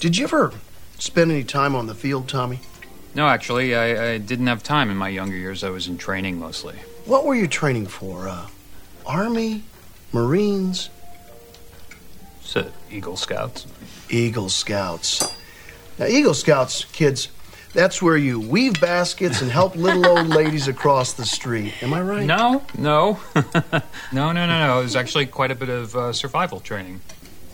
Did you ever spend any time on the field, Tommy? No, actually, I, I didn't have time in my younger years. I was in training mostly. What were you training for? Uh, Army? Marines? So, Eagle Scouts. Eagle Scouts. Now, Eagle Scouts, kids, that's where you weave baskets and help little old ladies across the street. Am I right? No, no. no, no, no, no. It was actually quite a bit of uh, survival training.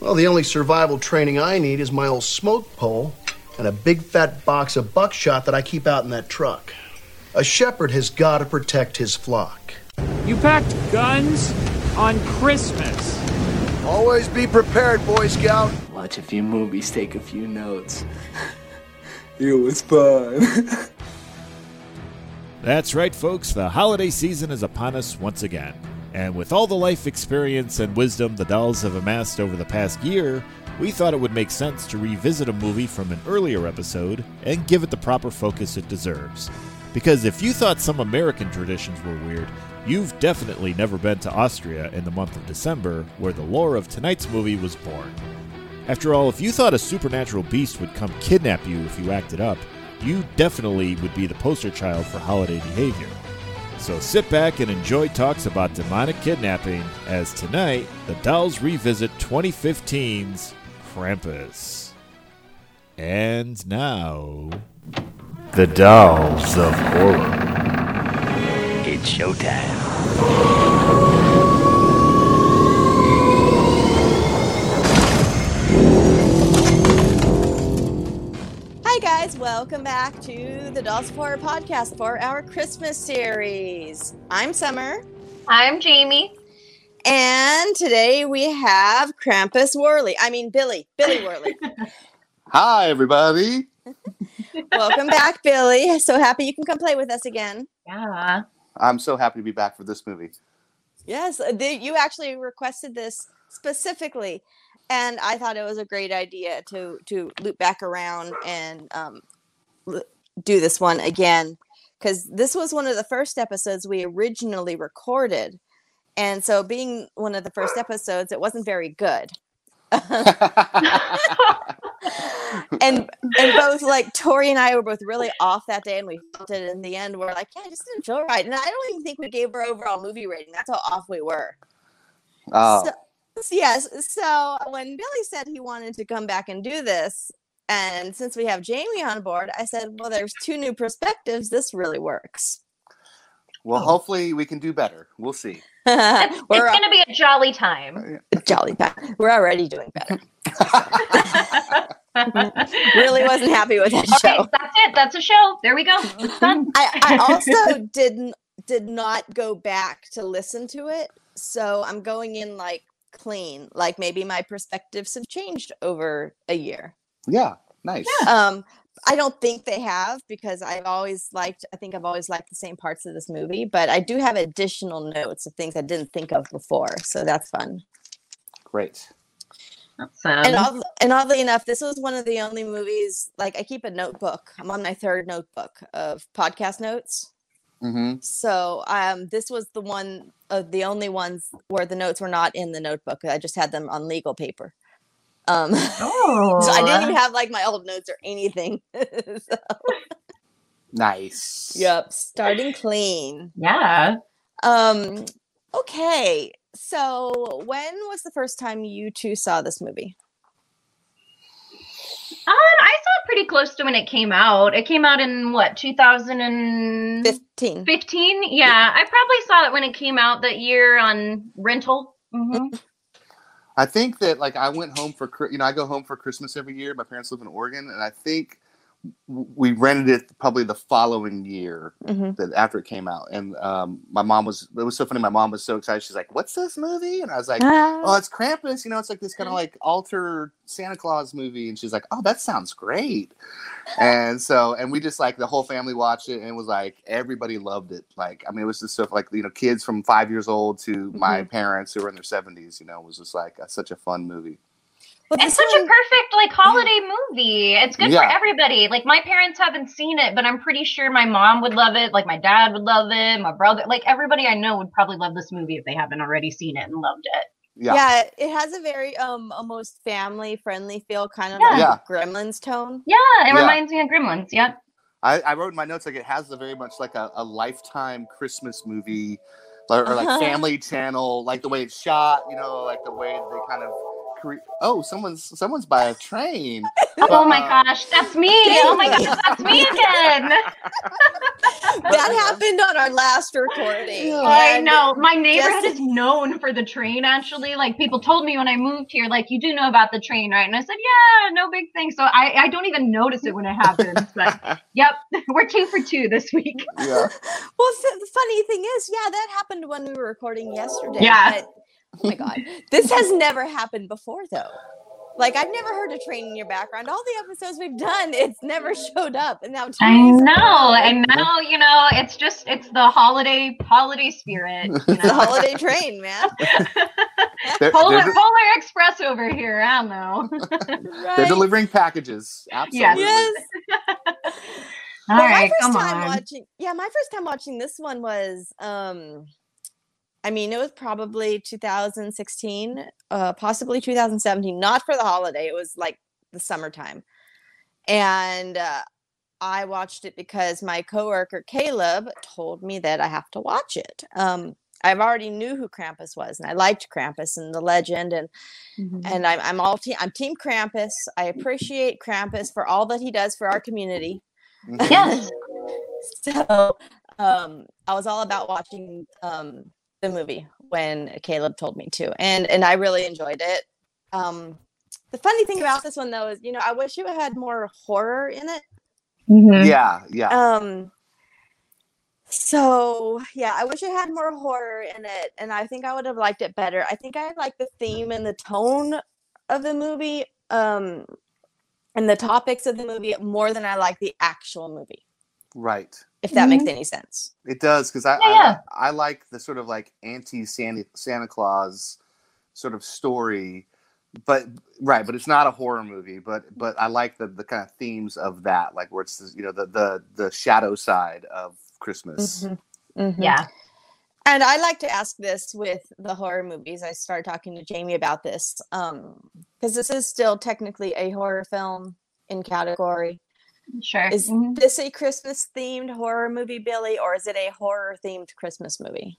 Well, the only survival training I need is my old smoke pole and a big fat box of buckshot that I keep out in that truck. A shepherd has got to protect his flock. You packed guns on Christmas. Always be prepared, Boy Scout. Watch a few movies, take a few notes. it was fun. That's right, folks. The holiday season is upon us once again. And with all the life experience and wisdom the dolls have amassed over the past year, we thought it would make sense to revisit a movie from an earlier episode and give it the proper focus it deserves. Because if you thought some American traditions were weird, you've definitely never been to Austria in the month of December, where the lore of tonight's movie was born. After all, if you thought a supernatural beast would come kidnap you if you acted up, you definitely would be the poster child for holiday behavior. So sit back and enjoy talks about demonic kidnapping as tonight the dolls revisit 2015's Krampus. And now, the dolls of horror. it's showtime. Welcome back to the Dolls of Horror podcast for our Christmas series. I'm Summer, I'm Jamie. and today we have Krampus Worley. I mean, Billie. Billie Worley. Hi, everybody. Welcome back, Billie. So happy you can come play with us again. Yeah. I'm so happy to be back for this movie. Yes, uh, the, you actually requested this specifically, and I thought it was a great idea to to loop back around and um, l- do this one again because this was one of the first episodes we originally recorded, and so being one of the first episodes, it wasn't very good. and and both like Tori and I were both really off that day, and we felt it in the end. We're like, yeah, it just didn't feel right, and I don't even think we gave our overall movie rating. That's how off we were. Oh, So, yes. So when Billie said he wanted to come back and do this, and since we have Jamie on board, I said, well, there's two new perspectives. This really works. well, oh. hopefully we can do better. We'll see. It's, it's going to be a jolly time. Uh, jolly time. We're already doing better. really wasn't happy with that Okay, show. that's it. That's a show. There we go. It's done. I, I also didn't did not go back to listen to it, so I'm going in like clean. Like maybe my perspectives have changed over a year. Yeah, nice. Um, I don't think they have because I've always liked. I think I've always liked the same parts of this movie, but I do have additional notes of things I didn't think of before, so that's fun. Great. That's, And odd, and oddly enough, this was one of the only movies. Like I keep a notebook. I'm on my third notebook of podcast notes. hmm So um, this was the one of the only ones where the notes were not in the notebook. I just had them on legal paper. Um, oh. so I didn't even have like my old notes or anything. So, Nice. yep, starting clean. Yeah. Um, okay, so when was the first time you two saw this movie? Um, I saw it pretty close to when it came out. It came out in what, 2015? Fifteen. Yeah, I probably saw it when it came out that year on rental. hmm I think that like I went home for you know I go home for Christmas every year. My parents live in Oregon, and I think we rented it probably the following year Mhm. that after it came out. And um, my mom was it was so funny. My mom was so excited. She's like, "What's this movie?" And I was like, Ah. "Oh, it's Krampus. You know, it's like this kind of like alter Santa Claus movie." And she's like, "Oh, that sounds great." And so, and we just like the whole family watched it, and it was like everybody loved it. Like, I mean, it was just stuff like you know, kids from five years old to my parents who were in their seventies. You know, it was just like a, such a fun movie. Well, It's this such a perfect like holiday movie. It's good for everybody. Like my parents haven't seen it, but I'm pretty sure my mom would love it. Like my dad would love it. My brother, like everybody I know would probably love this movie if they haven't already seen it and loved it. Yeah. Yeah, it has a very um almost family friendly feel, kind of Yeah. like Yeah. Gremlins tone. Yeah, it Yeah. reminds me of Gremlins. Yep. I, I wrote in my notes like it has a very much like a, a lifetime Christmas movie, or, or like Uh-huh. Family Channel, like the way it's shot. You know, like the way they kind of. Cre- oh, someone's someone's by a train. Oh my um, gosh, that's me. Oh my gosh, that's me again. That happened on our last recording. I know. My neighborhood just- is known for the train, actually. Like, people told me when I moved here, like, you do know about the train, right? And I said, yeah, no big thing. So I, I don't even notice it when it happens. But yep, we're two for two this week. yeah. Well, the funny thing is, yeah, that happened when we were recording yesterday. Yeah. But, oh my god, this has never happened before, though. Like I've never heard a train in your background. All the episodes we've done, it's never showed up, and now I know. And now, you know, it's just, it's the holiday, holiday spirit. You the holiday train, man. They're, Polar, they're, Polar Express over here. I don't know. they're delivering packages. Absolutely. Yes. All But right, my come first time on. watching, yeah, my first time watching this one was, um, I mean, it was probably 2016, uh, possibly 2017. Not for the holiday; it was like the summertime, and uh, I watched it because my coworker Caleb told me that I have to watch it. Um, I've already knew who Krampus was, and I liked Krampus and the legend, and and I'm I'm all team I'm Team Krampus. I appreciate Krampus for all that he does for our community. Mhm. Yes. So um, I was all about watching um, the movie when Caleb told me to, and and I really enjoyed it. Um, the funny thing about this one though is, you know, I wish it had more horror in it. Mhm. Yeah. Yeah. Um, so yeah, I wish it had more horror in it, and I think I would have liked it better. I think I like the theme and the tone of the movie, um, and the topics of the movie more than I like the actual movie. Right. If that makes any sense. It does because I, Yeah, yeah. I I like the sort of like anti Santa Santa Claus sort of story, but right, but it's not a horror movie. But but I like the the kind of themes of that, like where it's you know the the the shadow side of Christmas. Mhm, mhm. Yeah. And I like to ask this with the horror movies. I started talking to Jamie about this because this is still technically a horror film in category. Sure. Is Mhm. this a Christmas themed horror movie, Billie, or is it a horror themed Christmas movie?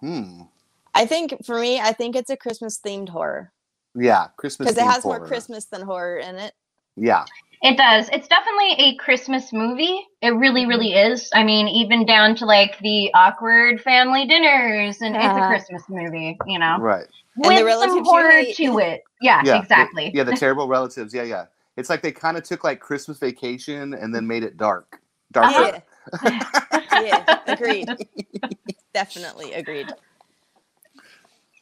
Hmm. I think for me, I think it's a Christmas themed horror Yeah, Christmas because it themed has more. Christmas than horror in it. Yeah, It does. It's definitely a Christmas movie. It really, really is. I mean, even down to like the awkward family dinners, and it's a Uh-huh. Christmas movie, you know, right. And the with some horror to it. Yeah, Yeah, the- exactly. yeah, the terrible relatives. Yeah, yeah. It's like they kind of took like Christmas vacation and then made it dark, darker. Yeah. yeah, agreed. Definitely agreed.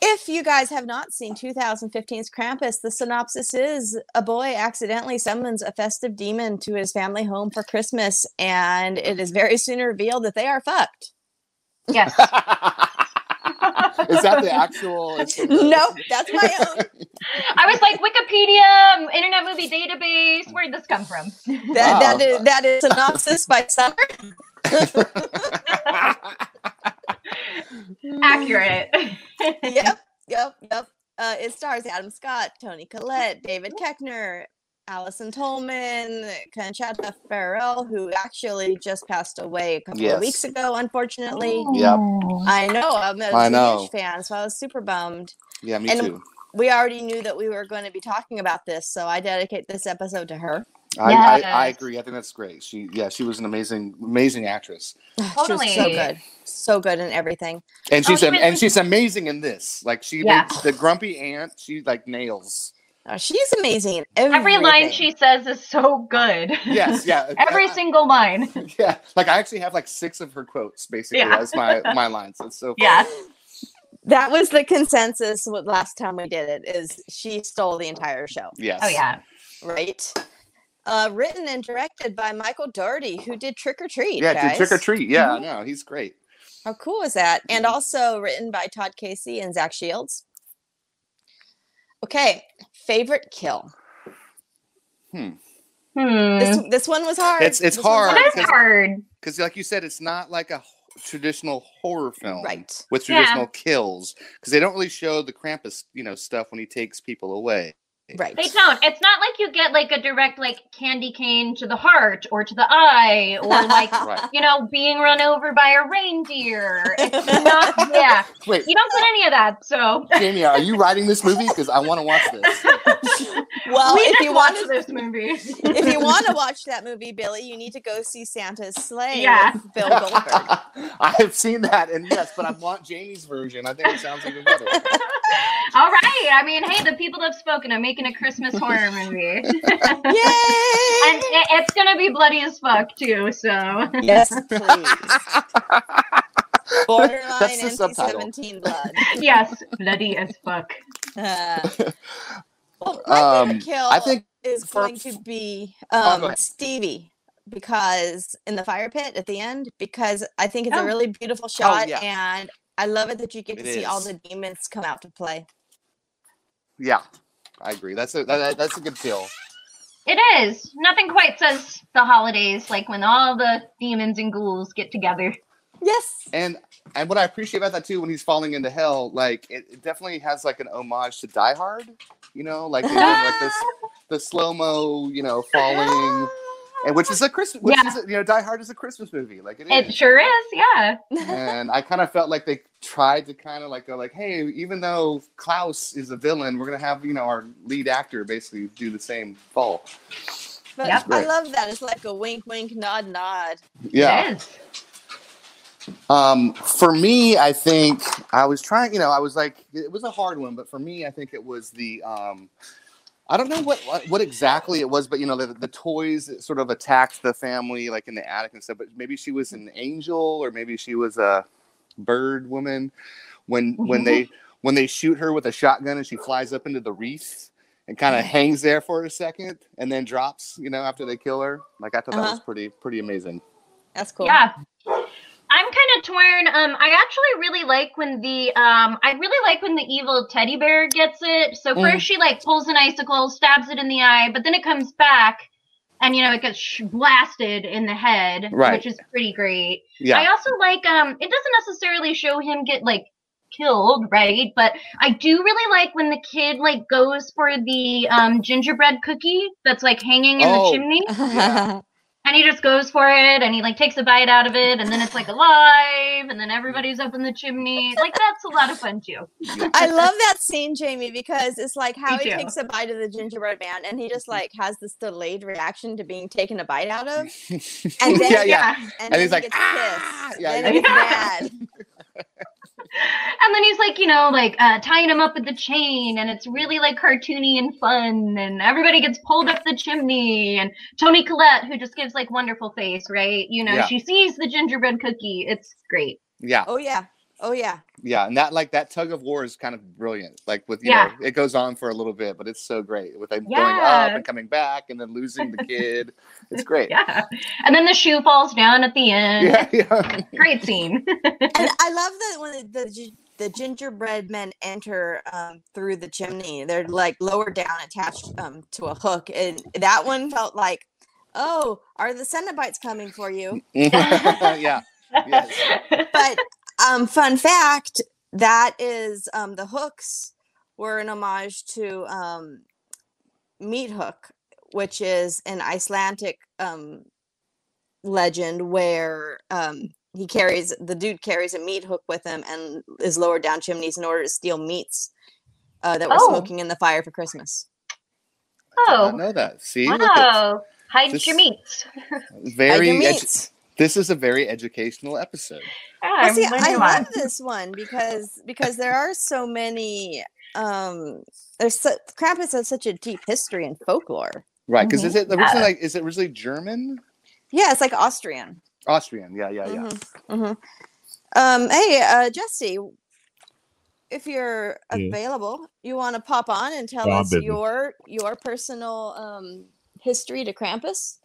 If you guys have not seen 2015's Krampus, the synopsis is a boy accidentally summons a festive demon to his family home for Christmas, and it is very soon revealed that they are fucked. Yes. Is that the actual? no, Nope, that's my own. I was like, Wikipedia, Internet Movie Database. Where did this come from? That, that Wow. is that is synopsis by Summer. Accurate. yep, yep, yep. Uh, it stars Adam Scott, Toni Collette, David Koechner, Allison Tolman, Conchata Ferrell, who actually just passed away a couple Yes. of weeks ago, unfortunately. Yep. Oh. I know, I'm a I know. huge fan, so I was super bummed. Yeah, me And- too. We already knew that we were going to be talking about this, so I dedicate this episode to her. I, I, I agree. I think that's great. She, yeah, she was an amazing, amazing actress, She was so good, so good in everything. and Oh, she's she am- and she's amazing in this. Like she, Yeah. the grumpy aunt. She like nails. Uh, she's amazing in Every line she says is so good. Yes, yeah. Every I- single line. yeah. Like I actually have like six of her quotes basically Yeah. as my my lines. It's so Yeah. that was the consensus with last time we did it is she stole the entire show yes. Oh yeah. right uh written and directed by michael dougherty who did trick or treat Yeah, guys. dude, trick or treat. Yeah, Mm-hmm. no, he's great. how cool is that and also written by todd casey and zach shields okay favorite kill Hmm. Hmm. this this one was hard It's- it's This hard. It is because- hard. Because like you said, it's not like a traditional horror film Right. with Yeah. traditional kills because they don't really show the Krampus, you know, stuff when he takes people away. Right. They don't. It's not like you get like a direct like candy cane to the heart or to the eye or like Right. you know being run over by a reindeer. It's not. Yeah, Wait, you don't get any of that. So Jamie, are you writing this movie? Because I want to watch this. Well, we if you want watched to, this movie. if you want to watch that movie, Billie, you need to go see Santa's Slay Yeah. with Bill Goldberg. I have seen that, and yes, but I want Jamie's version. I think it sounds even better. All right. I mean, hey, the people have spoken. I'm making a Christmas horror movie, and Yay! it, it's gonna be bloody as fuck too. So Yes, please. Borderline That's the subtitle. NC-17 blood. yes, bloody as fuck. Uh, well, my Um, kill I think is for- going to be Oh, um, go. Stevie because in the fire pit at the end because I think it's Oh. a really beautiful shot yeah. and I love it that you get It to see all the demons come out to play. Yeah, I agree. That's a that, that's a good feel. It is. Nothing quite says the holidays like when all the demons and ghouls get together. Yes. And and what I appreciate about that too, when he's falling into hell, like it, it definitely has like an homage to Die Hard. You know, like they did, like this the slow mo, you know, falling, and which is a Christmas. Which Yeah. is a, you know, Die Hard is a Christmas movie. Like it It is. sure is, yeah. and I kind of felt like they tried to kind of like go like, hey, even though Klaus is a villain, we're gonna have you know our lead actor basically do the same fall. But Yep. I love that. It's like a wink, wink, nod, nod. Yeah. It is. Um, for me, I think I was trying. You know, I was like, it was a hard one, but for me, I think it was the. Um, I don't know what, what what exactly it was, but you know, the, the toys sort of attacked the family, like in the attic and stuff. But maybe she was an angel, or maybe she was a bird woman. When when they when they shoot her with a shotgun and she flies up into the wreath and kind of hangs there for a second and then drops. You know, after they kill her. Like I thought that was Uh-huh. pretty pretty amazing. That's cool. Yeah. I'm kind of torn. Um, I actually really like when the um, I really like when the evil teddy bear gets it. So Mm. first she like pulls an icicle, stabs it in the eye, but then it comes back, and you know it gets sh- blasted in the head, Right. which is pretty great. Yeah. I also like um, it doesn't necessarily show him get like killed, right? But I do really like when the kid like goes for the um gingerbread cookie that's like hanging in Oh. the chimney. Yeah. And he just goes for it and he like takes a bite out of it and then it's like alive and then everybody's up in the chimney. Like that's a lot of fun too. I love that scene, Jamie, because it's like how Me he too. takes a bite of the gingerbread man and he just like has this delayed reaction to being taken a bite out of. And then, yeah, yeah. And, And he's he like, gets "Ah!" pissed. Yeah, then yeah. he's mad. And then he's like, you know, like uh, tying him up with the chain and it's really like cartoony and fun and everybody gets pulled up the chimney and Toni Collette who just gives like wonderful face, right? You know, Yeah. she sees the gingerbread cookie. It's great. Yeah, Oh yeah. Oh yeah. yeah, and that like that tug of war is kind of brilliant. Like with you Yeah. know, it goes on for a little bit, but it's so great with them going up and coming back and then losing the kid. It's great. Yeah. And then the shoe falls down at the end. yeah, yeah. Great scene. And I love that when the, the the gingerbread men enter um, through the chimney, they're like lower down, attached um, to a hook, and that one felt like, oh, are the Cenobites coming for you? yeah. Yes. But um, fun fact, that is um, the hooks were an homage to um, Meat Hook, which is an Icelandic um, legend where um, he carries the dude carries a meat hook with him and is lowered down chimneys in order to steal meats uh, that were Oh. smoking in the fire for Christmas. Oh, I know that. See, wow. Hide This- your meats. Hide very. your edu- meats. This is a very educational episode. Yeah, Well, I'm see, learning I a lot. love this one because because there are so many. Um, there's so, Krampus has such a deep history and folklore. Right? Because Mm-hmm. is it originally Yeah. like is it originally German? Yeah, it's like Austrian. Austrian? Yeah, yeah, yeah. Mhm, mhm. Um, hey, uh, Jesse, if you're Yeah. available, you want to pop on and tell Yeah, us your your personal um, history to Krampus?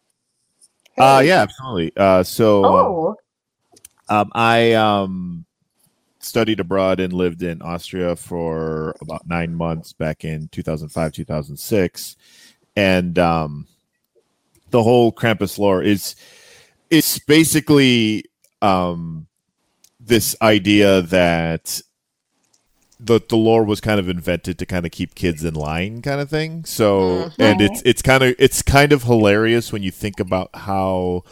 Uh, yeah, absolutely. Uh, so Oh, um, I um, studied abroad and lived in Austria for about nine months back in 2005, 2006. And um, the whole Krampus lore is it's basically um, this idea that the the lore was kind of invented to kind of keep kids in line kind of thing. So mm-hmm. and it's it's kind of it's kind of hilarious when you think about how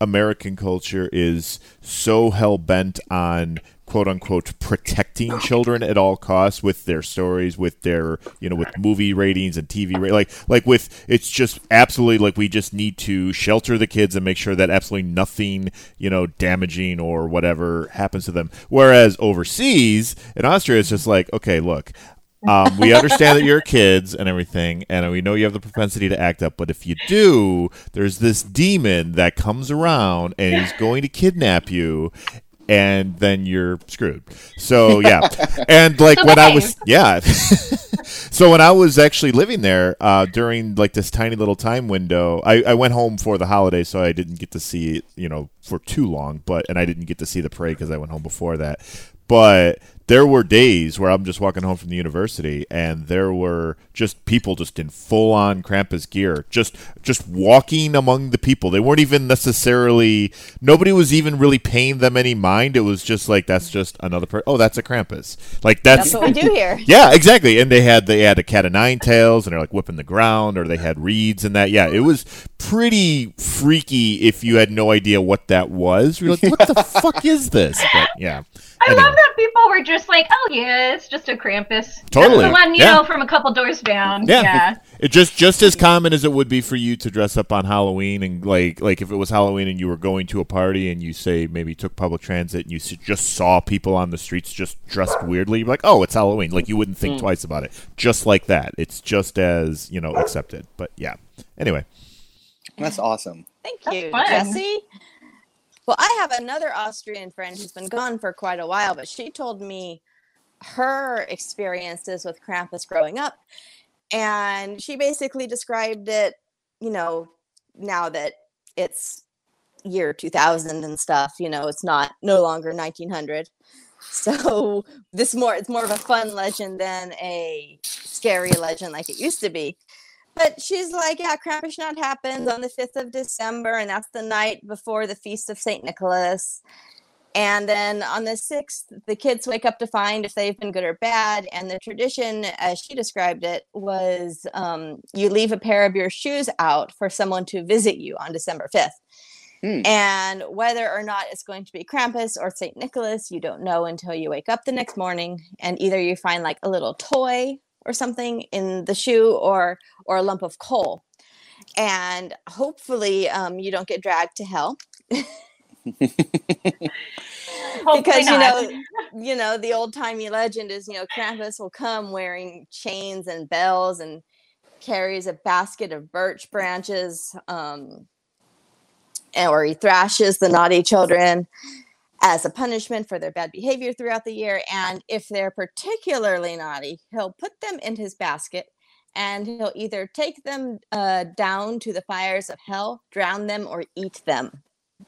American culture is so hell bent on quote unquote protecting children at all costs with their stories, with their you know with movie ratings and TV rate like like with it's just absolutely like we just need to shelter the kids and make sure that absolutely nothing you know damaging or whatever happens to them. Whereas overseas in Austria, it's just like okay, look. Um, we understand that you're kids and everything, and we know you have the propensity to act up. But if you do, there's this demon that comes around and he's going to kidnap you, and then you're screwed. So yeah, and like when I was yeah, so when I was actually living there uh, during like this tiny little time window, I, I went home for the holiday, so I didn't get to see it, you know, for too long. But and I didn't get to see the parade because I went home before that. But there were days where I'm just walking home from the university and there were just people just in full on Krampus gear, just just walking among the people. They weren't even necessarily nobody was even really paying them any mind. It was just like that's just another person. Oh, that's a Krampus. Like that's, That's what we do here. yeah, exactly. And they had they had a cat of nine tails, and they're like whipping the ground, or they had reeds and that. Yeah, it was pretty freaky if you had no idea what that was. You're like, what the fuck is this? But yeah, I Anyway. love that people were just like, "Oh yeah, it's just a Krampus." That's the one you yeah. know from a couple doors down. Yeah, Yeah. It just just as common as it would be for you to dress up on Halloween and like like if it was Halloween and you were going to a party and you say maybe took public transit and you just saw people on the streets just dressed weirdly, you're like, oh, it's Halloween. Like you wouldn't think mm. twice about it. Just like that, it's just as you know accepted. But yeah. Anyway, That's awesome. Thank you. Jesse. Well, I have another Austrian friend who's been gone for quite a while, but she told me her experiences with Krampus growing up. And she basically described it, you know, now that it's year 2000 and stuff, you know, it's not no longer 1900. So this more it's more of a fun legend than a scary legend like it used to be. But she's like, yeah, Krampusnacht happens on the 5th of December, and that's the night before the feast of St. Nicholas. And then on the 6th, the kids wake up to find if they've been good or bad. And the tradition, as she described it, was um, you leave a pair of your shoes out for someone to visit you on December 5th. Hmm. And whether or not it's going to be Krampus or St. Nicholas, you don't know until you wake up the next morning. And either you find like a little toy or something in the shoe or or a lump of coal. And hopefully um, you don't get dragged to hell. Because you know you know the old timey legend is you know Krampus will come wearing chains and bells and carries a basket of birch branches um, and- or he thrashes the naughty children as a punishment for their bad behavior throughout the year and if they're particularly naughty he'll put them in his basket and he'll either take them uh, down to the fires of hell drown them or eat them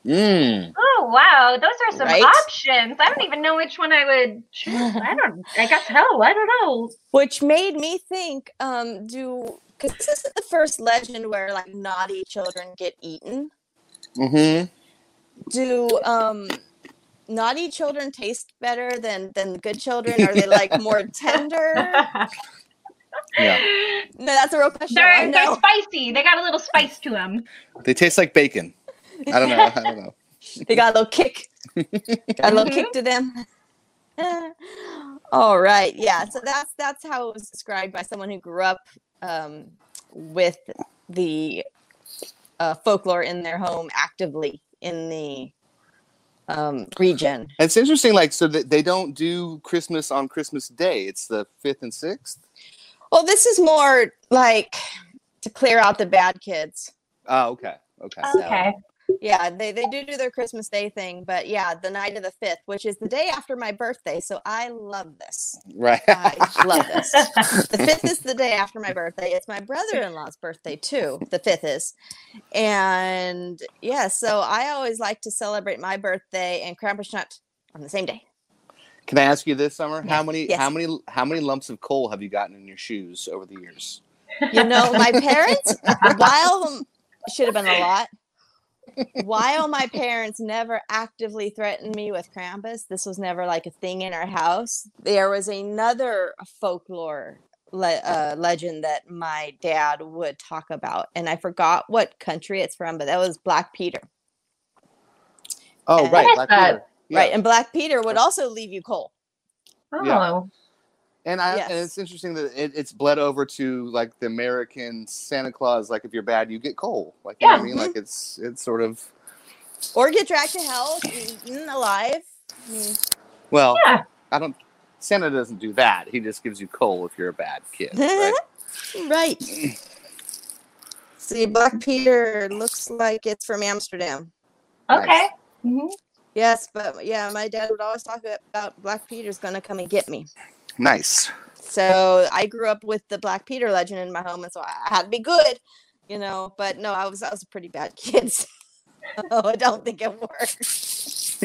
Mm. Oh wow, those are some Right? options. I don't even know which one I would choose. I don't. I guess hell. I don't know. which made me think um do because this is the first legend where like naughty children get eaten Mm-hmm. do um naughty children taste better than than good children are they like more tender Yeah. no that's a real question They're they're spicy. They got a little spice to them. They taste like bacon. I don't know. I don't know. they got a little kick got a little kick to them all right yeah so that's that's how it was described by someone who grew up um with the uh, folklore in their home actively in the um region It's interesting. Like, so that they don't do Christmas on Christmas Day. It's the fifth and sixth. well this is more like to clear out the bad kids Oh, okay. Okay. Okay. Yeah they, they do do their christmas day thing but yeah the night of the fifth which is the day after my birthday so i love this Right. I love this. The fifth is the day after my birthday. It's my brother-in-law's birthday too. The fifth is, and yeah. So I always like to celebrate my birthday and Krampusnacht on the same day. Can I ask you this, Summer? How many Yes. how many how many lumps of coal have you gotten in your shoes over the years? You know, my parents, while should have been a lot, while my parents never actively threatened me with Krampus, this was never like a thing in our house. There was another folklore le- uh, legend that my dad would talk about, and I forgot what country it's from, but that was Black Peter. Oh, And- right. Black? Peter. Yeah. Right, and Black Peter would also leave you cold. Oh. Yeah. And I and it's interesting that it, it's bled over to like the American Santa Claus. Like if you're bad, you get coal. Like you know what I mean? Like it's it's sort of Or get dragged to hell, eaten alive. I mean, well. Yeah. I don't. Santa doesn't do that. He just gives you coal if you're a bad kid. Right? right. See, Black Peter looks like it's from Amsterdam. Okay. Mhm. Yes, but yeah, my dad would always talk about Black Peter's gonna come and get me. Nice. So I grew up with the Black Peter legend in my home, and so I had to be good, you know. But no, I was I was a pretty bad kid. So I don't think it worked.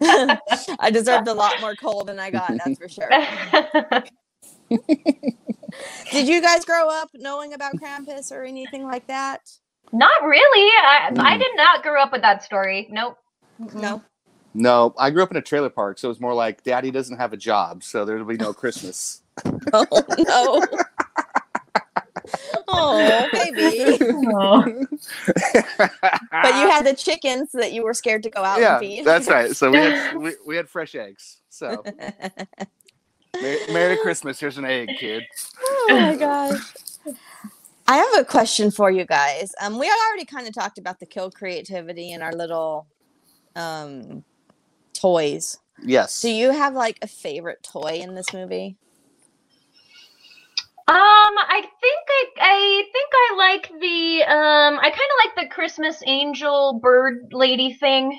I deserved a lot more coal than I got, that's for sure. Did you guys grow up knowing about Krampus or anything like that? not really. I, I Mm. did not grow up with that story. Nope. No. No, I grew up in a trailer park, so it was more like Daddy doesn't have a job, so there'll be no Christmas. Oh no. oh, baby. But you had the chickens that you were scared to go out yeah, and feed. that's right. So we had we, we had fresh eggs. So Merry, Merry Christmas. Here's an egg, kid. oh my gosh. I have a question for you guys. Um, we already kind of talked about the kill creativity in our little um toys. Yes. Do you have like a favorite toy in this movie? Um, I think I, I think I like the um, I kind of like the Christmas angel bird lady thing.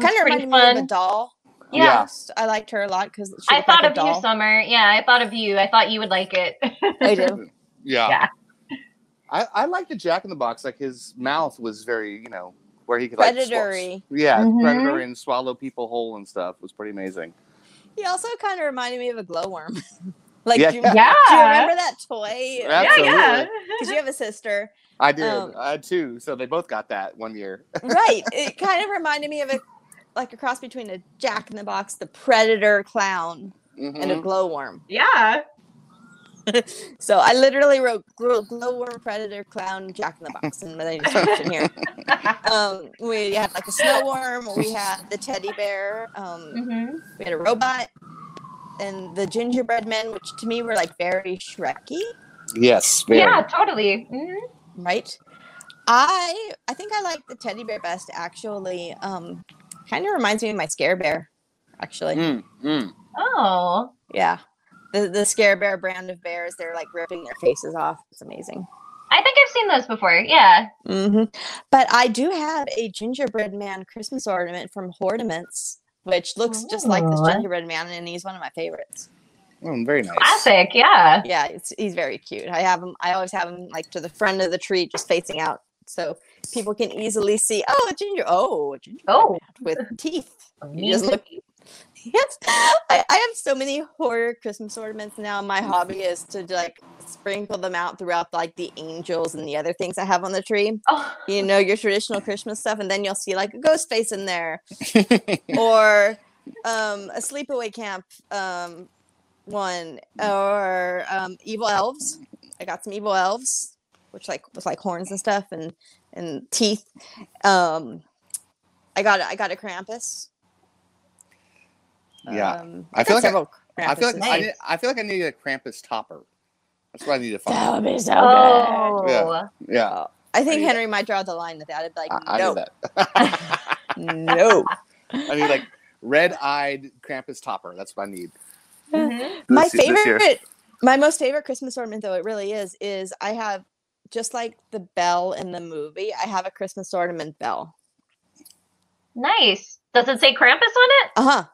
Kind of pretty reminded me of fun. a doll. Yeah. I liked her a lot because I thought of you, Summer. Yeah, I thought of you. I thought you would like it. I do. Yeah. Yeah. I, I like the Jack in the Box. Like his mouth was very, you know, where he could like swal- Predatory. yeah, Mhm. predatory and swallow people whole and stuff. It was pretty amazing. He also kind of reminded me of a glowworm. like, Yeah. do, you, Yeah. do you remember that toy? Absolutely. Yeah, yeah. Because you have a sister, I did. Um, I had two, so they both got that one year. right? It kind of reminded me of a like a cross between a Jack in the Box, the Predator clown, and a Mhm. glowworm. yeah. So I literally wrote glow- glowworm, Predator, clown, Jack in the Box in the description here. Um, we had like a snow worm. We had the teddy bear. Um, hmm we had a robot. And the gingerbread men, which to me were like very Shreky. Yes. Very. Yeah, totally. Mhm. right i i think i like the teddy bear best actually um kind of reminds me of my scare bear actually Mm, mm. Oh. yeah the the scare bear brand of bears they're like ripping their faces off it's amazing I think I've seen those before. Yeah. Mm-hmm. but i do have a gingerbread man christmas ornament from Hornaments, which looks just like this gingerbread man and he's one of my favorites Mm, very nice. Classic. Yeah. yeah it's, he's very cute i have him i always have him like to the front of the tree just facing out so people can easily see oh a ginger oh a gingerbread Oh. with teeth He Mean doesn't look. Yes, I, I have so many horror Christmas ornaments now. My hobby is to like sprinkle them out throughout like the angels and the other things I have on the tree. Oh. You know your traditional Christmas stuff, and then you'll see like a ghost face in there, or um, a sleepaway camp um, one, or um, evil elves. I got some evil elves, which like with like horns and stuff and and teeth. Um, I got a- I got a Krampus. Yeah. Um, I feel like I- several I feel like I, need, I feel like I need a Krampus topper. That's what I need to that find. would be so Oh. Yeah. Yeah, I think need Henry might draw the line with that. I'd be like, I, I no, need that. no. I need like red-eyed Krampus topper. That's what I need. Mhm. my This- this favorite, my most favorite Christmas ornament, though it really is, is I have just like the bell in the movie. I have a Christmas ornament bell. Nice. Does it say Krampus on it? Uh huh.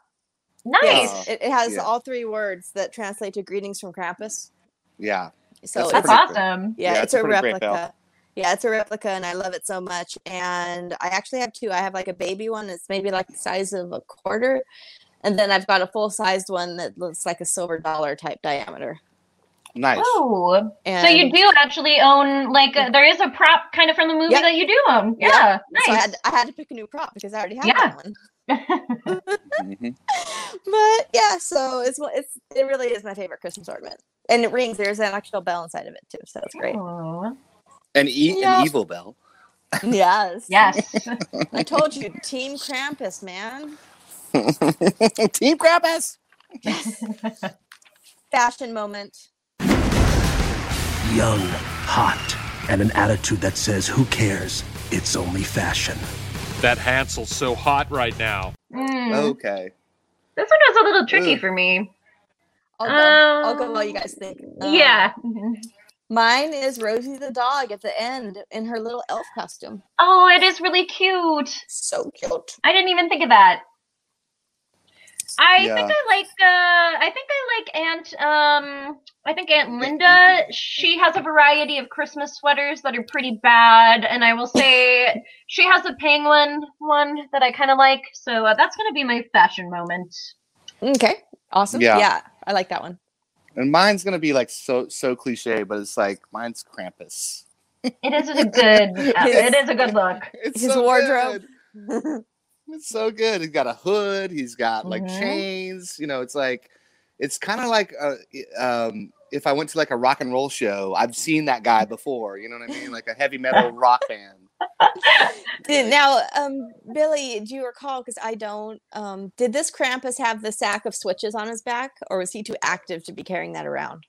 Nice. Yes, it, it has Yeah. all three words that translate to greetings from Krampus. Yeah. So That's it's That's cool. awesome. yeah, Yeah, it's, it's a a pretty great bell. replica. Yeah, it's a replica, and I love it so much. And I actually have two. I have like a baby one that's maybe like the size of a quarter, and then I've got a full sized one that looks like a silver dollar type diameter. Nice. Oh, so you do actually own like a, there is a prop kind of from the movie Yep. that you do own. Yep. Yeah, So I had, I had to pick a new prop because I already had Yeah. that one. Mhm. But yeah, so it's it's it really is my favorite Christmas ornament, and it rings. There's an actual bell inside of it too, so it's great. Aw. An, e- Yeah. an evil bell. yes, Yes. I told you, Team Krampus, man. Team Krampus. Yes. Fashion moment. Young, hot, and an attitude that says, who cares? It's only fashion. That Hansel's so hot right now. Mm. Okay. This one was a little tricky Ugh. for me. I'll go. I'll go while you Um, guys think. Um, yeah. Mine is Rosie the dog at the end in her little elf costume. Oh, it is really cute. So cute. I didn't even think of that. I Yeah. think I like uh I think I like Aunt um I think Aunt Linda she has a variety of Christmas sweaters that are pretty bad and I will say she has a penguin one that I kind of like so uh, that's going to be my fashion moment. Okay, awesome. Yeah. Yeah, I like that one. And mine's gonna be like so so cliche, but it's like mine's Krampus. It is a good uh, it is a good look. It's His so wardrobe. It's so good. He's got a hood. He's got like Mhm. chains. You know, it's like it's kind of like uh, um, if I went to like a rock and roll show, I've seen that guy before. You know what I mean? Like a heavy metal rock band. Now, um, Billie, do you recall? Because I don't. Um, did this Krampus have the sack of switches on his back, or was he too active to be carrying that around?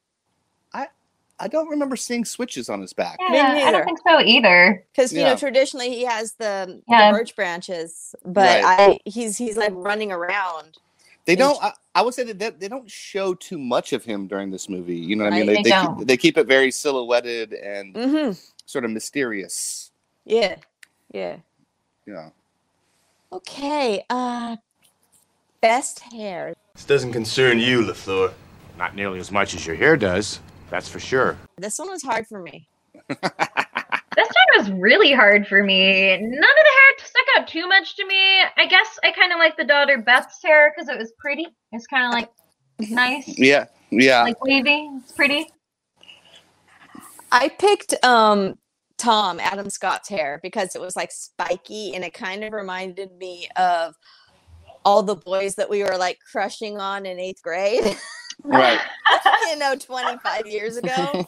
I don't remember seeing switches on his back. Me Yeah, I don't think so either. Because you know, traditionally he has the, Yeah. the birch branches, but Right. I he's he's like running around. They don't. I, I would say that they, they don't show too much of him during this movie. You know what I mean? Right, They, they they, don't. keep, they keep it very silhouetted and Mm-hmm. sort of mysterious. Yeah, yeah. Yeah. Okay. Uh, best hair. This doesn't concern you, LaFleur. Not nearly as much as your hair does, that's for sure. This one was hard for me. This one was really hard for me. None of the hair stuck out too much to me. I guess I kind of like the daughter Beth's hair because it was pretty. It's kind of like nice, Yeah. Yeah. like wavy. It's pretty. I picked um Tom Adam Scott's hair because it was like spiky and it kind of reminded me of all the boys that we were like crushing on in eighth grade. right. you know, 25 years ago.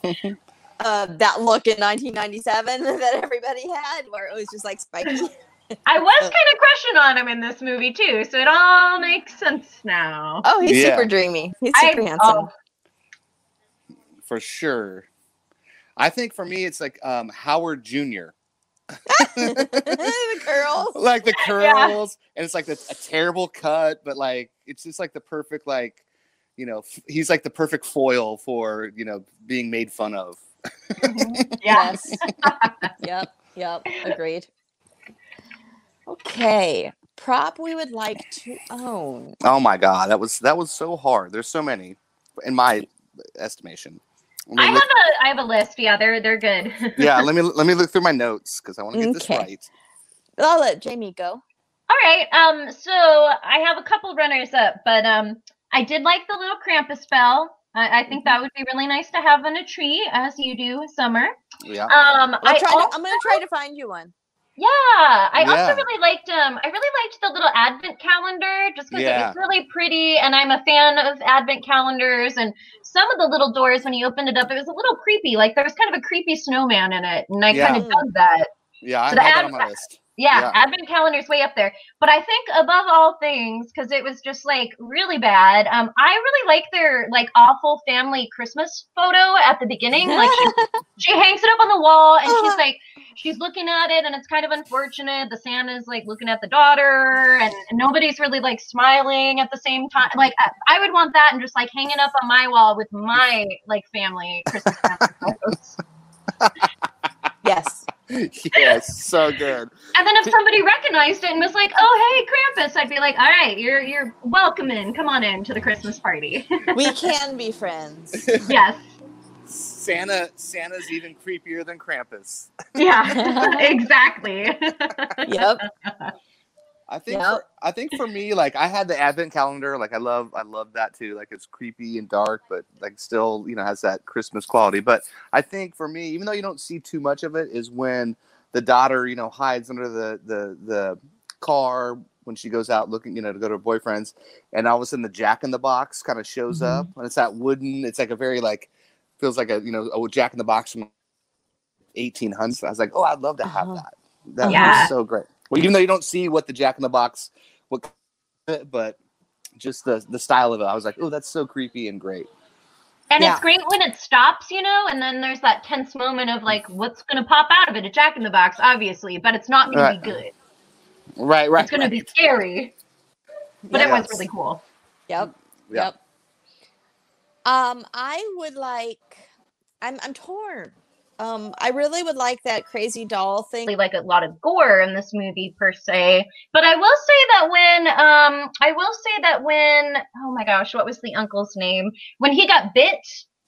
Uh, that look in 1997 that everybody had, where it was just like spiky. I was kind of crushing on him in this movie too, so it all makes sense now. Oh, he's Yeah. super dreamy. He's I- super handsome. oh, For sure. I think for me, it's like um, Howard Jr. the curls. like the Yeah. curls and it's like the, a terrible cut but like it's just like the perfect like you know f- he's like the perfect foil for you know being made fun of yeah. Yes. yep. Yep. Agreed. Okay. Prop we would like to own. oh my god that was that was so hard there's so many in my estimation Let me I have look- a I have a list. Yeah, they're they're good. yeah let me let me look through my notes because i want to get this Okay. right I'll let Jamie go. All right. Um. So I have a couple runners up, but um, I did like the little Krampus bell. I, I think that would be really nice to have on a tree, as you do, Summer. yeah Um. I'll I try also, to, I'm going to try to find you one. Yeah, I Yeah. also really liked um I really liked the little advent calendar just because it was really pretty and I'm a fan of advent calendars and some of the little doors when you opened it up it was a little creepy like there was kind of a creepy snowman in it and I Yeah. kind of dug that. yeah i So had the that on my list Yeah, Yeah. advent calendar's way up there. But I think above all things, because it was just like really bad. Um, I really like their like awful family Christmas photo at the beginning. Like she, she hangs it up on the wall and she's like she's looking at it and it's kind of unfortunate. The Santa's like looking at the daughter and nobody's really like smiling at the same time. Like I, I would want that and just like hanging up on my wall with my like family Christmas photos. Yes. yes so good And then if somebody recognized it and was like, "Oh, hey, Krampus," I'd be like, "All right, you're you're welcome in. Come on in to the Christmas party." We can be friends. yes. santa santa's even creepier than krampus Yeah. exactly. Yep. I think Yep. for, I think for me, like I had the advent calendar. Like I love I love that too. Like it's creepy and dark, but like still you know has that Christmas quality. But I think for me, even though you don't see too much of it, is when the daughter you know hides under the the the car when she goes out looking you know to go to her boyfriend's, and all of a sudden the Jack in the Box kind of shows Mm-hmm. up, and it's that wooden. It's like a very like feels like a you know a Jack in the Box from 1800s. I was like, oh, I'd love to have Uh-huh. that. That Yeah. was so great. Well, even though you don't see what the Jack in the Box, what, but just the the style of it, I was like, oh, that's so creepy and great. And Yeah. it's great when it stops, you know, and then there's that tense moment of like, what's gonna pop out of it? A Jack in the Box, obviously, but it's not gonna Right. be good. Right, right. It's gonna right. be scary, but it was really cool. Yep. Yeah. Yep. Um, I would like. I'm I'm torn. Um, I really would like that crazy doll thing. Like a lot of gore in this movie per se, but I will say that when um, I will say that when oh my gosh, what was the uncle's name? When he got bit,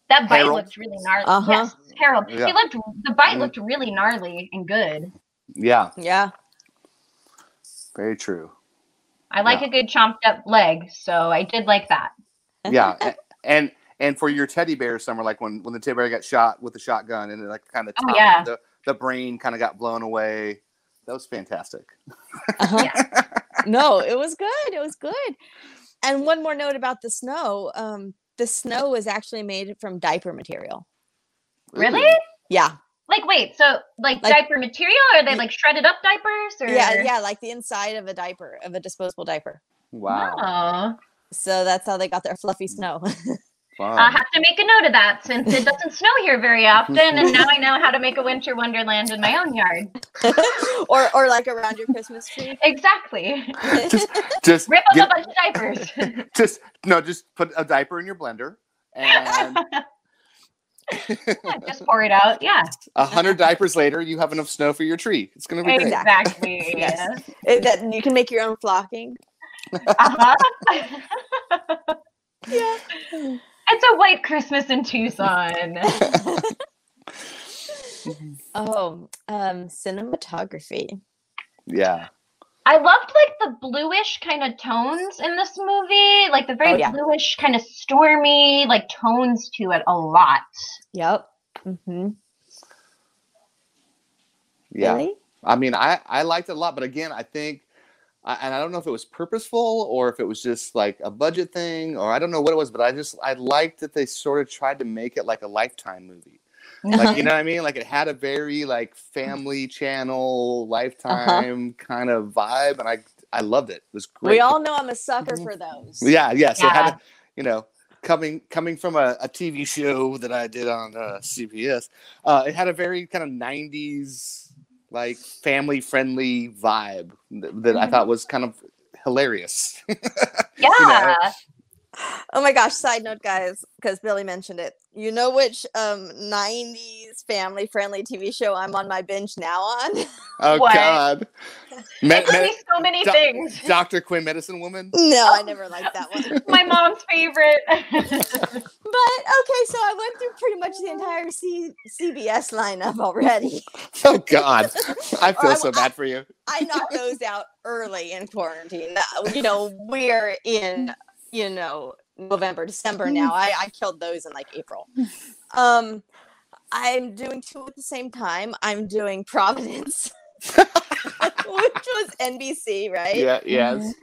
that bite Harold. looked really gnarly. Uh-huh. Yes, Harold. Yeah. He looked the bite Mhm. looked really gnarly and good. Yeah, Yeah. very true. I like Yeah. a good chomped up leg, so I did like that. Yeah, a- and and for your teddy bear, summer, like when when the teddy bear got shot with the shotgun, and it like kind of Oh, yeah. the the brain kind of got blown away. That was fantastic. Uh-huh. no, it was good. It was good. And one more note about the snow. Um, the snow was actually made from diaper material. Really? Ooh. Yeah. Like, wait, so like, Like- diaper material? Are they like shredded up diapers? Or? Yeah, yeah, like the inside of a diaper, of a disposable diaper. Wow, Oh. So that's how they got their fluffy snow. fun. I'll have to make a note of that since it doesn't snow here very often, and now I know how to make a winter wonderland in my own yard. or or like around your Christmas tree. Exactly. just Rip up get- a bunch of diapers. just no, just put a diaper in your blender and Just pour it out. Yeah. a hundred diapers later, you have enough snow for your tree. It's gonna be great. Exactly. Yes. It- that you can make your own flocking. Uh-huh. Yeah. It's a white Christmas in Tucson. Oh, um, cinematography. Yeah. I loved like the bluish kind of tones in this movie, like the very Oh, yeah. bluish kind of stormy like tones to it a lot. Yep. Mm-hmm. Yeah. Really? I mean, I I liked it a lot, but again, I think, I, and I don't know if it was purposeful or if it was just like a budget thing, or I don't know what it was, but I just I liked that they sort of tried to make it like a Lifetime movie. Like you know what I mean? Like it had a very like family channel, Lifetime kind of vibe, and I I loved it. It was great. We all know I'm a sucker for those. Yeah, yeah. So it had, a, you know, coming coming from a, a TV show that I did on uh, CBS, uh, it had a very kind of '90s like family friendly vibe that, that I mm-hmm. thought was kind of hilarious. Yeah. Oh my gosh, side note guys, because Billie mentioned it. You know which um 90s family friendly TV show I'm on my binge now on? oh What? God, Me- It could me- so many doc- things. Doctor Quinn, Medicine Woman. no, I never liked that one. My mom's favorite. But okay, so I went through pretty much the entire C- CBS lineup already. Oh God, I feel I- so bad for you. I knocked those out early in quarantine. You know, we're in, you know, November, December now. I, I killed those in like April. Um, I'm doing two at the same time. I'm doing Providence, which was NBC, right? Yeah. Yes.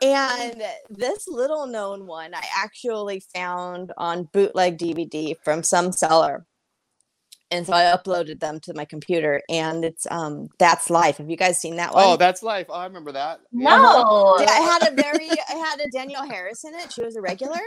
And this little known one I actually found on bootleg DVD from some seller. And so I uploaded them to my computer and it's um That's Life. Have you guys seen that one? Oh, that's life. Oh, I remember that. No. Yeah, I had a very I had a Danielle Harris in it. She was a regular.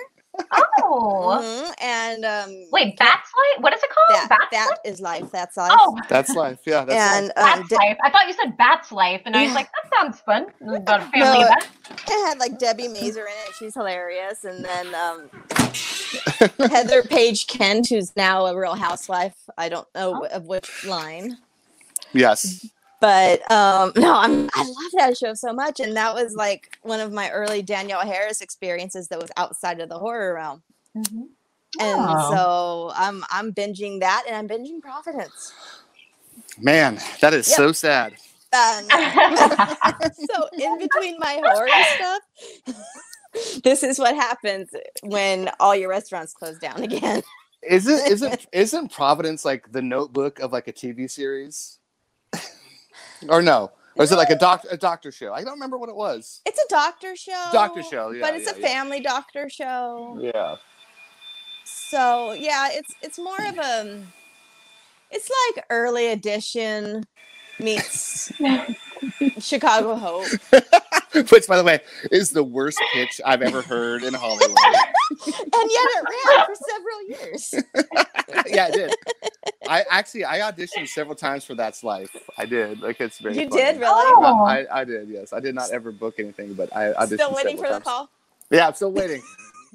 Oh. Mhm, And um Wait, Bats Life? What is it called? that, Bats that Life? is life. That's life. Oh, That's life. Yeah. That's life. and um, Bats De- Life. I thought you said Bats Life, and I was like, that sounds fun. About a family No, event. it had like Debi Mazar in it. She's hilarious. And then um Heather Paige Kent, who's now a real housewife. I don't know of which line. Yes. But um no, I'm I love that show so much. And that was like one of my early Danielle Harris experiences that was outside of the horror realm. Mm-hmm. And Oh. so I'm I'm binging that and I'm binging Providence. Man, that is Yep. so sad. No. so in between my horror stuff, this is what happens when all your restaurants close down again. Isn't isn't isn't Providence like the Notebook of like a TV series? Or no? Or is it like a doc a doctor show? I don't remember what it was. It's a doctor show. Doctor show, yeah, But it's yeah, a yeah. family doctor show. Yeah. So yeah, it's it's more of a it's like early edition meets Chicago Hope. Which, by the way, is the worst pitch I've ever heard in Hollywood. And yet it ran for several years. yeah, I did. I actually I auditioned several times for That's Life. I did. Like it's very. You funny. did, really? I, oh. I, I did. Yes, I did not ever book anything, but I auditioned. Still waiting for several the call. Yeah, I'm still waiting.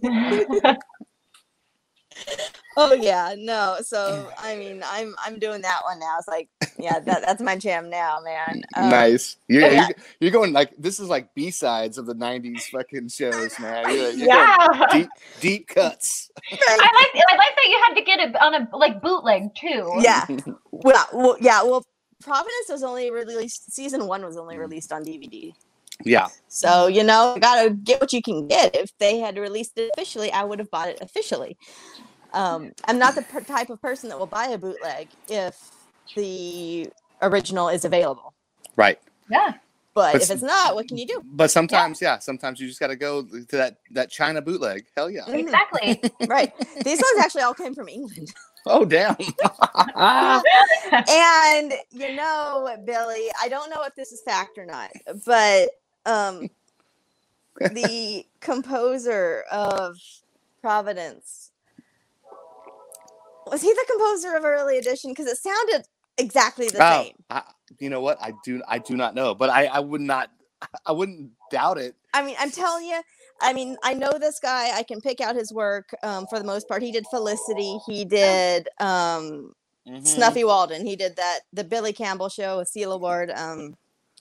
Oh yeah, no. So I mean, I'm I'm doing that one now. It's like, yeah, that, that's my jam now, man. Um, nice. You're, yeah. you're, you're going like this is like B sides of the '90s fucking shows, man. You're, you're Yeah. deep, deep cuts. I like I like that you had to get it on a like bootleg too. Yeah. Well, well, yeah. Well, Providence was only released. Season one was only released on DVD. Yeah. So you know, you gotta get what you can get. If they had released it officially, I would have bought it officially. Um, I'm not the per- type of person that will buy a bootleg if the original is available. Right. Yeah. But But if it's not, what can you do? But sometimes, yeah, sometimes you just got to go to that that China bootleg. Hell yeah. Exactly. right. These ones actually all came from England. Oh damn. and you know, Billie, I don't know if this is fact or not, but um the composer of Providence was he the composer of early edition? Because it sounded exactly the Oh, same. I, you know what? I do I do not know, but I I would not I wouldn't doubt it. I mean, I'm telling you, I mean, I know this guy. I can pick out his work um, for the most part. He did Felicity. He did um, Mm-hmm. Snuffy Walden. He did that the Billy Campbell show with Sela Ward. Um,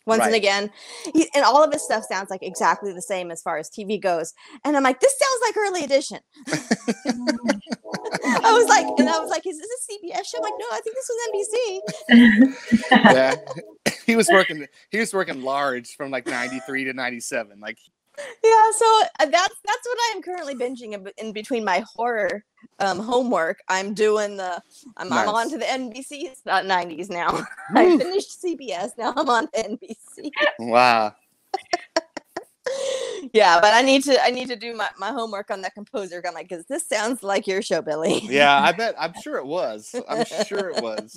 once and again, he, and all of his stuff sounds like exactly the same as far as TV goes. And I'm like, this sounds like early edition. I was like, and I was like, is this a CBS show? I'm like, no, I think this was NBC. yeah. he was working he was working large from like 93 to 97. Like yeah so uh, that's that's what i'm currently binging in, in between my horror um homework i'm doing the i'm, I'm on to the nbc uh, 90s now i finished cbs now i'm on nbc wow. yeah but i need to i need to do my, my homework on that composer i'm like because this sounds like your show billie Yeah, I bet I'm sure it was. I'm sure it was.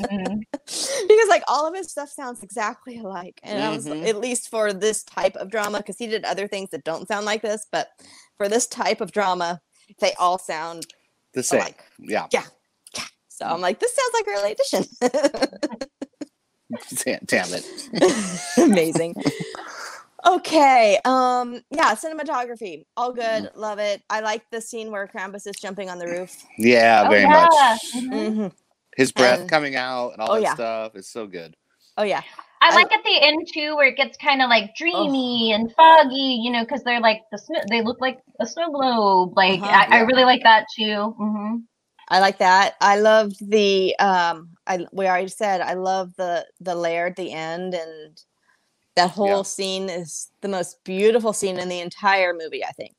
because like all of his stuff sounds exactly alike and i was Mhm. at least for this type of drama because he did other things that don't sound like this but for this type of drama they all sound The same. Alike. Yeah. yeah yeah so i'm like this sounds like early edition Damn, damn it. amazing okay um yeah cinematography all good Mm-hmm. love it i like the scene where krampus is jumping on the roof Yeah, Oh, very yeah. much. Mhm. His breath And- coming out and all Oh, that yeah. stuff is so good. oh yeah I I- like at the end too, where it gets kind of like dreamy and foggy, you know, because they're like the snow. They look like a snow globe. Like Uh-huh. I, I really like that too. hmm I like that. I love the um I we already said I love the the lair at the end and that whole Yeah. scene is the most beautiful scene in the entire movie, I think.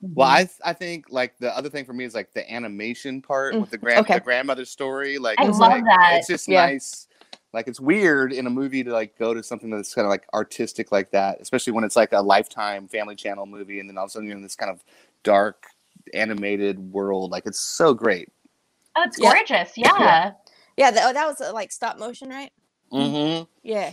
Well, I th- I think like the other thing for me is like the animation part Mm, with the grand okay. the grandmother story. Like I it's love like, that. It's just Yeah. nice. Like it's weird in a movie to like go to something that's kind of like artistic like that, especially when it's like a lifetime family channel movie, and then all of a sudden you're in this kind of dark animated world. Like it's so great. Oh, it's Yeah. gorgeous. Yeah. Yeah, that, oh, that was uh, like stop motion, right? Mm-hmm. Yeah.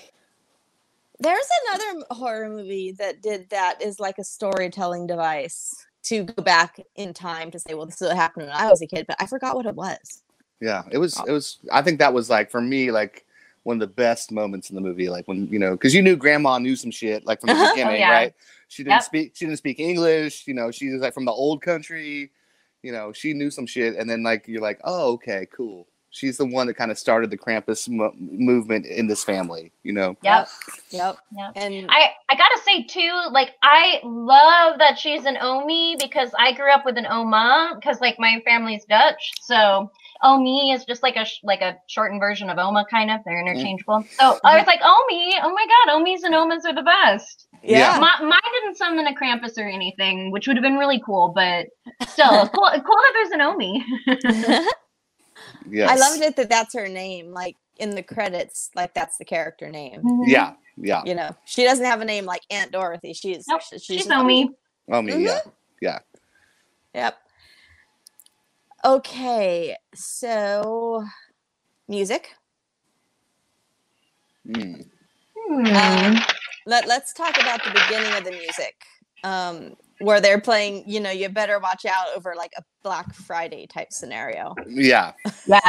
There's another horror movie that did that is like a storytelling device to go back in time to say, well, this is what happened when I was a kid, but I forgot what it was. Yeah, it was. Oh. It was. I think that was like for me like one of the best moments in the movie. Like when you know, because you knew Grandma knew some shit like from the. Oh, beginning, yeah. right? She didn't Yep. speak. She didn't speak English. You know, she was like from the old country. You know, she knew some shit, and then like you're like, oh, okay, cool. She's the one that kind of started the Krampus mo- movement in this family. You know. Yep. Yep. Yep. And I, I gotta say too, like I love that she's an Omi because I grew up with an Oma because like my family's Dutch, so Oh, Omi is just like a sh- like a shortened version of Oma, kind of. They're mm. interchangeable. So I was like, oh, Omi, oh my god, Omis and Omas are the best. Yeah. My, mine didn't summon a Krampus or anything, which would have been really cool, but still, cool, cool that there's an Omi. Yes. I loved it that that's her name. Like in the credits, like that's the character name. Mm-hmm. Yeah, yeah. You know, she doesn't have a name like Aunt Dorothy. She's Nope, she's, she's just Omi. Oh me, yeah, mm-hmm. yeah. Yep. Okay, so music. Mm. Um, let Let's talk about the beginning of the music, um, where they're playing. You know, you better watch out over like a Black Friday type scenario. Yeah, Yeah.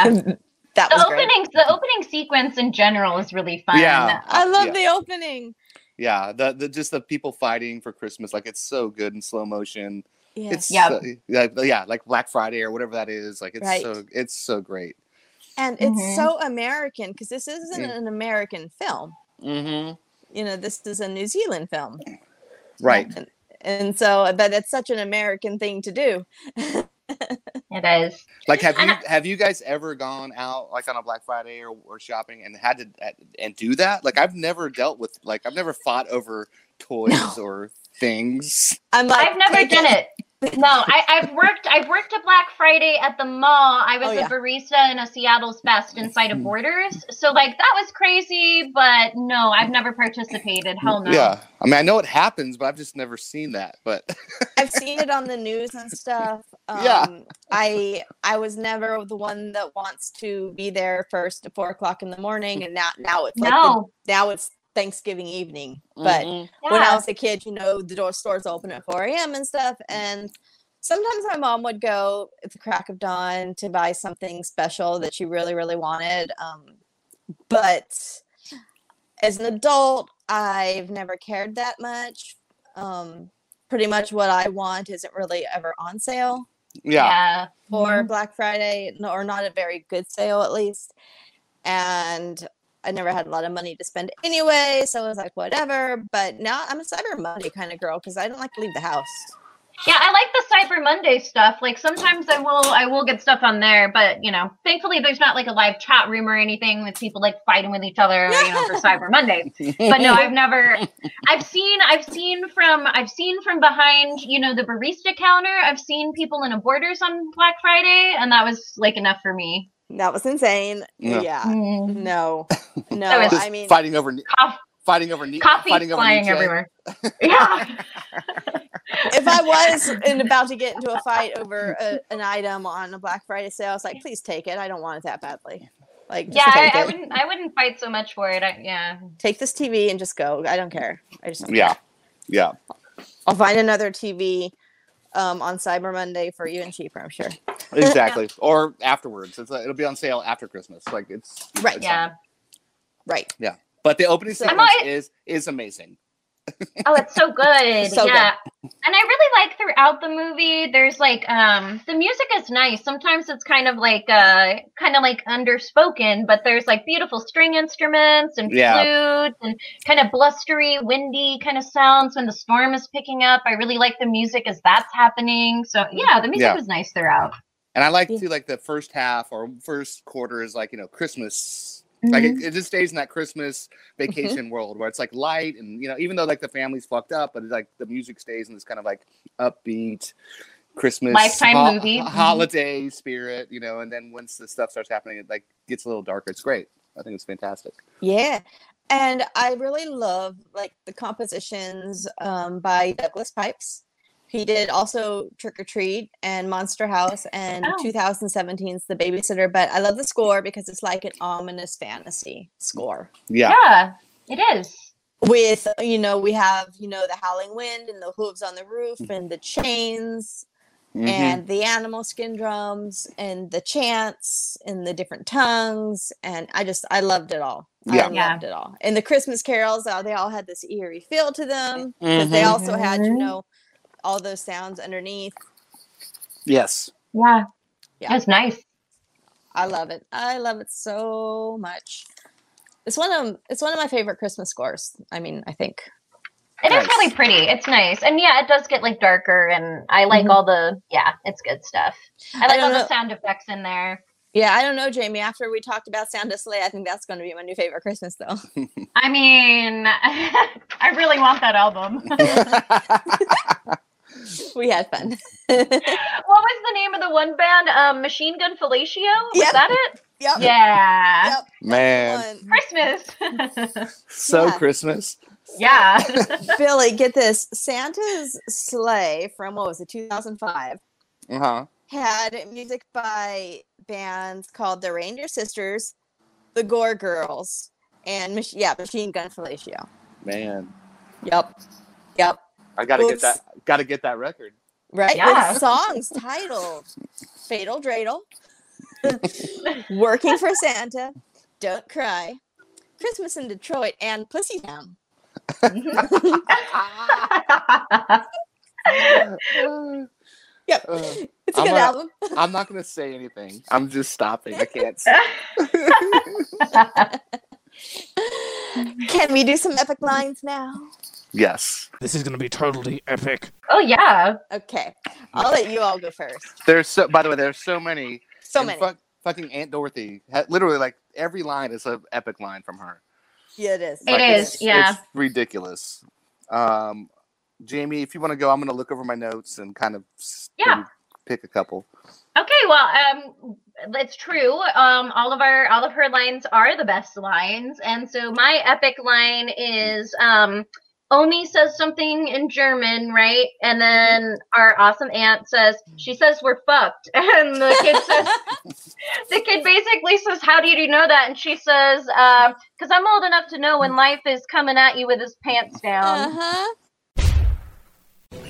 That the was great. opening the opening sequence in general is really fun. Yeah. I love Yeah. the opening. yeah. The, the just the people fighting for Christmas, like it's so good in slow motion. It's Yes. so, yeah, yeah, like Black Friday or whatever that is. Like it's Right. so it's so great. And it's Mhm. so American because this isn't Mm. an American film. Mm-hmm. You know, this is a New Zealand film. Right. And, and so, but it's such an American thing to do. It is. Like, have you have you guys ever gone out like on a Black Friday or, or shopping and had to and do that? Like, I've never dealt with like I've never fought over toys or things. I'm like, I've never done it. No, I, I've worked. I've worked a Black Friday at the mall. I was Oh, a yeah. barista in a Seattle's Best inside of Borders. So like that was crazy, but no, I've never participated. Hell no. Yeah, I mean, I know it happens, but I've just never seen that. But I've seen it on the news and stuff. Um, Yeah. I I was never the one that wants to be there first at four o'clock in the morning, and now now it's like the- No. now it's Thanksgiving evening. But Mhm. when I was a kid, you know, the door stores open at four a.m. and stuff, and sometimes my mom would go at the crack of dawn to buy something special that she really really wanted. Um, but as an adult, I've never cared that much. Um, pretty much what I want isn't really ever on sale yeah, or Black Friday, or not a very good sale at least. And I never had a lot of money to spend anyway, so I was like, whatever. But now I'm a Cyber Monday kind of girl because I don't like to leave the house. Yeah, I like the Cyber Monday stuff. Like sometimes I will I will get stuff on there, but you know, thankfully there's not like a live chat room or anything with people like fighting with each other, you know, for Cyber Monday. But no, I've never I've seen I've seen from I've seen from behind, you know, the barista counter. I've seen people in a borders on Black Friday, and that was like enough for me. That was insane. Yeah. Yeah. Mm. No. No. That was- just I mean, fighting over Coff- fighting over coffee fighting over flying Nietzsche. everywhere. Yeah. if I was in, about to get into a fight over a, an item on a Black Friday sale, I was like, please take it. I don't want it that badly. Like, just Yeah, take I, I wouldn't I wouldn't fight so much for it. I, yeah. take this TV and just go. I don't care. I just don't Yeah, care. yeah, I'll find another TV um, on Cyber Monday for you and cheaper. I'm sure. exactly. or afterwards, it's uh, it'll be on sale after Christmas. Like it's Right. it's Yeah. fine. Right. yeah. But the opening So- sequence always- is is amazing. Oh, it's so good. So yeah. And I really like throughout the movie there's like um the music is nice. Sometimes it's kind of like uh kind of like underspoken, but there's like beautiful string instruments and Yeah. flutes and kind of blustery, windy kind of sounds when the storm is picking up. I really like the music as that's happening. So yeah, the music Yeah. was nice throughout. And I like to like the first half or first quarter is like you know Christmas. Like it, it just stays in that Christmas vacation world where it's like light and you know even though like the family's fucked up, but it's like the music stays in this kind of like upbeat Christmas Lifetime movie. Mhm. holiday spirit, you know. And then once the stuff starts happening, it like gets a little darker. It's great. I think it's fantastic. Yeah. And I really love like the compositions um, by Douglas Pipes. He did also Trick or Treat and Monster House and Oh. 2017's The Babysitter. But I love the score because it's like an ominous fantasy score. Yeah. Yeah, it is. With, you know, we have, you know, the howling wind and the hooves on the roof Mm. and the chains Mhm. and the animal skin drums and the chants and the different tongues and i just i loved it all Yeah. i Yeah. loved it all and the christmas carols uh, they all had this eerie feel to them because they Mhm. also had you know all those sounds underneath yes. Yeah. Yeah. It was nice. i love it i love it so much it's one of it's one of my favorite christmas scores i mean i think It is Nice. really pretty. It's nice. And yeah, it does get like darker and I like Mhm. all the yeah, it's good stuff. I like don't all the sound effects in there. Yeah, I don't know, Jamie. After we talked about Santa's Slay, I think that's going to be my new favorite Christmas, though. I mean, I really want that album. we had fun. what was the name of the one band? Um, Machine Gun Fellatio? Was Yep. that it? Yep. Yeah. Man, Christmas. so Yeah. Christmas. yeah. Billy, get this: Santa's Slay from what was it, 2005, Uh huh. had music by bands called the Reindeer Sisters, the Gore Girls, and Mach- yeah, Machine Gun Fellatio. Man, Yep. Yep. I gotta Oops. get that. Gotta get that record. Right? Yeah. With songs titled Fatal Dreidel, Working for Santa, Don't Cry, Christmas in Detroit, and Pussy Town. Yep. Uh, It's a I'm good gonna- album. I'm not gonna say anything. I'm just stopping. I can't. Say. Can we do some epic lines now? Yes. This is going to be totally epic. oh yeah. Okay. I'll let you all go first. There's so. By the way, there's so many. So and many. fuck- fucking Aunt Dorothy. Literally, like every line is an epic line from her. Yeah, it is. It Like, is, it's- yeah. It's ridiculous. Um, Jamie, if you want to go, I'm going to look over my notes and kind of Yeah. maybe pick a couple. Okay, well, um, it's true. Um, all of our all of her lines are the best lines, and so my epic line is um, Omi says something in German, right? And then our awesome aunt says she says we're fucked, and the kid says the kid basically says, "How do you know that?" And she says, "Because I'm old enough to know when life is coming at you with his pants down." Uh-huh.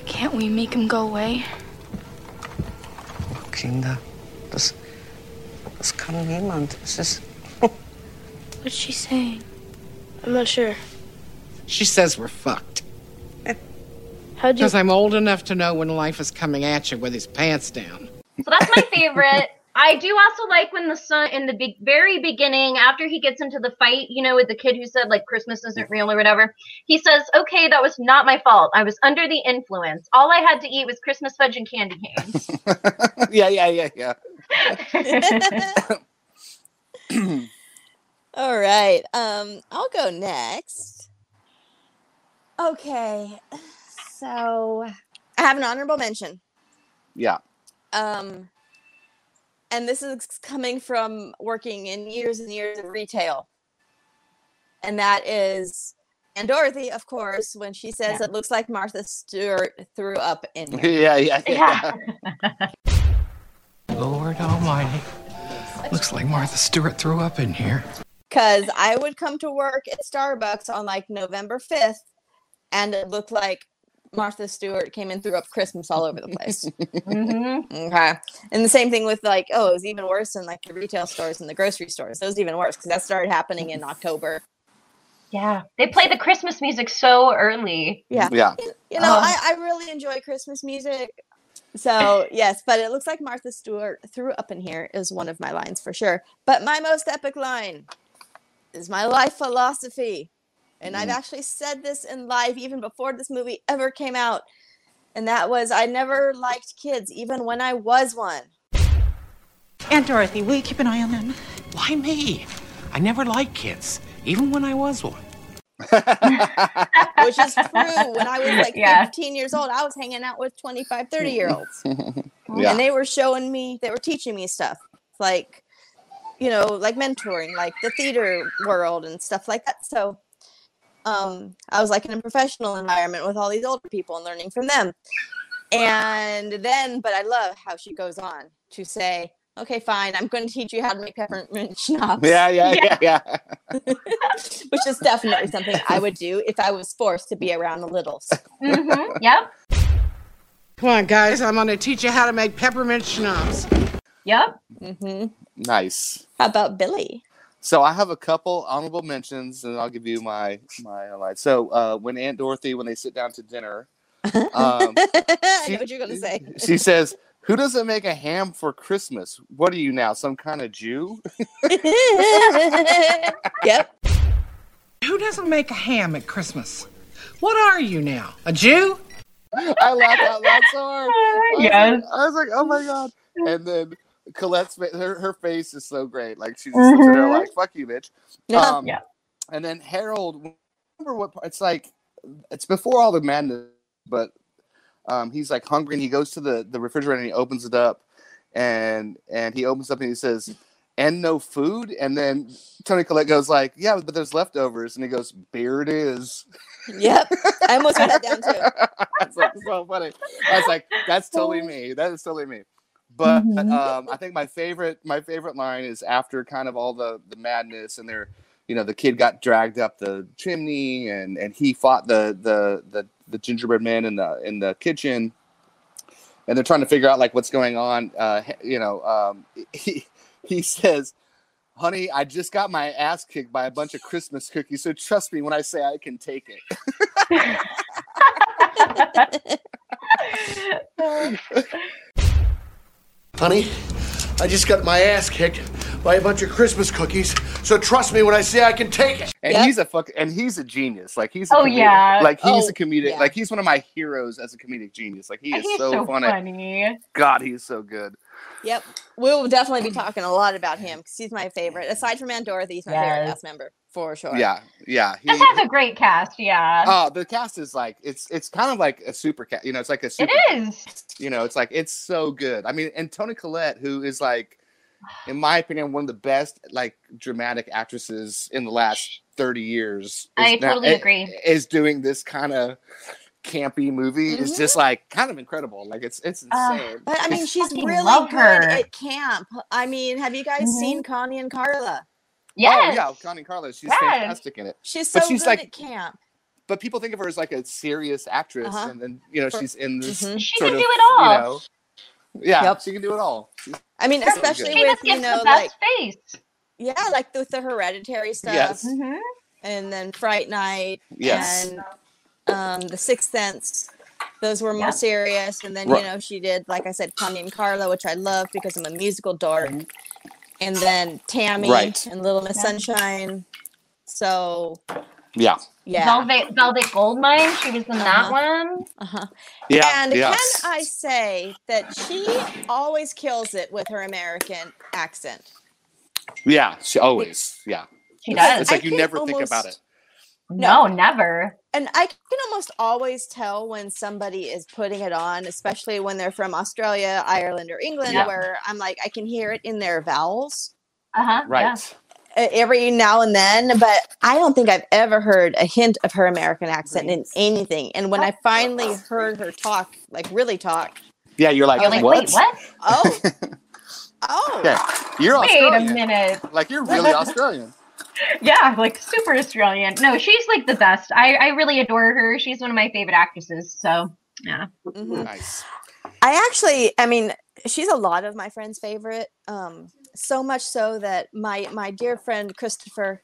Can't we make him go away? Kinder, das, das kann niemand. Es ist. What's she saying? I'm not sure. She says we're fucked. How'd you? Because I'm old enough to know when life is coming at you with his pants down. So that's my favorite. I do also like when the son in the be- very beginning, after he gets into the fight, you know, with the kid who said like Christmas isn't real or whatever. He says, "Okay, that was not my fault. I was under the influence. All I had to eat was Christmas fudge and candy canes." yeah, yeah, yeah, yeah. All right. Um, I'll go next. Okay. So I have an honorable mention. Yeah. Um, and this is coming from working in years and years of retail. And that is and Dorothy, of course, when she says it looks like Martha Stewart threw up in here. yeah, yeah, yeah. Lord Almighty. Looks like Martha Stewart threw up in here. Because I would come to work at Starbucks on like November 5th and it looked like Martha Stewart came and threw up Christmas all over the place. mm-hmm. Okay. And the same thing with like, oh, it was even worse in like the retail stores and the grocery stores. It was even worse because that started happening in October. Yeah, they play the Christmas music so early. Yeah. Yeah. You know, Oh. I, I really enjoy Christmas music. So, yes, but it looks like Martha Stewart threw up in here is one of my lines for sure. But my most epic line is my life philosophy. And I've Mm. actually said this in live even before this movie ever came out. And that was I never liked kids, even when I was one. Aunt Dorothy, will you keep an eye on them? Why me? I never liked kids, even when I was one. which is true. When I was like Yeah. 15 years old, I was hanging out with 25, 30 year olds. Yeah. And they were showing me, they were teaching me stuff like, you know, like mentoring, like the theater world and stuff like that. So um, I was like in a professional environment with all these older people and learning from them. And then, but I love how she goes on to say, okay, fine, I'm going to teach you how to make peppermint schnapps. Yeah, yeah, yeah, yeah. Which is definitely something I would do if I was forced to be around the littles. Mm-hmm. Yep. Come on, guys, I'm going to teach you how to make peppermint schnapps. Yep. Mm-hmm. Nice. How about Billie? So I have a couple honorable mentions, and I'll give you my my highlights. So uh, when Aunt Dorothy, when they sit down to dinner, um, I know what you're going to say. she says, "Who doesn't make a ham for Christmas? What are you now, some kind of Jew?" yep. Who doesn't make a ham at Christmas? What are you now? A Jew? I laughed out loud so hard. I Yes. I was like, "Oh my god!" And then Collette's her, her face is so great. Like she's just sits there Mhm. like "fuck you, bitch." Yeah. Um, Yeah. And then Harold, remember what? part- It's like it's before all the madness, but um, he's like hungry and he goes to the the refrigerator and he opens it up, and and he opens up and he says, "And no food." And then Toni Collette goes like, "Yeah, but there's leftovers," and he goes, "Beer it is." Yep. I almost wrote that down too. That's like so funny. I was like, that's totally me. That is totally me. But Mhm. um, I think my favorite my favorite line is after kind of all the the madness and they're you know the kid got dragged up the chimney and and he fought the the the, the gingerbread man in the in the kitchen and they're trying to figure out like what's going on. Uh, you know, um, he he says. Honey, I just got my ass kicked by a bunch of Christmas cookies, so trust me when I say I can take it. Honey, I just got my ass kicked by a bunch of Christmas cookies, so trust me when I say I can take it. And he's a fuck, and he's a genius. Like he's, a Oh, comedic- yeah. like he's Oh, a comedic, yeah. like he's one of my heroes as a comedic genius. Like he is He's so, so funny. funny. God, he's so good. Yep. We'll definitely be talking a lot about him because he's my favorite. Aside from Aunt Dorothy, he's my favorite Yes. cast member for sure. Yeah, yeah. He, This has a great cast. Yeah. oh, the cast is like it's it's kind of like a super cast. You know, it's like a it super. is. You know, it's like it's so good. I mean, and Toni Collette, who is like, in my opinion, one of the best like dramatic actresses in the last thirty years. is I now- totally agree. Is doing this kind of campy movie is just like kind of incredible. Like it's it's Uh, insane. But I mean, she's fucking really good her. at camp. I mean, have you guys Mhm. seen Connie and Carla? Yes. Oh yeah, Connie Carlos, she's Yes. fantastic in it. She's so But she's good like- at camp. But people think of her as like a serious actress, Uh-huh. and then you know For- she's in this Mhm. She sort can of, do it all. You know, yeah, Yep. she can do it all. She's- I mean, Very especially. She with you know, the like face. yeah, like with the hereditary stuff, Yes. Mhm. and then Fright Night, Yes. and um, the Sixth Sense. Those were more Yeah. serious, and then Right. you know she did, like I said, Connie and Carla, which I love because I'm a musical dork, and then Tammy Right. and Little Miss Yeah. Sunshine. So Yeah, yeah, Velvet Velvet Goldmine. She was in that Uh-huh. one. uh-huh. yeah, And yes. can I say that she always kills it with her American accent? yeah, she always, yeah. She It's- does. It's like I you can never think about it. No, never. And I can almost always tell when somebody is putting it on, especially when they're from Australia, Ireland, or England, Yeah. where I'm like, I can hear it in their vowels Uh huh. Right. Yeah. every now and then, but I don't think I've ever heard a hint of her American accent in anything. And when I finally heard her talk, like really talk, Yeah, you're like, I was Like, what? wait, what? oh, oh, Yeah, you're Australian. Wait Australian. a minute. Like you're really Australian. Yeah, like super Australian. No, she's like the best. I, I really adore her. She's one of my favorite actresses. So yeah. mhm. Nice. I actually, I mean, she's a lot of my friends' favorite. Um, so much so that my my dear friend Christopher,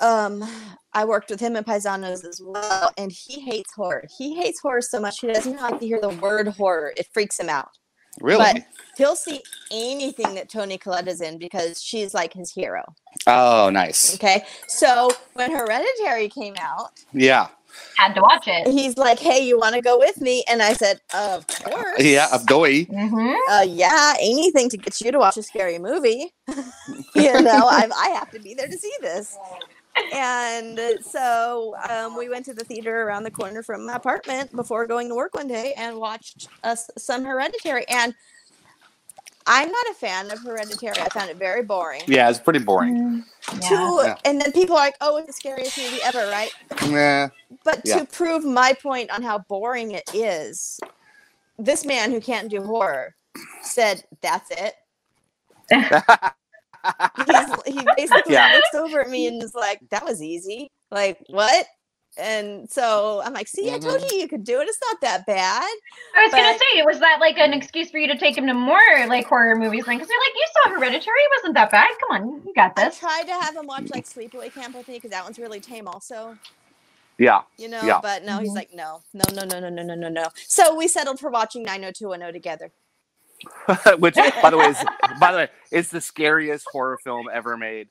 um, I worked with him in Paisanos as well, and he hates horror. He hates horror so much he doesn't like to hear the word horror. It freaks him out. Really? But he'll see anything that Toni Collette is in because she's like his hero. oh, nice. Okay, so when Hereditary came out, Yeah, Had to watch it. he's like, "Hey, you want to go with me?" And I said, "Of course." yeah. Abdoi. Mm-hmm. uh, yeah, anything to get you to watch a scary movie. you know, I, I have to be there to see this. And so um, we went to the theater around the corner from my apartment before going to work one day and watched us some Hereditary. And I'm not a fan of Hereditary. I found it very boring. Yeah, it's pretty boring. To, Yeah. And then people are like, oh, it's the scariest movie ever, right? Yeah. But Yeah. to prove my point on how boring it is, this man who can't do horror said, "That's it." He's, he basically Yeah. looks over at me and is like, "That was easy." Like what? And so I'm like, "See, I told Mm-hmm. you you could do it. It's not that bad." I was gonna But- say, was that like an excuse for you to take him to more like horror movies? Then, because you're like, you saw Hereditary, it wasn't that bad. Come on, you got I this. tried to have him watch like Sleepaway Camp with me because that one's really tame, also. Yeah. You know, Yeah. but no, Mm-hmm. he's like, no, no, no, no, no, no, no, no, no. So we settled for watching 90210 together. Which, by the way, is by the way, is the scariest horror film ever made.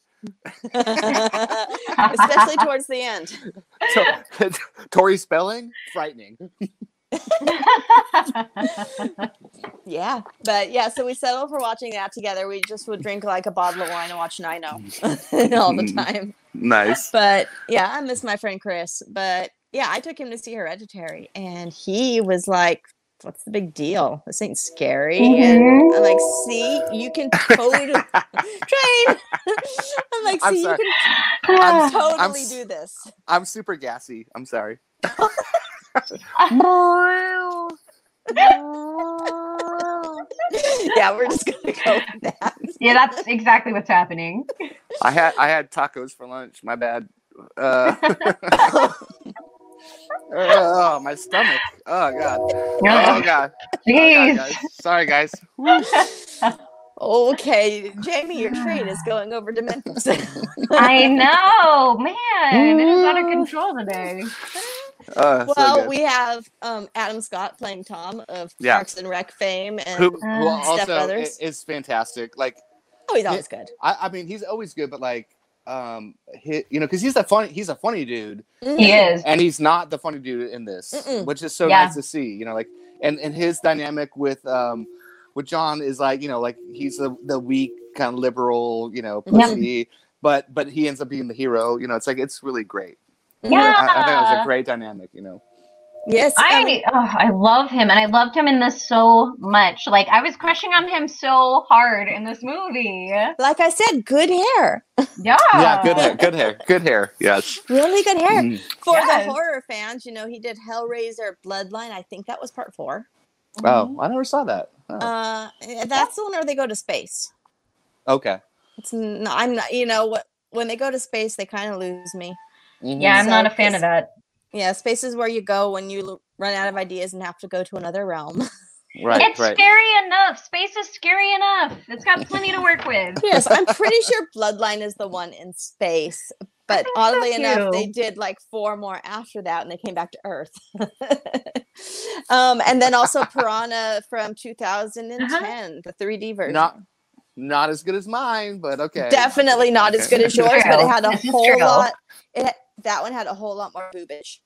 Especially towards the end. So, Tori Spelling, frightening. Yeah, but yeah, so we settled for watching that together. We just would drink like a bottle of wine and watch Nino all the Mm. time. Nice. But yeah, I miss my friend Chris. But yeah, I took him to see Hereditary, and he was like, "What's the big deal? This ain't scary." And I'm like, "See, you can totally train." I'm like, I'm "See, you can I'm- I'm totally s- do this." I'm super gassy. I'm sorry. yeah, we're just gonna go with that. Yeah, that's exactly what's happening. I had I had tacos for lunch. My bad. Uh, oh, my stomach. Oh god. Oh god. Oh, God, guys. Sorry, guys. Okay, Jamie, your train is going over to Memphis. I know, man. It is out of control today. Uh, so well, good. we have um, Adam Scott playing Tom of Yeah. Parks and Rec fame and who, who Step also i- Brothers. is fantastic. Like, Oh, he's always good. I, I mean, he's always good, but like, um, he, you know, because he's a funny, he's a funny dude. He is. and he's not the funny dude in this, Mm-mm. which is so Yeah. nice to see. You know, like, and and his dynamic with um with John is like, you know, like he's the the weak kind of liberal, you know, Yeah. pussy, but but he ends up being the hero. You know, it's like it's really great. Mm-hmm. Yeah. I, I think it was a great dynamic. You know. Yes, I mean- oh, I love him, and I loved him in this so much. Like I was crushing on him so hard in this movie. like I said, good hair, Yeah. Yeah, good hair, good hair, good hair. Yes. really good hair. Mm. For Yes. the horror fans, you know, he did Hellraiser Bloodline. I think that was part four. Oh, I never saw that. Oh, Uh, that's the one where they go to space. okay. It's n- I'm not, you know, what when they go to space, they kind of lose me. Mhm. Yeah, I'm not a fan of that. Yeah, space is where you go when you l- run out of ideas and have to go to another realm. Right, it's right. scary enough. Space is scary enough. It's got plenty to work with. yes, I'm pretty sure Bloodline is the one in space. But think so, oddly enough, they did like four more after that, and they came back to Earth. um, and then also Piranha from 2010, the 3D version. Not not as good as mine, but okay. Definitely not as good as yours, but it had a whole lot. It that one had a whole lot more boobage.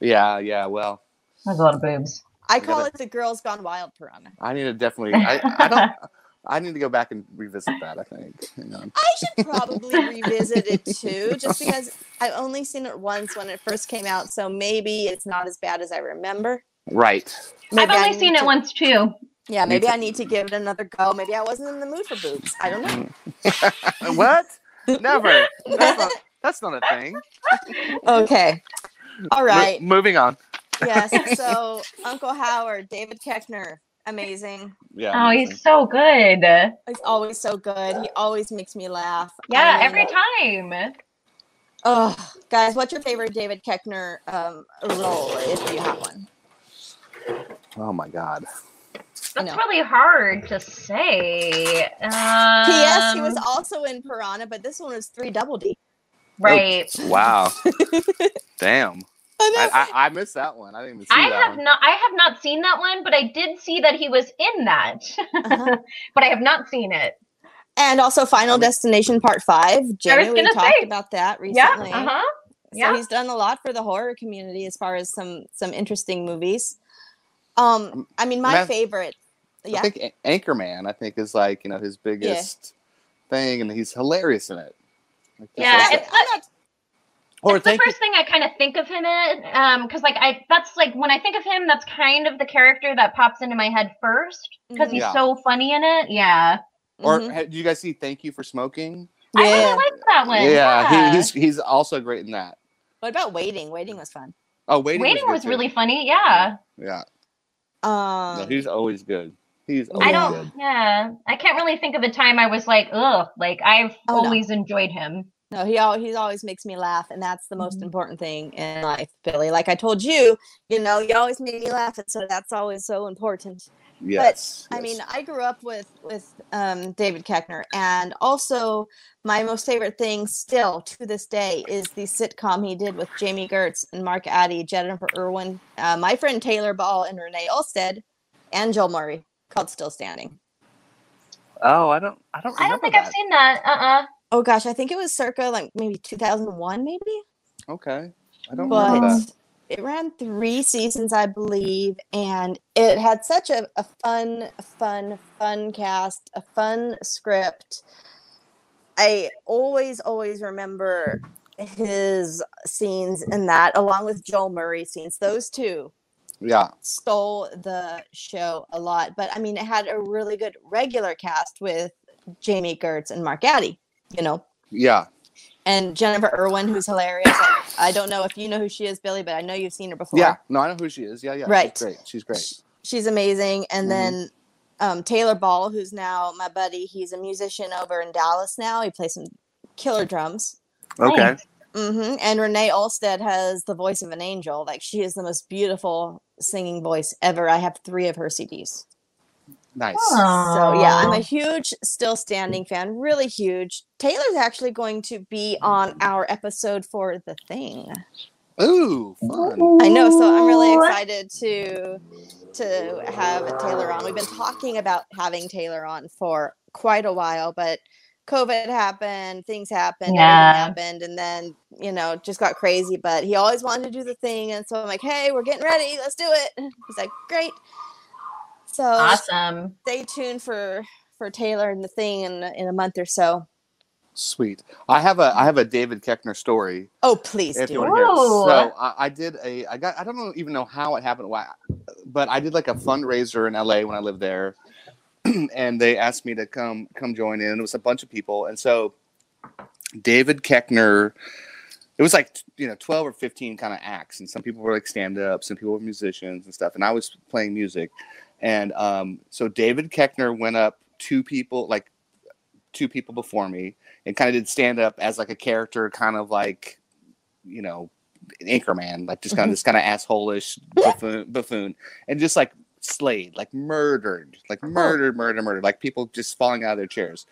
Yeah, yeah. Well, There's a lot of boobs. I call gotta- it the Girls Gone Wild Piranha. I need to definitely. I, I don't. I need to go back and revisit that. I think. Hang on. I should probably revisit it too, just because I've only seen it once when it first came out, so maybe it's not as bad as I remember. Right. I've Maybe I only need seen it once too. Yeah, maybe too. I need to give it another go. Maybe I wasn't in the mood for boobs. I don't know. what? Never. That's not, that's not a thing. Okay. All right. Mo- moving on. yes. So Uncle Howard, David Koechner, amazing. Yeah. Oh, amazing. he's so good. He's always so good. He always makes me laugh. Yeah, I mean, every time. Oh, guys, what's your favorite David Koechner um, role if you have one? Oh my god. I That's really hard to say. Um, P.S. He was also in Piranha, but this one was three double D. right. Wow. Damn. I. I, I, I missed that one. I didn't even see I that have one. not. I have not seen that one, but I did see that he was in that. Uh-huh. but I have not seen it. And also Final Destination Part Five. Jamie, we gonna talked say. about that recently. Yeah. recently. Uh huh. So Yeah. he's done a lot for the horror community as far as some some interesting movies. Um, I mean, my Man, favorite. Yeah. I think A- Anchorman. I think is like you know his biggest thing, and he's hilarious in it. Like, Yeah, like- it's, or it's the thank you. first thing I kind of think of him in, um, because like I, that's like when I think of him, that's kind of the character that pops into my head first, because he's Yeah. so funny in it. Yeah, Or Mhm. ha- did you guys see Thank You for Smoking? I really Yeah. like that one. yeah, Yeah, He, he's he's also great in that. What about Waiting? Waiting was fun. Oh, waiting, Waiting was, was really funny. Yeah, Yeah, Um, no, he's always good. He's always I don't. good. Yeah, I can't really think of a time I was like, ugh. Like I've Oh, no. always enjoyed him. No, he al- he always makes me laugh, and that's the Mm-hmm. most important thing in life, Billie. Like I told you, you know, you always make me laugh, and so that's always so important. Yes. But I mean, I grew up with with um, David Koechner, and also my most favorite thing still to this day is the sitcom he did with Jami Gertz and Mark Addy, Jennifer Irwin, uh, my friend Taylor Ball, and Renee Olstead, and Joel Murray, called Still Standing. oh, I don't, I don't I don't think that. I've seen that. Uh uh Oh gosh, I think it was circa like maybe 2001, maybe. Okay, I don't But remember that. it ran three seasons, I believe, and it had such a, a fun, fun, fun cast, a fun script. I always, always remember his scenes in that, along with Joel Murray scenes. Those two Yeah. stole the show a lot. But I mean, it had a really good regular cast with Jami Gertz and Mark Addy, you know, Yeah. and Jennifer Irwin, who's hilarious. I, I don't know if you know who she is, Billie, but I know you've seen her before. Yeah. No, I know who she is. Yeah, yeah. Right. She's great. She's great. She's amazing. And Mhm. then um, Taylor Ball, who's now my buddy, he's a musician over in Dallas now. He plays some killer drums. Okay. Hmm And Renee Olstead has the voice of an angel. Like she is the most beautiful singing voice ever. I have three of her CDs. Nice. So yeah, I'm a huge still standing fan, really huge. Taylor's actually going to be on our episode for the thing. Ooh, fun. I know, so I'm really excited to to have Taylor on. We've been talking about having Taylor on for quite a while, but COVID happened, things happened, Yeah. happened, and then you know, just got crazy. But he always wanted to do the thing, and so I'm like, "Hey, we're getting ready. Let's do it." He's like, "Great." So Awesome. Stay tuned for for Taylor and the thing in in a month or so. Sweet. I have a I have a David Koechner story. Oh, please if do. you want to hear it. So I, I did a I got I don't know even know how it happened why, but I did like a fundraiser in LA when I lived there, and they asked me to come come join in. It was a bunch of people, and so David Koechner. It was like you know twelve or fifteen kind of acts, and some people were like stand ups, and people were musicians and stuff, and I was playing music, and um, so David Koechner went up two people like two people before me and kind of did stand up as like a character, kind of like, you know, an Anchorman, like just kind of this kind of assholish buffoon, buffoon, and just like slayed, like murdered, like murdered, murdered, murdered, like people just falling out of their chairs.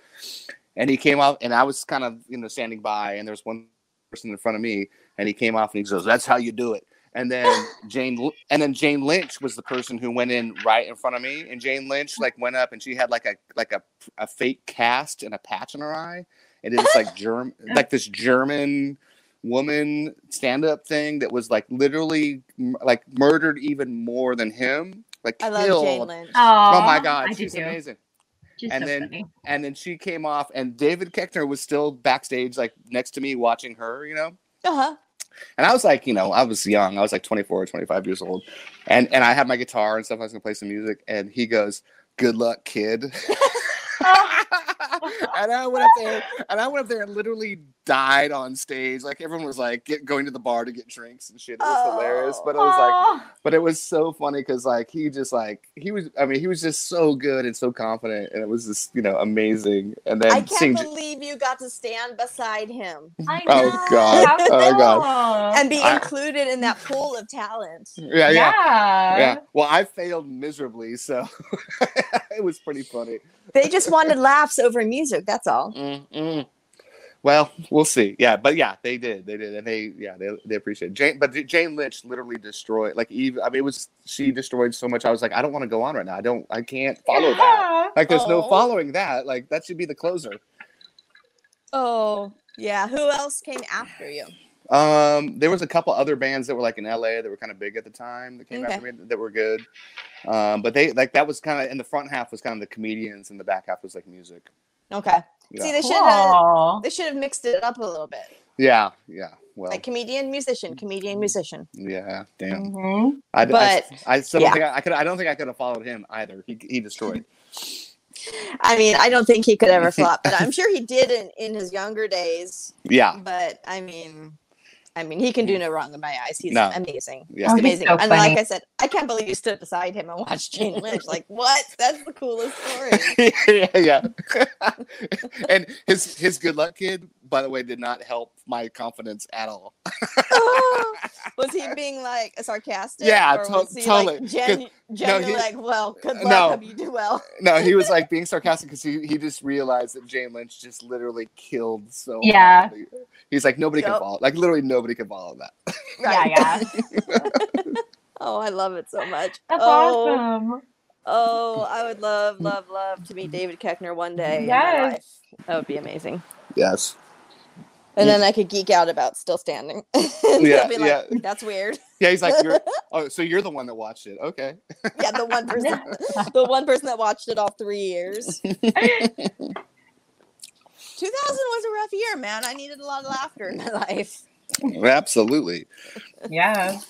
And he came off, and I was kind of you know standing by, and there was one person in front of me, and he came off and he goes, "That's how you do it." And then Jane, and then Jane Lynch was the person who went in right in front of me, and Jane Lynch like went up, and she had like a like a, a fake cast and a patch in her eye, and it was like germ like this German woman stand up thing that was like literally m- like murdered even more than him, like I love killed. Jane Lynch. Oh my god, I do she's amazing. She's and so then funny. and then she came off, and David Koechner was still backstage, like next to me, watching her. You know, Uh huh. and I was like, you know, I was young. I was like 24 or 25 years old. And and I had my guitar and stuff. I was gonna play some music. And he goes, Good luck, kid. and I went up there and I went up there and literally died on stage. Like everyone was like get, going to the bar to get drinks and shit. It was hilarious. But it was like oh. but it was so funny because like he just like he was I mean, he was just so good and so confident and it was just, you know, amazing. And then I can't seeing believe you got to stand beside him. I Oh god. Oh god. And be I- included in that pool of talent. Yeah, yeah, Yeah. yeah. Well, I failed miserably, so it was pretty funny. They just wanted laughs over music. That's all. Mm-mm. Well, we'll see. Yeah, but yeah, they did. They did, and they yeah they they appreciate it. Jane. But Jane Lynch literally destroyed. Like Eve. I mean, it was she destroyed so much. I was like, I don't want to go on right now. I don't. I can't follow that. Like, there's no Oh. following that. Like, that should be the closer. Oh, yeah. Who else came after you? Um, there was a couple other bands that were like in LA that were kind of big at the time that came Okay. after me that were good. Um, but they like that was kind of in the front half was kind of the comedians and the back half was like music. Okay. Yeah. See, they should have they should have mixed it up a little bit. Yeah, yeah. Well, Like comedian, musician, comedian, musician. yeah. Damn. Mhm. I, But, I, I, still yeah. don't think I, I could. I don't think I could have followed him either. He he destroyed. I mean, I don't think he could ever flop, but I'm sure he did in, in his younger days. Yeah. But I mean, I mean, he can do no wrong in my eyes. He's No. amazing. Yeah. Oh, he's Oh, he's amazing. so and like. I said, I can't believe you stood beside him and watched Jane Lynch. Like, what? That's the coolest story. yeah, yeah. and his his good luck kid, by the way, did not help my confidence at all. was he being like sarcastic? Yeah, or to- was he totally. like gen- 'Cause- no, he- like, well, good luck, No. hope you do well. No, he was like being sarcastic because he, he just realized that Jane Lynch just literally killed so. Yeah. badly. He's like nobody can Yup. follow. Like literally nobody can follow that. Right. Yeah, yeah. Oh, I love it so much. That's oh, awesome. Oh, I would love, love, love to meet David Koechner one day. Yes. That would be amazing. Yes. And then I could geek out about still standing. Yeah, be like, yeah. That's weird. Yeah, he's like, you're, oh, so you're the one that watched it. Okay. yeah, the one person, the one person that watched it all three years. 2000 was a rough year, man. I needed a lot of laughter in my life. Absolutely. Yeah.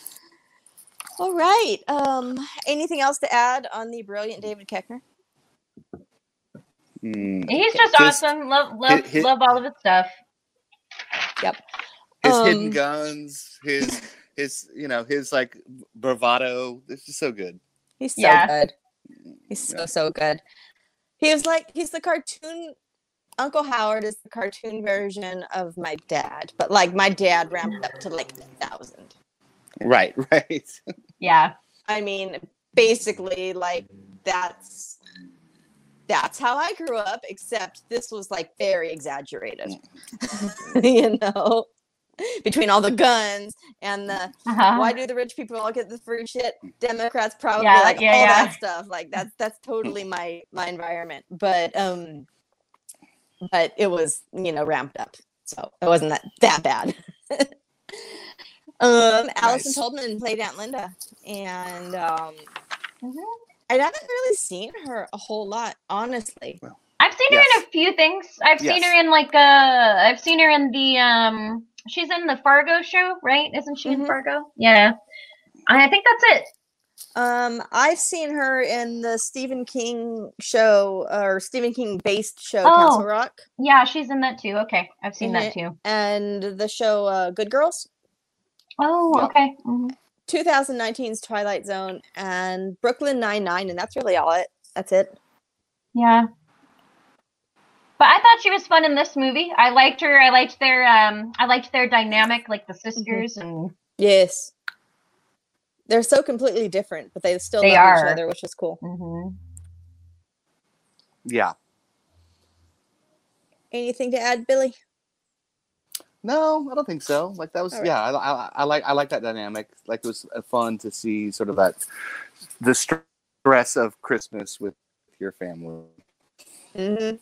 All right. Um, anything else to add on the brilliant David Koechner? Mm. He's just, awesome. Love, love, hit- hit- love all of his stuff. Yep. His Um, hidden guns, his his you know his like bravado. This is so good. He's so Yeah. good. He's so so good. He was like he's the cartoon. Uncle Howard is the cartoon version of my dad, but like my dad ramped up to like a thousand. Right, right. Yeah. I mean, basically, like that's that's how I grew up. Except this was like very exaggerated, you know, between all the guns and the Uh-huh. why do the rich people all get the free shit? Democrats probably Yeah, like yeah, all yeah. that stuff. Like that's that's totally my my environment. But um, but it was you know ramped up, so it wasn't that that bad. um, Allison Nice. Tolman played Aunt Linda, and um, Mm-hmm. I haven't really seen her a whole lot, honestly. I've seen her in a few things. I've seen her in like uh I've seen her in the um she's in the Fargo show, right? Isn't she Mm-hmm. in Fargo? Yeah. I think that's it. Um, I've seen her in the Stephen King show or Stephen King based show, Castle Oh. Rock. Yeah, she's in that too. Okay. I've seen that too. And the show uh, Good Girls. Oh, Yep. okay. Mhm. 2019's Twilight Zone and Brooklyn Nine Nine, and that's really all it. That's it. Yeah. But I thought she was fun in this movie. I liked her. I liked their um I liked their dynamic, like the sisters and Yes. They're so completely different, but they still They love are. each other, which is cool. Mm-hmm. Yeah. Anything to add, Billie? No, I don't think so. Like that was All right. yeah. I, I, I like I like that dynamic. Like it was uh, fun to see sort of that the stress of Christmas with your family. Mm-hmm.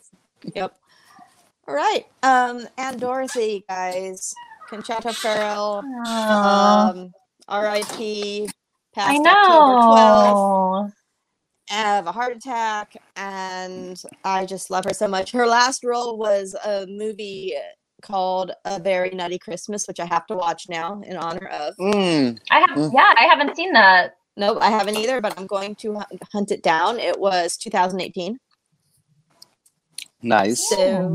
Yep. All right. Um, and Dorothy, guys. Conchata Ferrell. Aw. Um, R.I.P. Passed I October 12th. know. have a heart attack and I just love her so much. Her last role was a movie called A Very Nutty Christmas, which I have to watch now in honor of. Mm. I have yeah, I haven't seen that. Nope, I haven't either, but I'm going to hunt- hunt it down. It was 2018. Nice. So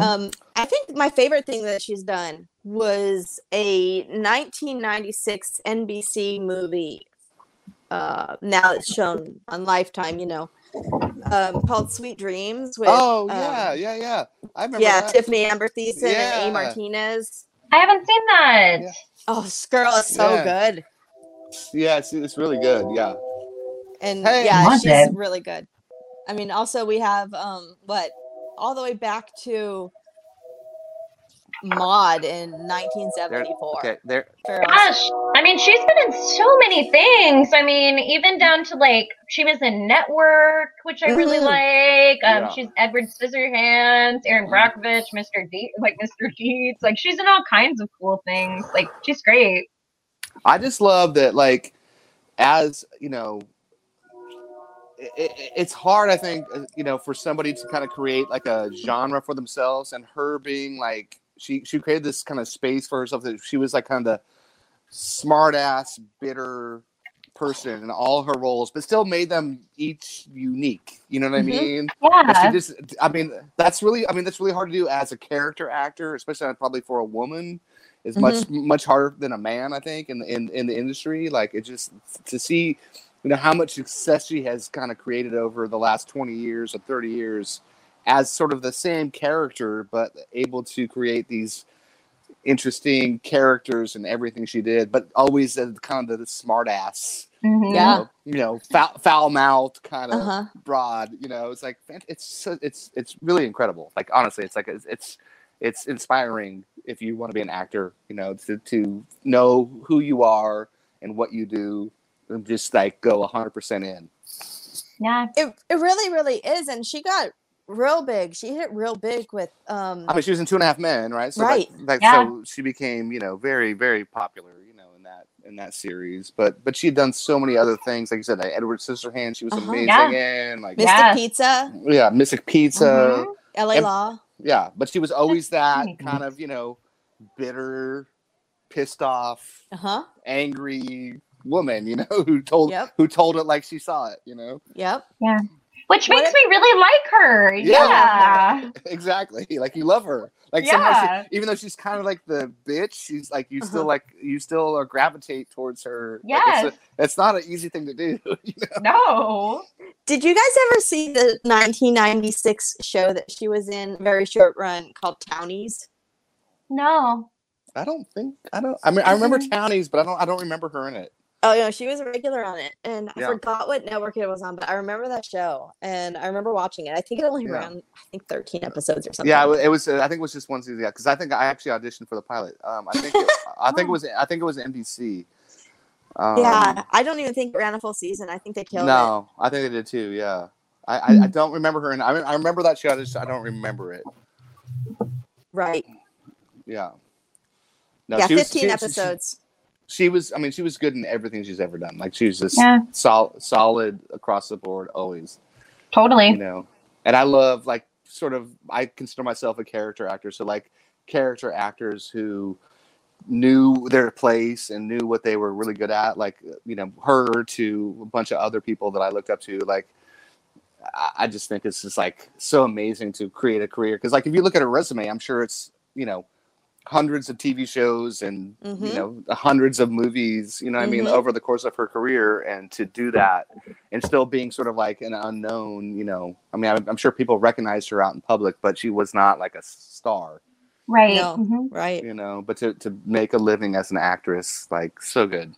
um, I think my favorite thing that she's done was a 1996 NBC movie. Uh, now it's shown on Lifetime, you know, um, called Sweet Dreams. With, oh um, yeah, yeah, yeah. I remember. That. Yeah, that. Tiffani Amber Thiessen and A. Martinez. I haven't seen that. Oh, this girl is so Yeah. good, Yeah, it's, it's really good. Yeah. and Hey. yeah, she's it. really good. I mean, also we have um, what all the way back to Maud in There, 1974. okay. There. Ferrell's- Gosh, I mean, she's been in so many things. I mean, even down to like she was in Network, which I really Mhm. like. Um, Yeah. she's Edward Scissorhands, Erin Brockovich, Mr. D, like Mr. Deeds. Like she's in all kinds of cool things. Like she's great. I just love that, like, as you know, it, it, it's hard. I think uh, you know for somebody to kind of create like a genre for themselves, and her being like she she created this kind of space for herself that she was like kind of the smart ass, bitter person in all her roles, but still made them each unique. You know what Mhm. I mean? Yeah. She just, I mean, that's really, I mean, that's really hard to do as a character actor, especially probably for a woman. Is much much harder than a man, I think, in in, in the industry. Like it just to see, you know, how much success she has kind of created over the last twenty years or thirty years, as sort of the same character, but able to create these interesting characters and everything she did, but always as kind of the smart ass Mhm. you Yeah. know, you know, foul, foul mouthed kind of Uh-huh. broad. You know, it's like it's it's it's really incredible. Like honestly, it's like it's it's, it's inspiring if you want to be an actor. You know, to to know who you are and what you do, and just like go hundred percent in. Yeah. It it really really is, and she got real big. She hit it real big with um I mean, she was in Two and a Half Men, right? So Right. Like, like Yeah. so she became, you know, very, very popular, you know, in that in that series. But but she had done so many other things. Like you said, like Edward Scissorhands, she was Uh-huh. amazing Yeah. in. Like Mystic Pizza, yeah, Mystic Pizza. LA And- Law. Yeah, but she was always that kind of, you know, bitter, pissed off, Uh-huh. angry woman, you know, who told Yep. who told it like she saw it, you know. Yep. Yeah. Which makes me really like her. Yeah. exactly. Like you love her. Like somehow Yeah. she, even though she's kind of like the bitch, she's like you still Uh-huh. like you still uh, gravitate towards her. Like, Yes. it's, it's not an easy thing to do. you know? No. Did you guys ever see the 1996 show that she was in, very short run, called Townies? No. I don't think I don't. I mean, I remember Townies, but I don't. I don't remember her in it. Oh no, she was a regular on it, and I forgot what network it was on, but I remember that show, and I remember watching it. I think it only Yeah. ran, I think, 13 episodes or something. Yeah, it was. uh, I think it was just one season. Yeah, because I think I actually auditioned for the pilot. Um, I think. It, I think it was. I think it was NBC. Um, yeah, I don't even think it ran a full season. I think they killed it. No, I think they did too. Yeah. I, I. I don't remember her, and I, I remember that show. I just I don't remember it. Right. Yeah. No, yeah, she was- 15 she- she- episodes. She was i mean she was good in everything she's ever done. Like she was just Yeah. sol- solid across the board always. Totally. you know? And i love like sort of i consider myself a character actor. So like character actors who knew their place and knew what they were really good at like you know her to a bunch of other people that i looked up to like i, I just think it's just like so amazing to create a career. Because like if you look at her resume i'm sure it's you know hundreds of tv shows and Mhm. you know hundreds of movies you know what i mean Mhm. over the course of her career and to do that and still being sort of like an unknown you know i mean i'm, I'm sure people recognized her out in public but she was not like a star Right. No, Mhm. right. you know but to, to make a living as an actress like so good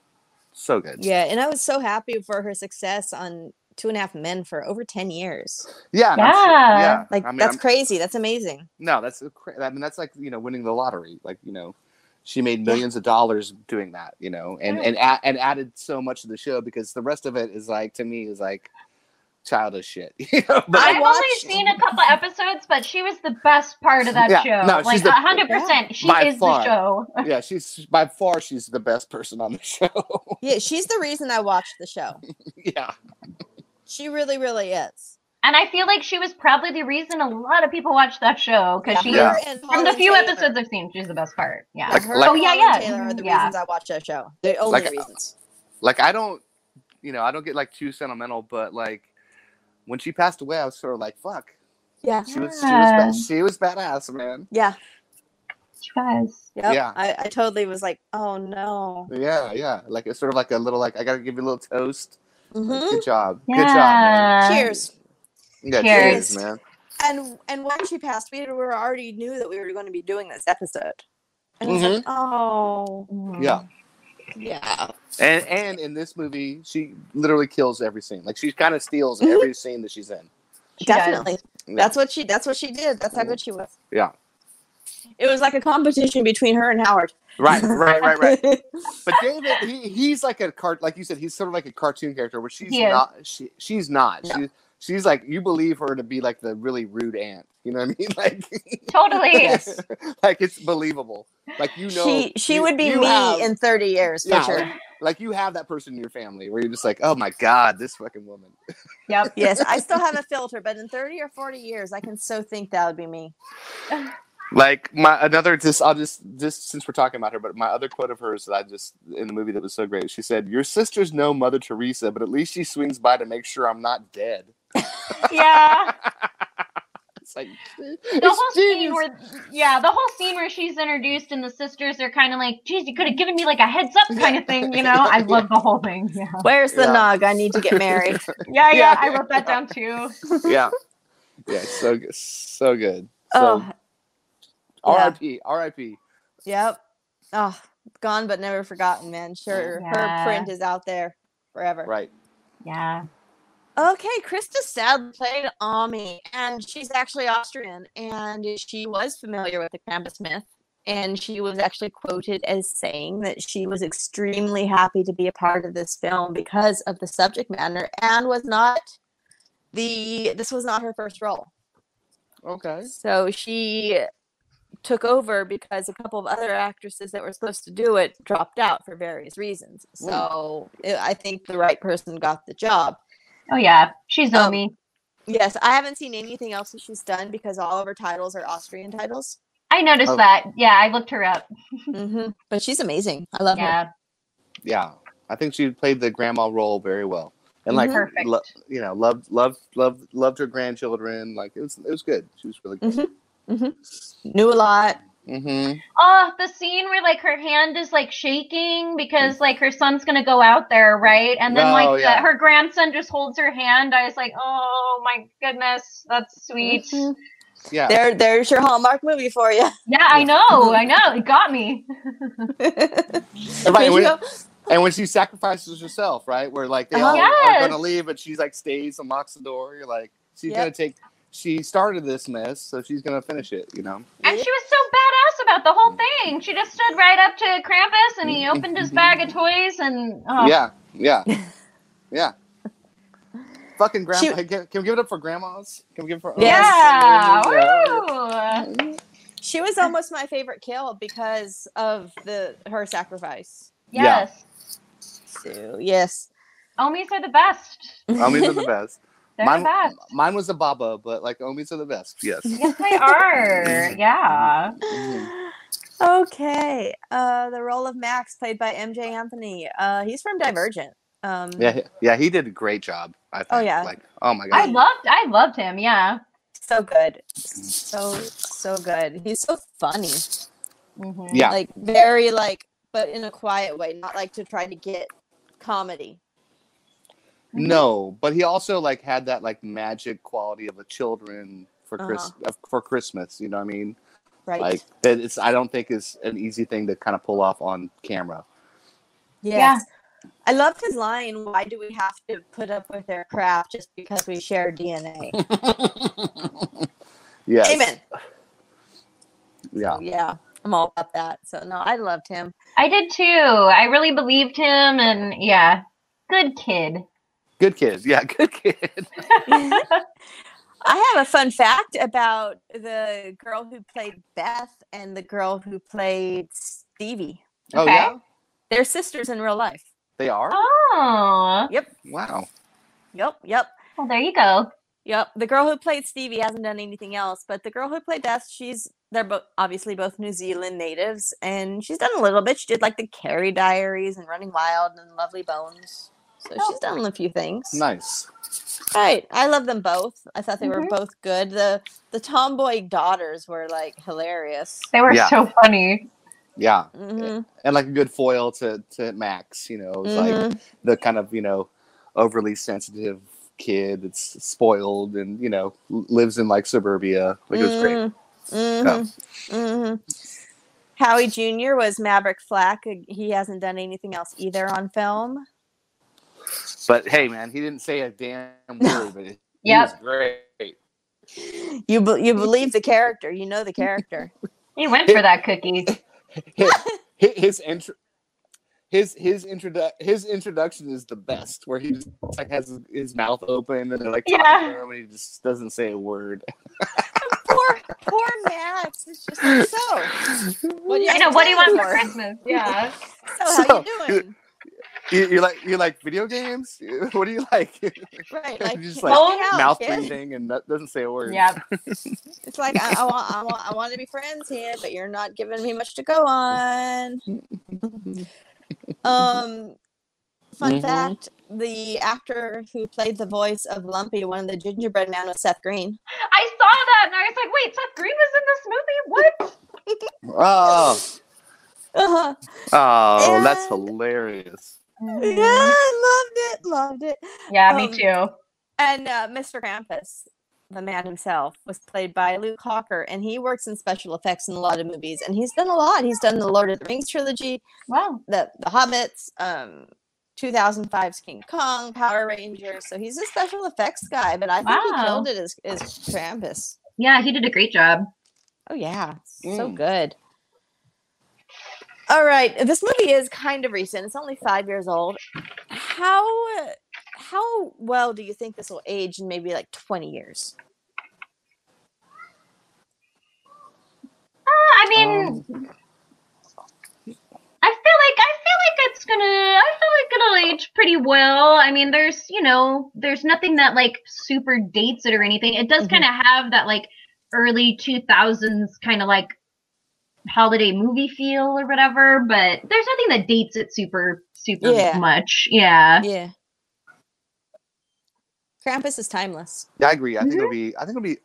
so good Yeah, and I was so happy for her success on Two and a Half Men for over 10 years. yeah and sure- Yeah. yeah Like, I mean, that's I'm- crazy. That's amazing. no that's a cra- i mean that's like you know winning the lottery like you know she made millions of dollars doing that you know and and a- and added so much to the show because the rest of it is like to me is like childish shit you know but I've watched- only seen a couple episodes, but she was the best part of that Yeah, show. no, she's like the- hundred percent, she by is far. the show. yeah she's by far she's the best person on the show Yeah, she's the reason I watched the show. yeah She really, really is. And I feel like she was probably the reason a lot of people watched that show because she, Yeah. Her and from the few Taylor. episodes I've seen, she's the best part. Yeah. Like- Her like- Oh, yeah, yeah. Taylor are the Yeah. reasons I watched that show. The only Like, reasons. like i don't you know i don't get like too sentimental but like when she passed away i was sort of like fuck Yeah. she was she was Yeah. she was badass man Yeah. She was. Yep. Yeah. I, I totally was like, oh no. yeah yeah like it's sort of like a little like i gotta give you a little toast Like, Mhm. good job good job man. Cheers. yeah Cheers. cheers man And and when she passed, we were already knew that we were going to be doing this episode. And I was like, mm-hmm. oh yeah yeah. and and in this movie she literally kills every scene like she kind of steals mm-hmm. every scene that she's in She. Definitely. Yeah. That's what she that's what she did. That's how mm-hmm. good she was. yeah It was like a competition between her and Howard. right right right right but david he, he's like a cart like you said he's sort of like a cartoon character where she's not she, she's not No. she, she's like you believe her to be like the really rude aunt you know what i mean like Totally. like it's believable like you know she she you- would be me have- in 30 years for yeah, sure. like, like you have that person in your family where you're just like oh my god this fucking woman Yep. Yes, I still have a filter, but in 30 or 40 years, I can so think that would be me. Like my another just i'll just just since we're talking about her but my other quote of hers that i just in the movie that was so great she said your sister's no mother teresa but at least she swings by to make sure i'm not dead Yeah. it's like The it's whole scene where, yeah, the whole scene where she's introduced and the sisters are kind of like, geez, you could have given me like a heads up kind of thing, you know? I love the whole thing. Yeah. Where's the Yeah. nog? I need to get married. Yeah, yeah, Yeah, I wrote that down too. yeah yeah so good so good so oh, yeah. Rip rip yep. Oh, gone but never forgotten, man. Sure, Yeah. her print is out there forever. right Yeah. Okay, Krista Sad played Omi, and she's actually Austrian, and she was familiar with the Krampus myth. And she was actually quoted as saying that she was extremely happy to be a part of this film because of the subject matter, and was not the this was not her first role. Okay. So she took over because a couple of other actresses that were supposed to do it dropped out for various reasons. So it, I think the right person got the job. Oh yeah, she's Um, Omi. Yes, I haven't seen anything else that she's done because all of her titles are Austrian titles. I noticed Oh. that. Yeah, I looked her up. hmm But she's amazing. I love Yeah. her. Yeah, I think she played the grandma role very well, and like, Mhm. Lo- you know, loved, loved, loved, loved her grandchildren. Like it was, it was good. She was really good. hmm hmm Knew a lot. Mm-hmm. Oh, the scene where like her hand is like shaking because like her son's gonna go out there, right? And then Oh, like the- her grandson just holds her hand. I was like, oh my goodness, that's sweet. Mhm. Yeah. There, there's your Hallmark movie for you. Yeah, I know, I know, it got me. And, right, when, go- and when she sacrifices herself, right, where like they Uh-huh. all are gonna leave, but she's like stays and locks the door. You're like, she's Yep. gonna take. She started this mess, so she's gonna finish it. You know. And she was so badass about the whole thing. She just stood right up to Krampus and he opened his bag of toys and oh, Yeah. Yeah. Yeah. Fucking grandma. She- can, can we give it up for grandmas? Can we give it for? yeah, Yeah. woo! She was almost my favorite kill because of the her sacrifice. Yeah. Yes, So yes. Omis are the best. Omis are the best. They're mine, the best. mine was a baba, but like Omis are the best. Yes. Yes, they are. Yeah. Okay. Uh, the role of Max, played by Emjay Anthony. Uh, he's from Divergent. Um, Yeah. he- Yeah. He did a great job. I think. Oh, yeah. Like, oh my god. I god. loved I loved him, yeah. so good, so so good. He's so funny. Mhm. Yeah. Like very like, but in a quiet way, not like to try to get comedy. No, but he also like had that like magic quality of a children for Chris Uh-huh. of for Christmas. You know what I mean? Right. Like that. It's I don't think is an easy thing to kind of pull off on camera. Yes. I loved his line, why do we have to put up with their crap just because we share DNA? Yes. Amen. Yeah. Yeah, I'm all about that. So no, I loved him. I did too. I really believed him and yeah. Good kid. Good kid. Yeah. Good kid. I have a fun fact about the girl who played Beth and the girl who played Stevie. Oh Okay. yeah. They're sisters in real life. They are. Oh. Yep. Wow. Yep. Yep. Well there you go. Yep. The girl who played Stevie hasn't done anything else, but the girl who played Beth, she's they're both obviously both New Zealand natives, and she's done a little bit. She did like the Carrie Diaries and Running Wild and Lovely Bones. So she's done a few things. Nice. Right. I love them both. I thought they were Mhm. both good. The the tomboy daughters were like hilarious. They were Yeah. so funny. Yeah. hmm And like a good foil to to Max. You know, it's Mhm. like the kind of you know overly sensitive kid that's spoiled and you know lives in like suburbia. Like it was great. Mm-hmm. hmm Howie Jr. was Maverick Flack. He hasn't done anything else either on film. But hey, man, he didn't say a damn word, but he Yep. was great. You be- you believe the character. You know the character. He went for that cookie. his his, his intro. His his introdu- his introduction is the best, where he just like has his, his mouth open and they're like talking Yeah. to him and he just doesn't say a word. poor poor Max. It's just like, so. What do you I know, what do you want for for? Christmas? Yeah. So how So, you doing? You, you're like you like video games. What do you like? Right, like just like me out, mouth kid. breathing and that doesn't say a word. Yeah, It's like I, I want I want I want to be friends here, but you're not giving me much to go on. Um, fun Mhm. fact: the actor who played the voice of Lumpy, one of the gingerbread man, was Seth Green. I saw that and I was like, wait, Seth Green was in this movie? What? Oh, Uh-huh. oh, that's And- Yeah, I loved it, loved it. Yeah, me Um, too. And uh, Mr. Krampus, the man himself, was played by Luke Hawker, and he works in special effects in a lot of movies. And he's done a lot. He's done the Lord of the Rings trilogy, Wow. the the Hobbits, um, 2005's King Kong, Power Rangers. So he's a special effects guy, but I think he Wow. killed it as as Krampus. Yeah, he did a great job. Oh yeah, so Mm. good. All right, this movie is kind of recent. It's only five years old. How how well do you think this will age in maybe like twenty years? Uh, I mean, um. I feel like I feel like it's gonna I feel like it'll age pretty well. I mean, there's you know there's nothing that like super dates it or anything. It does mm-hmm. kind of have that like early 2000s kind of like holiday movie feel or whatever, but there's nothing that dates it super super Yeah. much. Yeah. Yeah. Krampus is timeless. Yeah, I agree. I think Mm-hmm. it'll be. I think it'll be.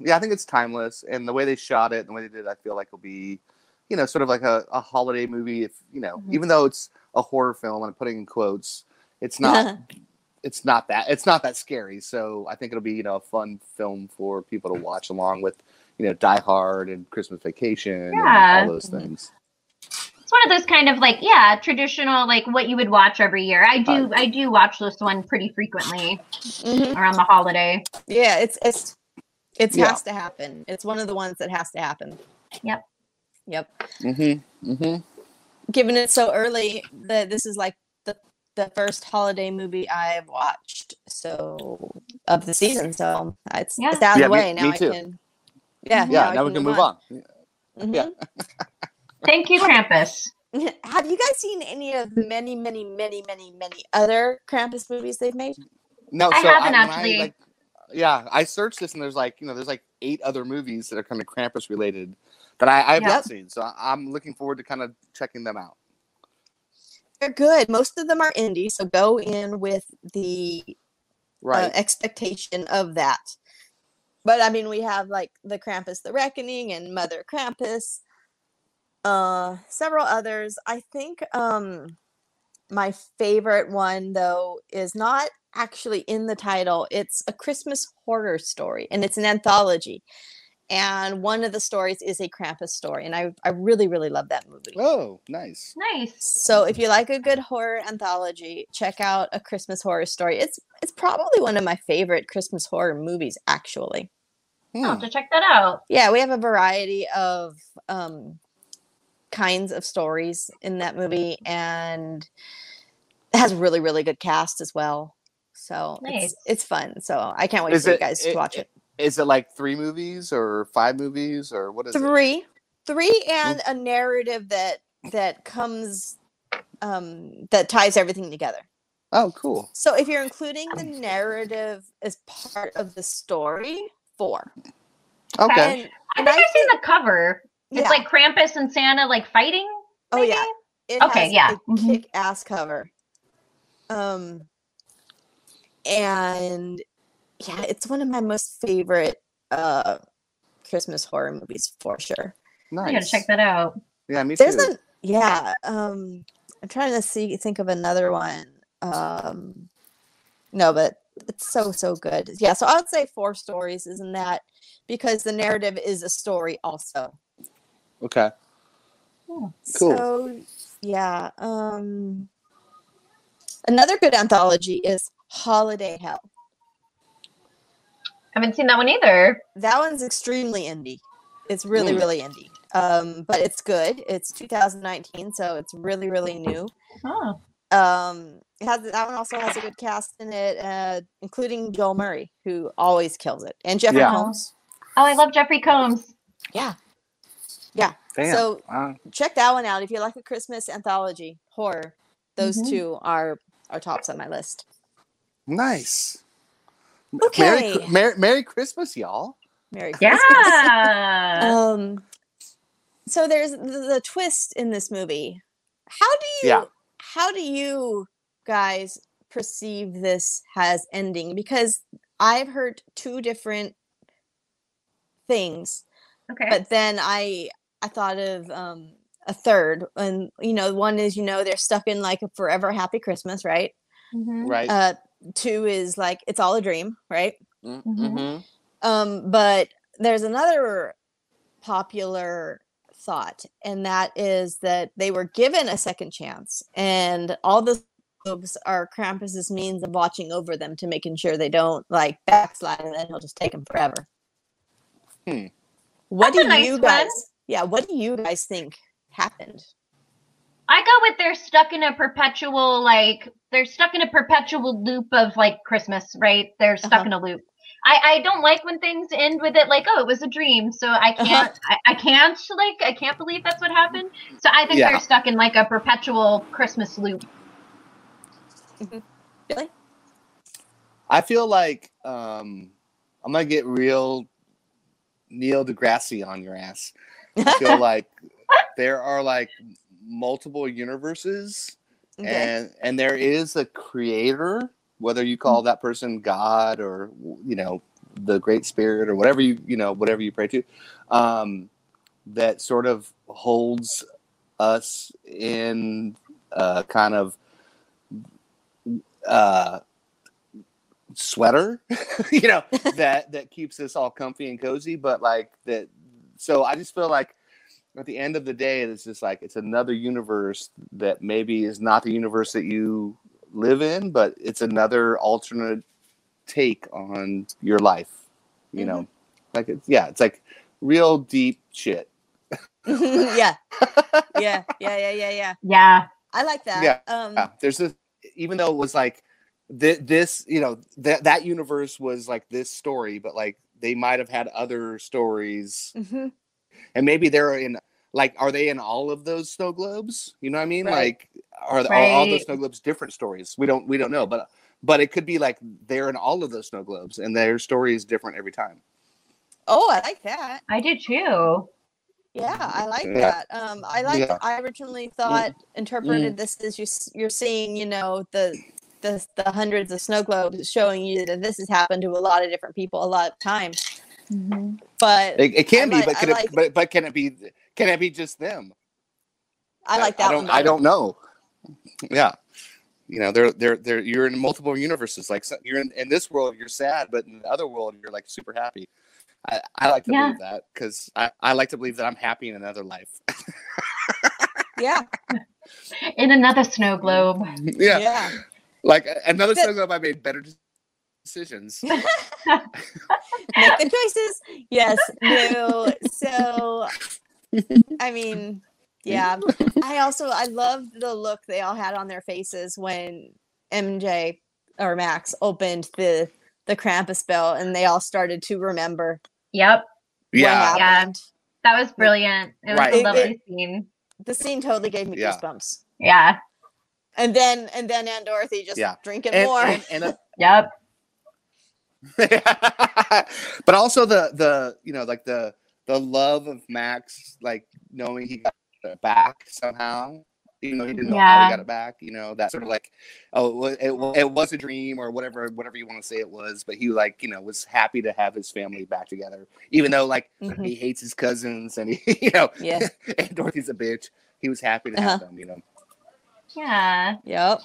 Yeah, I think it's timeless, and the way they shot it, and the way they did, it, I feel like it'll be, you know, sort of like a, a holiday movie. If you know, Mm-hmm. even though it's a horror film, and I'm putting in quotes, it's not. it's not that. It's not that scary. So I think it'll be, you know, a fun film for people to watch along with, you know, Die Hard and Christmas Vacation Yeah. and all those things. It's one of those kind of like yeah, traditional like what you would watch every year. I do I do watch this one pretty frequently around the holiday. Yeah, it's it's it Yeah. has to happen. It's one of the ones that has to happen. Yep. Yep. Mm-hmm. Mm-hmm. Given it so early, that this is like the the first holiday movie I've watched so of the season. So it's, Yeah. it's out of Yeah, the me- way now. me I can. Yeah. Yeah. Now we can move on. Mhm. Yeah. Thank you, Krampus. Have you guys seen any of the many, many, many, many, many other Krampus movies they've made? No, I so haven't I, actually. like, yeah, I searched this and there's like, you know, there's like eight other movies that are kind of Krampus related that I, I have Yep. not seen. So I, I'm looking forward to kind of checking them out. They're good. Most of them are indie, so go in with the uh, Right. expectation of that. But I mean, we have like the Krampus, the Reckoning, and Mother Krampus. Uh, several others. I think um, my favorite one though is not actually in the title. It's a Christmas horror story, and it's an anthology. And one of the stories is a Krampus story, and I I really really love that movie. Oh, nice. Nice. So if you like a good horror anthology, check out a Christmas horror story. It's it's probably one of my favorite Christmas horror movies, actually. I'll have to check that out. Yeah, we have a variety of um, kinds of stories in that movie, and it has really really good cast as well. So Nice. it's it's fun. So I can't wait Is for you it- guys to it- watch it. Is it like three movies or five movies or what is it? Three, three, and a narrative that that comes um, that ties everything together. Oh, cool. So if you're including the narrative as part of the story, four. Okay. And, I think I've seen the cover. It's Yeah. like Krampus and Santa like fighting. oh yeah, it Okay, has yeah. a kick ass cover. Um, and yeah, it's one of my most favorite uh Christmas horror movies for sure. Nice. I gotta check that out. Yeah, me There's too. an yeah. Um, I'm trying to see think of another one. Um, no, but it's so so good. Yeah, so I would say four stories, isn't that? Because the narrative is a story also. Okay. Cool. So yeah. Um, another good anthology is Holiday Hell. Haven't seen that one either. That one's extremely indie. It's really Mm. really indie. Um, but it's good. It's 2019, so it's really really new. Oh. Um, it has that one also has a good cast in it, uh, including Joel Murray, who always kills it, and Jeffrey Yeah. Combs. Oh, I love Jeffrey Combs. Yeah, yeah. Damn. So Wow. check that one out if you like a Christmas anthology horror. Those Mhm. two are are tops on my list. Nice. Okay. Merry, Merry, Merry Christmas, y'all. Merry Christmas. Yeah. um. So there's the, the twist in this movie. How do you? Yeah. How do you guys perceive this as ending? Because I've heard two different things. Okay. But then I I thought of um a third, and you know, one is you know they're stuck in like a forever happy Christmas, right? Mhm. Right. Uh, two is like it's all a dream, right? mm-hmm. Um, but there's another popular thought, and that is that they were given a second chance, and all the globes are Krampus's means of watching over them to making sure they don't like backslide, and then he'll just take them forever. Hmm. What That's a do nice you one. guys? Yeah, what do you guys think happened? I go with they're stuck in a perpetual like they're stuck in a perpetual loop of like Christmas, right? They're stuck Uh-huh. in a loop. I, I don't like when things end with it like, oh, it was a dream. So I can't, I, I can't, like, I can't believe that's what happened. So I think Yeah. they're stuck in like a perpetual Christmas loop. Really? I feel like um, I'm gonna get real Neil deGrasse on your ass. I feel like there are like multiple universes, Okay. and and there is a creator, whether you call that person God or you know the Great Spirit or whatever you you know whatever you pray to, um, that sort of holds us in uh, kind of uh, sweater, you know, that that keeps us all comfy and cozy. But like that, so I just feel like at the end of the day, it's just like it's another universe that maybe is not the universe that you live in, but it's another alternate take on your life. You know, like it's yeah, it's like real deep shit. yeah. Yeah. Yeah. Yeah. Yeah. Yeah. Yeah. I like that. Yeah, Um, yeah. There's this, even though it was like th- this, you know, that that universe was like this story, but like they might have had other stories, mhm. and maybe they're in like, are they in all of those snow globes? You know what I mean? Right. Like, are, are all those snow globes different stories? We don't we don't know, but but it could be like they're in all of those snow globes, and their story is different every time. Oh, I like that. I did too. Yeah, I like Yeah. that. Um, I like. Yeah. I originally mm-hmm. thought interpreted mm. this as you, you're seeing, you know, the the the hundreds of snow globes showing you that this has happened to a lot of different people a lot of times. Mm-hmm. But It, it can I be, like- but I can like- it, but but can it be? Can it be just them? I like that I don't. one. I don't know. Yeah, you know, they're they're they're you're in multiple universes. Like you're in, in this world, you're sad, but in the other world, you're like super happy. I, I uh, like to Yeah. believe that because I, I like to believe that I'm happy in another life. Yeah. In another snow globe. yeah. Yeah. like another That- snow globe, I made better decisions. Make the choices. Yes. No. So, I mean, yeah. I also I love the look they all had on their faces when Emjay or Max opened the the Krampus bell and they all started to remember Yep. yeah, what Yeah. That was brilliant. It was Right. a lovely it- scene. The scene totally gave me Yeah. goosebumps. Yeah. And then and then Aunt Dorothy just Yeah. drinking and, more. and, and a- Yep. but also the the you know like the the love of Max, like knowing he got back somehow, even know he didn't know how he got it back. You know that sort of like oh it was, it, it was a dream or whatever whatever you want to say it was, but he like you know was happy to have his family back together, even though like Mhm. he hates his cousins and he you know Yeah. and Dorothy's a bitch. He was happy to have them, you know. Yeah. Yep.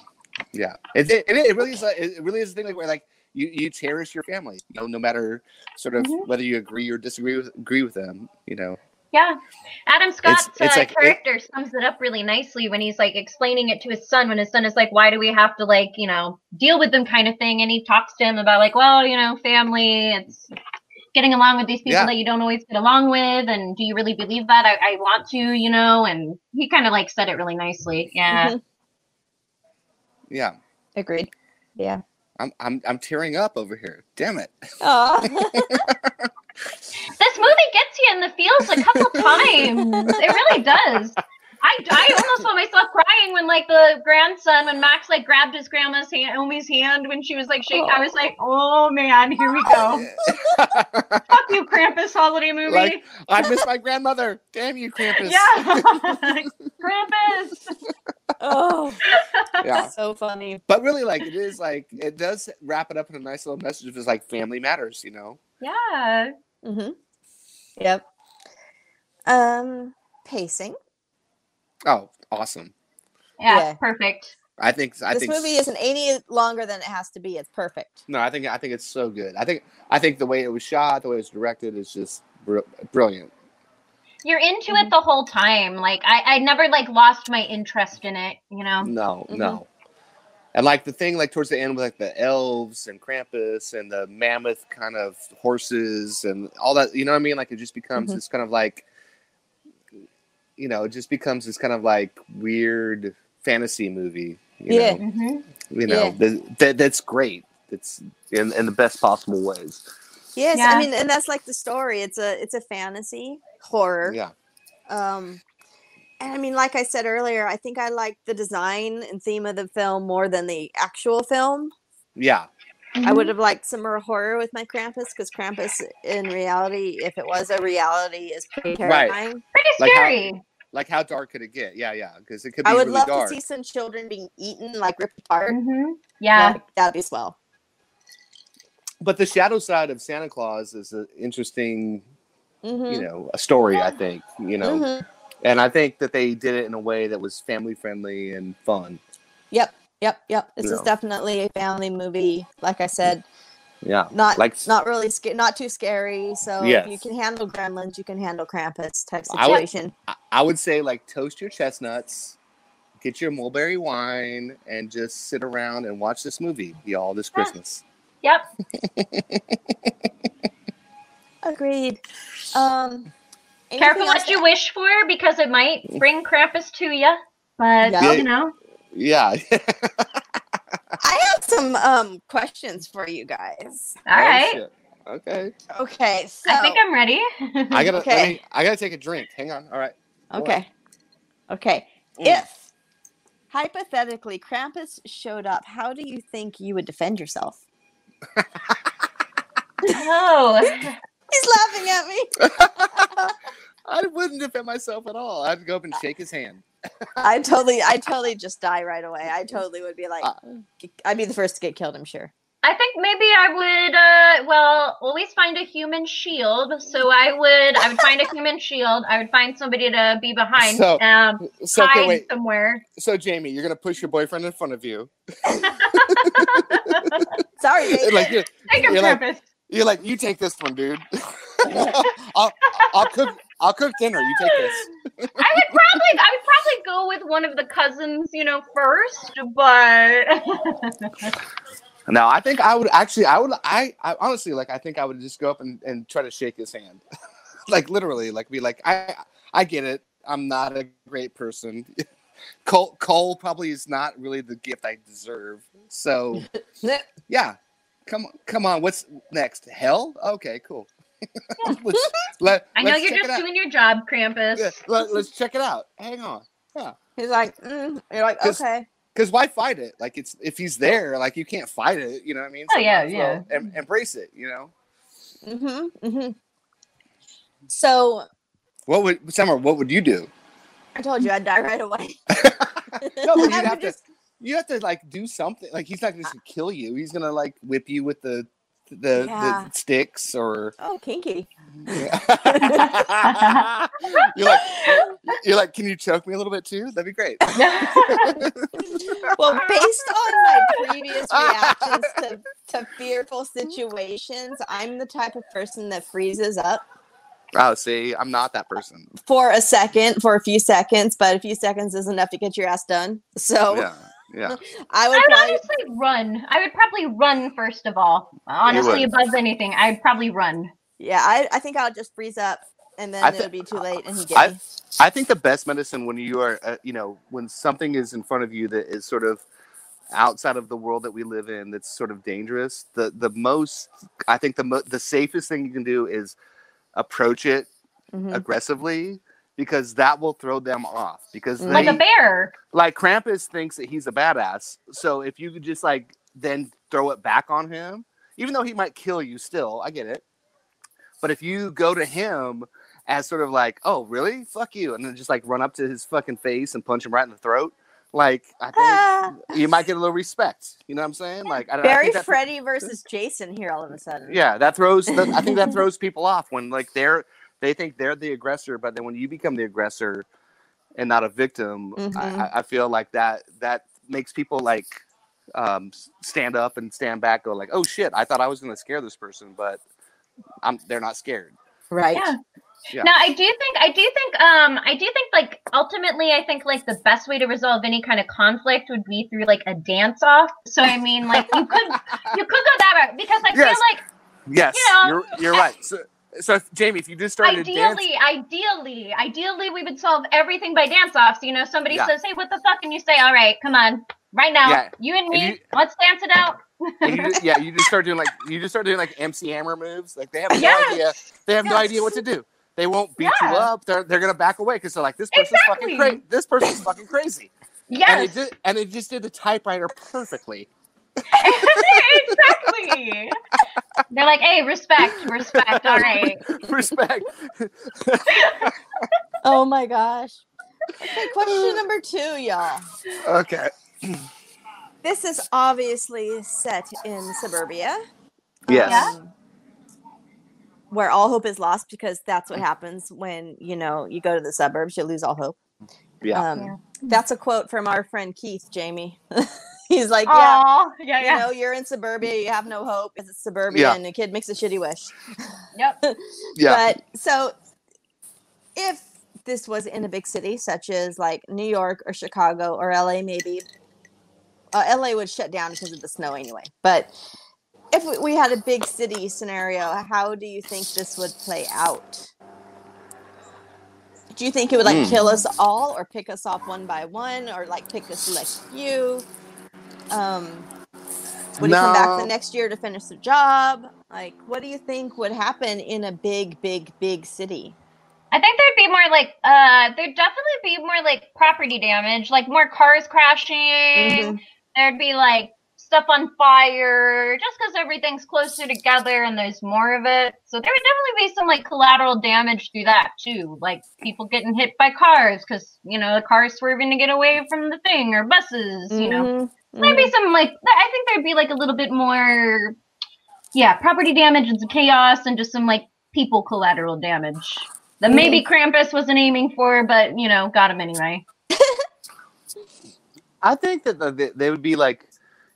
Yeah, it, it, it it really is. A, it really is a thing like where like you, you cherish your family, you know, no matter sort of Mhm. whether you agree or disagree with agree with them, you know. Yeah. Adam Scott's it's uh, like it- character sums it up really nicely when he's like explaining it to his son when his son is like, why do we have to like, you know, deal with them kind of thing? And he talks to him about like, well, you know, family, it's getting along with these people Yeah. that you don't always get along with. And do you really believe that? I, I want to, you know, and he kind of like said it really nicely. Yeah. Mhm. Yeah, Agreed. Yeah. I'm I'm I'm tearing up over here. Damn it. Aw. This movie gets you in the feels a couple times. It really does. I, I almost saw myself crying when like the grandson when Max like grabbed his grandma's hand Omi's hand when she was like shaking. I was like, oh man, here we go. Fuck you, Krampus holiday movie. like I miss my grandmother. Damn you, Krampus. yeah, Krampus. oh, yeah. so funny. But really, like it is like it does wrap it up in a nice little message of just like family matters, you know. Yeah. Mm-hmm. Yep. Um, pacing. Oh, awesome. Yeah, Yeah. perfect. I think I this think movie isn't any longer than it has to be. It's perfect. No, I think I think it's so good. I think I think the way it was shot, the way it was directed, is just br- brilliant. You're into it the whole time. Like I, I never like lost my interest in it, you know? No, Mhm. no. And like the thing, like towards the end, with like the elves and Krampus and the mammoth kind of horses and all that, you know what I mean? Like it just becomes Mhm. this kind of like, you know, it just becomes this kind of like weird fantasy movie. You Yeah. know, hmm you know Yeah. that, that that's great. It's in in the best possible ways. Yes, Yeah. I mean, and that's like the story. It's a it's a fantasy horror. Yeah. Um, and I mean, like I said earlier, I think I like the design and theme of the film more than the actual film. Yeah. I would have liked some more horror with my Krampus because Krampus, in reality, if it was a reality, is pretty terrifying. Right. Pretty Like how- scary. Like how dark could it get? Yeah, yeah. Because it could be I would really love dark. to see some children being eaten, like ripped apart. Mm-hmm. Yeah. That- that'd be swell. But the shadow side of Santa Claus is an interesting, Mhm. you know, a story. I think you know, Mhm. And I think that they did it in a way that was family friendly and fun. Yep, yep, yep. This is definitely a family movie. Like I said, Yeah, not like not really sca- not too scary. So Yes. if you can handle Gremlins, you can handle Krampus type I would, situation. I- would say like toast your chestnuts, get your mulberry wine, and just sit around and watch this movie, y'all, this Christmas. Yep. Agreed. Um, anything else what you wish for because it might bring Krampus to you. But Yeah. you know, Yeah. I have some um questions for you guys. all right. shit. Okay. Okay, so I think I'm ready. I gotta. Okay. me- I gotta take a drink. Hang on. All right. Go on. Okay. Okay. Mm. If hypothetically Krampus showed up, how do you think you would defend yourself? oh, He's laughing at me. I wouldn't defend myself at all. I'd go up and shake his hand. I totally, I totally just die right away. I totally would be like, Uh, I'd be the first to get killed. I'm sure. I think maybe I would. Uh, well, always find a human shield. So I would. I would find a human shield. I would find somebody to be behind. So- um, so, hide wait. somewhere. So, Jamie, you're gonna push your boyfriend in front of you. Sorry, babe. like you're, Take him, you're like, you're like, you take this one, dude. I'll, I'll cook. I'll cook dinner. You take this. I would probably. I would probably go with one of the cousins. You know, first. But No, I think I would actually. I would. I, I honestly like. I think I would just go up and, and try to shake his hand, like literally, like be like, I I get it. I'm not a great person. Cole Cole probably is not really the gift I deserve. So yeah, come come on. What's next? Hell? Okay, cool. let's, let, I know you're just doing your job, Krampus. Yeah, let, let's check it out. Hang on. Yeah. He's like, mm. you're like, 'Cause- okay. Because why fight it? Like it's if he's there, like you can't fight it. You know what I mean? Oh, yeah, might as well yeah. em- embrace it. You know. Mm-hmm. Mm-hmm. So What would Summer? What would you do? I told you I'd die right away. No, but you'd have to. just- You have to like do something. Like he's not just gonna kill you. He's gonna like whip you with the the, Yeah. the sticks or Oh, kinky. you're like you're like, can you choke me a little bit too? That'd be great. Well, based on my previous reactions to, to fearful situations, I'm the type of person that freezes up Oh, see, I'm not that person. for a second, for a few seconds, but a few seconds is enough to get your ass done. So Yeah, yeah. I I would would probably, honestly run. I would probably run first of all. Honestly, above anything, I'd probably run. yeah, I, I think I'll just freeze up and then I it thi- would be too late and he'd get I me. I think the best medicine when you are, uh, you know, when something is in front of you that is sort of outside of the world that we live in, that's sort of dangerous. The the most, I think the mo- the safest thing you can do is approach it Mhm. aggressively because that will throw them off. Because they, Like a bear. like Krampus thinks that he's a badass. So if you could just like then throw it back on him, even though he might kill you still, I get it. But if you go to him as sort of like, oh really, fuck you, and then just like run up to his fucking face and punch him right in the throat, like I think you might get a little respect. You know what I'm saying? Like I, don't- I Barry that- Freddy versus Jason here all of a sudden. yeah, that throws. That, I think that throws people off when like they're they think they're the aggressor, but then when you become the aggressor and not a victim, Mhm. I, I- I feel like that that makes people like um, stand up and stand back, go like, oh shit, I thought I was going to scare this person, but I'm they're not scared. Right. Yeah. Yeah. Now I do think I do think um I do think like ultimately I think like the best way to resolve any kind of conflict would be through like a dance off. So I mean like you could you could go that route because I Yes. feel like Yes, You know, you're you're right. So so if, Jamie, if you just started a dance, ideally, ideally, ideally we would solve everything by dance offs. You know, somebody Yeah. says, Hey, what the fuck? And you say, All right, come on, right now, Yeah. you and And me, you- let's dance it out. And you just, yeah, you just start doing like you just start doing like MC Hammer moves. Like they have no Yes. idea. They have no idea what to do. They won't beat you up. They're they're gonna back away because they're like this person's fucking crazy. This person's fucking crazy. And Yes. did and they just did the typewriter perfectly. exactly. They're like, hey, respect, respect. All right. Respect. Oh my gosh. Okay, question number two, y'all. Okay. This is obviously set in suburbia. Yes. um, where all hope is lost because that's what happens when you know you go to the suburbs you lose all hope Yeah. um, that's a quote from our friend keith jamie he's like yeah Aw, yeah, you yeah. know you're in suburbia you have no hope because it's suburbia Yeah. and the kid makes a shitty wish Yep. Yeah. but so if this was in a big city such as like new york or chicago or la maybe uh, la would shut down because of the snow anyway but if we- we had a big city scenario how do you think this would play out do you think it would like Mm. kill us all or pick us off one by one or like pick a select few um would he come back the next year to finish the job like what do you think would happen in a big big big city I think there'd be more like uh there'd definitely be more like property damage, like more cars crashing. Mhm. There'd be like stuff on fire just because everything's closer together and there's more of it. So there would definitely be some like collateral damage through that too, like people getting hit by cars because you know the cars swerving to get away from the thing or buses. You know, Maybe some like I think there'd be like a little bit more, yeah, property damage and some chaos and just some like people collateral damage that maybe Krampus wasn't aiming for, but you know, got him anyway. I think that the, the- they would be like,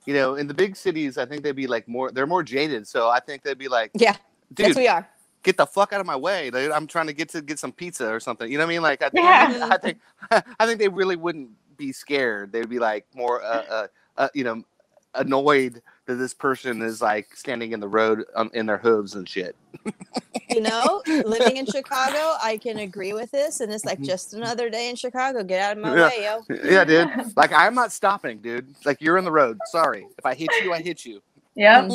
you know, in the big cities. I think they'd be like more. They're more jaded, so I think they'd be like, yeah dude, yes we are get the fuck out of my way. dude. I'm trying to get to get some pizza or something. You know what I mean? Like, I think, Yeah. I think, I think they really wouldn't be scared. They'd be like more, uh, uh, uh, you know, annoyed that this person is like standing in the road um, in their hooves and shit. you know living in chicago i can agree with this and it's like just another day in chicago get out of my Mm-hmm. Yeah. way yo Yeah, dude. Like, I'm not stopping, dude. Like, you're in the road. Sorry, if I hit you, I hit you. Yep.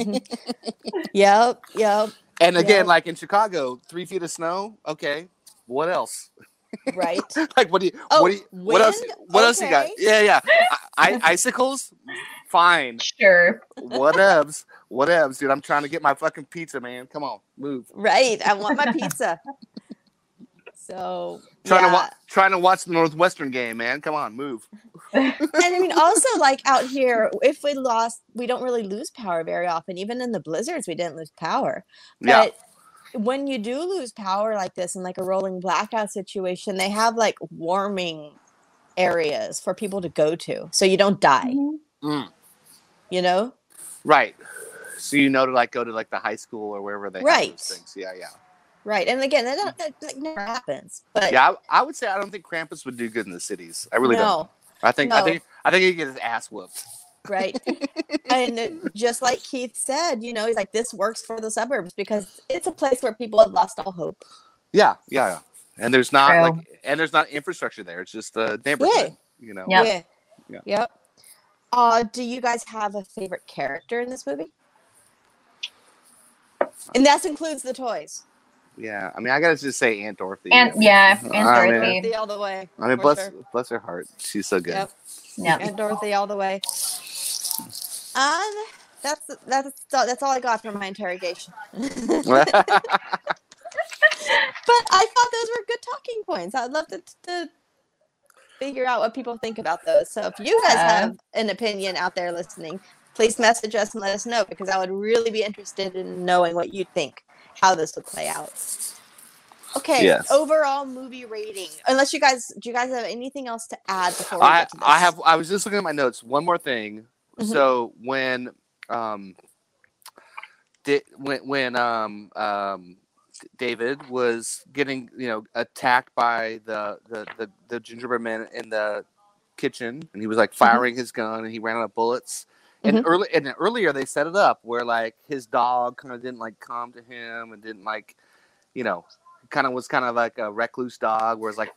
yep yep And again, Yep. like in Chicago, three feet of snow. Okay, what else? Right? Like what do you Oh, what do you what else what else you got? Yeah yeah. I, I, icicles? Fine. Sure. whatevs whatevs dude? I'm trying to get my fucking pizza man. Come on move. Right. I want my pizza. So trying to yeah. watch trying to watch the northwestern game man. Come on move. And I mean, also like out here, if we lost, we don't really lose power very often. Even in the blizzards, we didn't lose power. Yeah. But when you do lose power like this in like a rolling blackout situation, they have like warming areas for people to go to, so you don't die. Mm. You know, right so you know to like go to like the high school or wherever they have Right. those things yeah yeah right? And again, that, that, that, like, never happens. But yeah I, I would say i don't think krampus would do good in the cities i really no, don't i think i think i think he'd get his ass whooped right and just like keith said you know he's like this works for the suburbs because it's a place where people have lost all hope Yeah, yeah, yeah. And there's not True. like, and there's not infrastructure there. It's just a neighborhood. You know. Yep. yeah Yeah. yep uh do you guys have a favorite character in this movie and that includes the toys Yeah. I mean, I gotta just say Aunt Dorothy. And yeah, I and mean- Dorothy. Dorothy all the way I mean, bless sure. bless her heart. She's so good. Yep. Yep. and dorothy all the way um that's that's that's all i got from my interrogation but I thought those were good talking points. I'd love to, to figure out what people think about those. So if you guys have an opinion out there listening, please message us and let us know because I would really be interested in knowing what you think, how this would play out. Okay, Yes. overall movie rating. Unless you guys, do you guys have anything else to add before we I get to this? I have. I was just looking at my notes. One more thing. Mhm. So when um, di- when when um um David was getting you know attacked by the the the, the gingerbread man in the kitchen, and he was like firing his gun, and he ran out of bullets. And Mhm. early and earlier they set it up where like his dog kind of didn't like come to him and didn't like, you know, kind of was kind of like a recluse dog, where it's like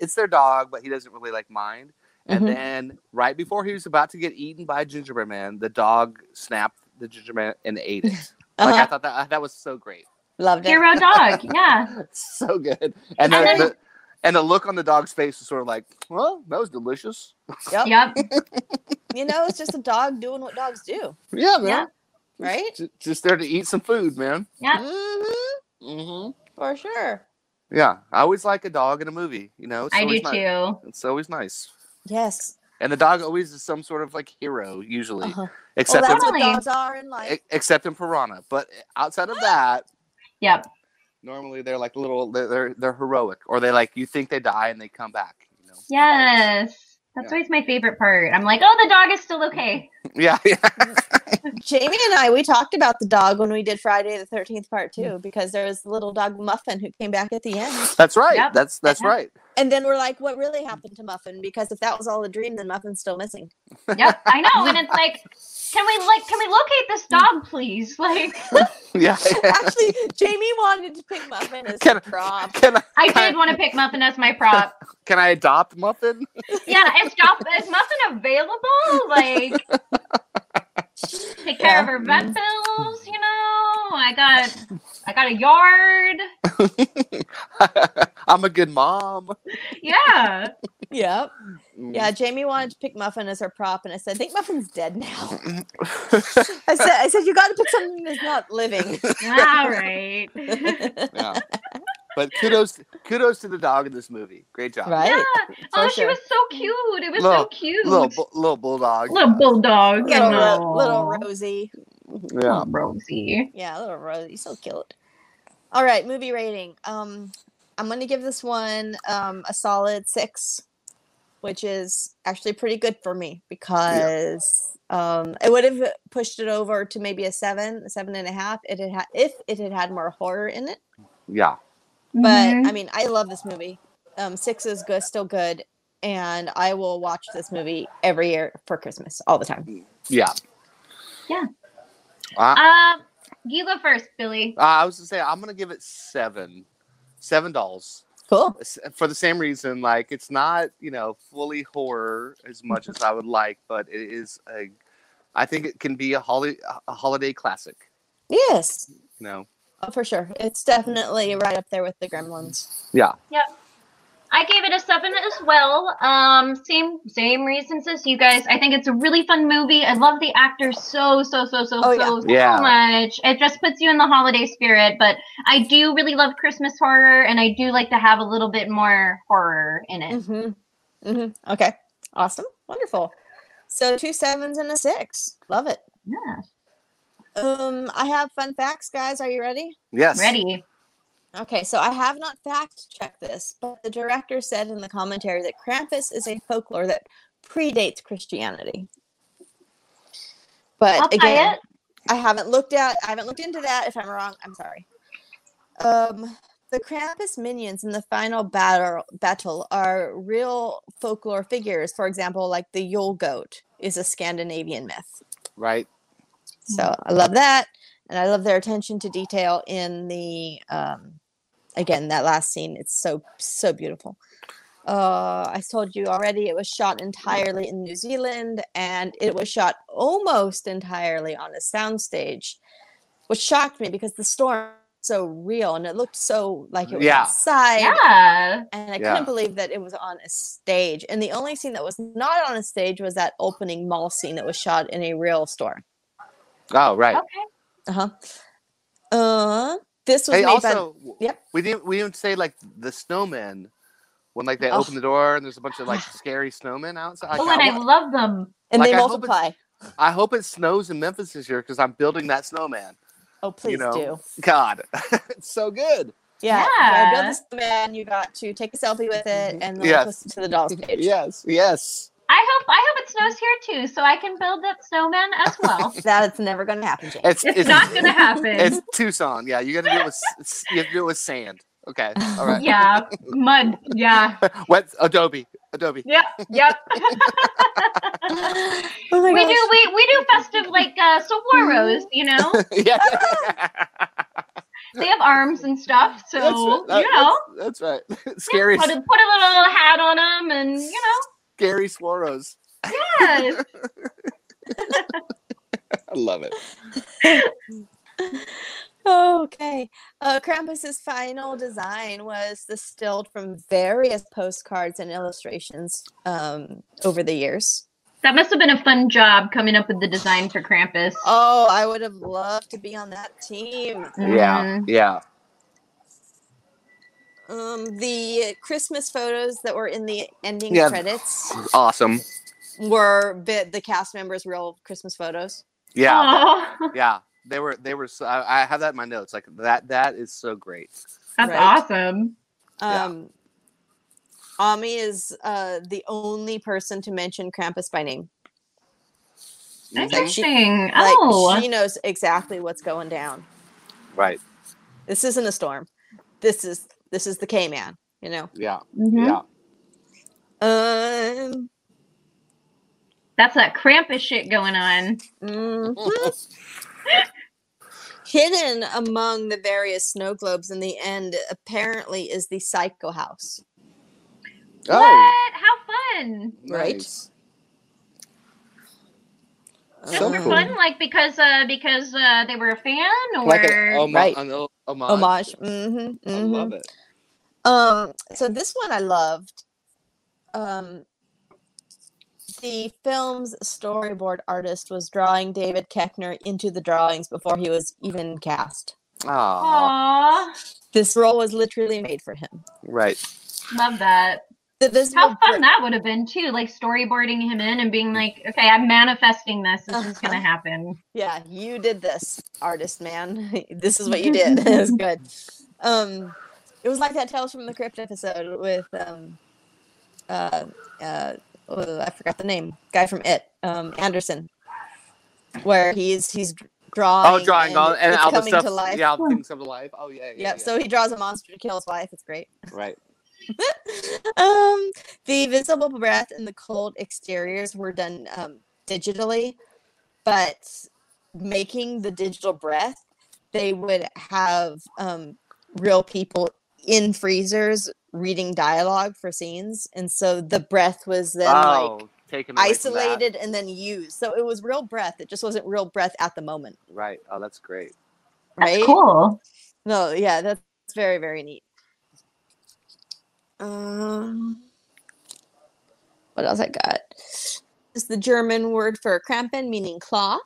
it's their dog, but he doesn't really like mind. And Mhm. then right before he was about to get eaten by a gingerbread man, the dog snapped the gingerbread man and ate it. Like I Uh-huh. thought that that was so great. Loved it. Hero dog. Yeah. so good. And, the, And then- the and the look on the dog's face was sort of like, well, that was delicious. Yep. Yep. You know, it's just a dog doing what dogs do, Yeah, man. Yeah. right? Ju- Just there to eat some food, man. Yeah. Mm-hmm. hmm For sure. Yeah, I always like a dog in a movie. You know, it's I do nice. too. It's always nice. Yes. And the dog always is some sort of like hero, usually, Uh-huh. Well, except that's in, what Totally. dogs are in life. except in Piranha. But outside of that, Yep. normally they're like little, they're they're, they're heroic, or they like you think they die and they come back. You know? Yes. That's always my favorite part. I'm like, oh, the dog is still okay. Yeah, yeah. Jamie and I, we talked about the dog when we did Friday the 13th part two because there was the little dog Muffin who came back at the end. That's right. Yep. That's that's Uh-huh. right. And then we're like, what really happened to Muffin? Because if that was all a dream, then Muffin's still missing. Yep. I know. And it's like, can we like, can we locate this dog, please? Like, Yeah. Actually, Jamie wanted to pick Muffin as Can a prop. Can I I did want to pick Muffin as my prop. can I adopt Muffin? Yeah, is, Joff- is Muffin available? Like, take care of her vet bills. You know, I got, I got a yard. I'm a good mom. Yeah. Yep. Mm. Yeah, Jamie wanted to pick Muffin as her prop, and I said, I think Muffin's dead now. I said, I said, you got to pick something that's not living. All right. Yeah. But kudos kudos to the dog in this movie. Great job. right? Yeah. Oh, she was so cute. It was Little- so cute. Little little bulldog. Little bulldog. you Little, know. Little Rosie. Yeah. Little Rosie. Yeah, little Rosie, so cute. All right, movie rating. Um, I'm gonna give this one um a solid six, which is actually pretty good for me because um it would have pushed it over to maybe a seven, seven and a half. It had if it had had more horror in it. Yeah. But Mhm. I mean, I love this movie. Um, six is good, still good, and I will watch this movie every year for Christmas, all the time. Yeah. Yeah. Uh, Uh, you go first, Billie. I was to say I'm gonna give it seven. Seven dolls. Cool. For the same reason, like it's not, you know, fully horror as much as I would like, but it is a I think it can be a holiday a holiday classic. Yes, You know. Oh, for sure. It's definitely right up there with the Gremlins. Yeah. Yep. I gave it a seven as well. Um, same same reasons as you guys. I think it's a really fun movie. I love the actors so so so so Oh, so yeah. so much. It just puts you in the holiday spirit. But I do really love Christmas horror, and I do like to have a little bit more horror in it. Mm-hmm. Mm-hmm. Okay. Awesome. Wonderful. So two sevens and a six. Love it. Yeah. Um, I have fun facts, guys. Are you ready? Yes. Ready? Okay, so I have not fact checked this, but the director said in the commentary that Krampus is a folklore that predates Christianity. But I'll again, it. I haven't looked at I haven't looked into that. If I'm wrong, I'm sorry. Um the Krampus minions in the final battle battle are real folklore figures. For example, like the Yule goat is a Scandinavian myth. Right. So I love that, and I love their attention to detail in the um, again that last scene. It's so so beautiful. Uh, I told you already. It was shot entirely in New Zealand, and it was shot almost entirely on a soundstage, which shocked me because the storm was so real and it looked so like it was Yeah. outside. Yeah. And I Yeah. couldn't believe that it was on a stage. And the only scene that was not on a stage was that opening mall scene that was shot in a real store. Oh, right. Okay. Uh-huh. Uh this was Hey, made also, by Yep. we didn't we didn't say like the snowmen when like they Oh. open the door and there's a bunch of like scary snowmen outside. Like, Oh, and I wa- love them. And Like, they I hope multiply. I hope it snows in Memphis this year because I'm building that snowman. Oh, please you know, do. God, it's so good. Yeah. Yeah. You build this man, you got to take a selfie with it and then Yes. listen to the doll's page. Yes, yes. I hope I hope it snows here too, so I can build that snowman as well. That's never gonna happen, James. It's It's not gonna happen. It's Tucson. Yeah, you got to do it with you have to do it with sand. Okay, all right. yeah, mud. Yeah, Wet Adobe. Adobe. yep, yep. oh my we gosh. do we we do festive like uh saguaros, you know. yeah, They have arms and stuff, so that's right. That- you know, that's, that's right. Scary. put a, put a little hat on them, and you know, Gary Swaros. Yes. I love it. Okay. Uh, Krampus's final design was distilled from various postcards and illustrations um, over the years. That must have been a fun job coming up with the design for Krampus. Oh, I would have loved to be on that team. Yeah, yeah. Um, the Christmas photos that were in the ending Yeah. credits Awesome. were bit the cast members' real Christmas photos. Yeah, Aw. yeah. They were. They were. So, I, I have that in my notes. Like that. That is so great. That's Right. awesome. Yeah. Um, Omi is uh, the only person to mention Krampus by name. Like, she- Interesting. like, oh. she knows exactly what's going down. Right. This isn't a storm. This is this is the K man. You know. Yeah. Mhm. Yeah. Um. That's that Krampus shit going on. mhm. Hidden among the various snow globes in the end, apparently, is the Psycho House. Oh. What? How fun! Right. nice. Just So for cool. fun, like because uh because uh they were a fan, or Like a, homa- Right. an o- homage. Homage. Mm-hmm, I love it. Um, so this one I loved. Um, the film's storyboard artist was drawing David Koechner into the drawings before he was even cast. Aw. Aww, This role was literally made for him. Right. love that. The Visible How fun Bra- that would have been too, like storyboarding him in and being like, okay, I'm manifesting this. This is gonna happen. Yeah, you did this, artist man. this is what you did. it was good. Um, it was like that Tales from the Crypt episode with um, uh, uh, oh, I forgot the name. Guy from It, um, Anderson, where he's he's drawing. Oh, drawing all and it's all the coming stuff. to life. Yeah, all the things come to life. Oh yeah. Yeah. Yep. So he draws a monster to kill his wife. It's great. Right. um, the visible breath and the cold exteriors were done um, digitally, but making the digital breath, they would have um, real people in freezers reading dialogue for scenes, and so the breath was then oh, like taken away from that. isolated and then used. So it was real breath. It just wasn't real breath at the moment, Right. Oh, that's great. That's right? cool. No, yeah, that's very very neat. Um, what else I got? Is the German word for Krampen, meaning claw.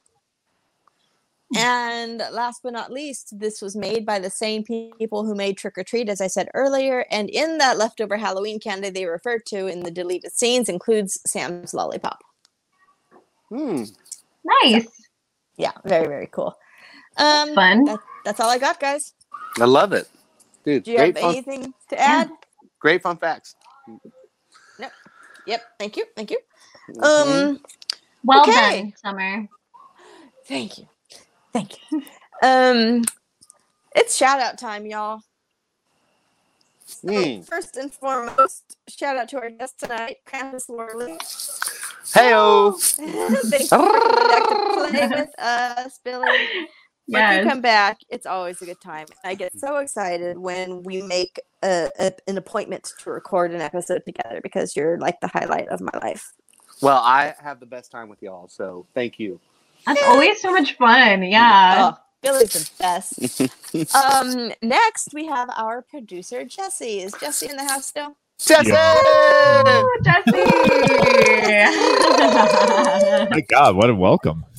And last but not least, this was made by the same people who made Trick or Treat, as I said earlier. And in that leftover Halloween candy they referred to in the deleted scenes includes Sam's lollipop. Hmm. Nice. Yeah, very very cool. Um, Fun. that- that's all I got, guys. I love it, dude. Do you great have fun. anything to add? Great fun facts. Yep. Yep. Thank you. Thank you. Mhm. Um. Well Okay. done, Summer. Thank you. Thank you. Um. It's shout out time, y'all. Hmm. First and foremost, shout out to our guest tonight, Candace Worley. Heyo. Thank you for coming back to play with us, Billie. When you come back, it's always a good time. I get so excited when we make a, a, an appointment to record an episode together because you're like the highlight of my life. Well, I have the best time with y'all, so thank you. That's always so much fun. Yeah. Oh, Billie's the best. um, next we have our producer Jesse. Is Jesse in the house still? Jesse. Woo, Jesse. My God, what a welcome!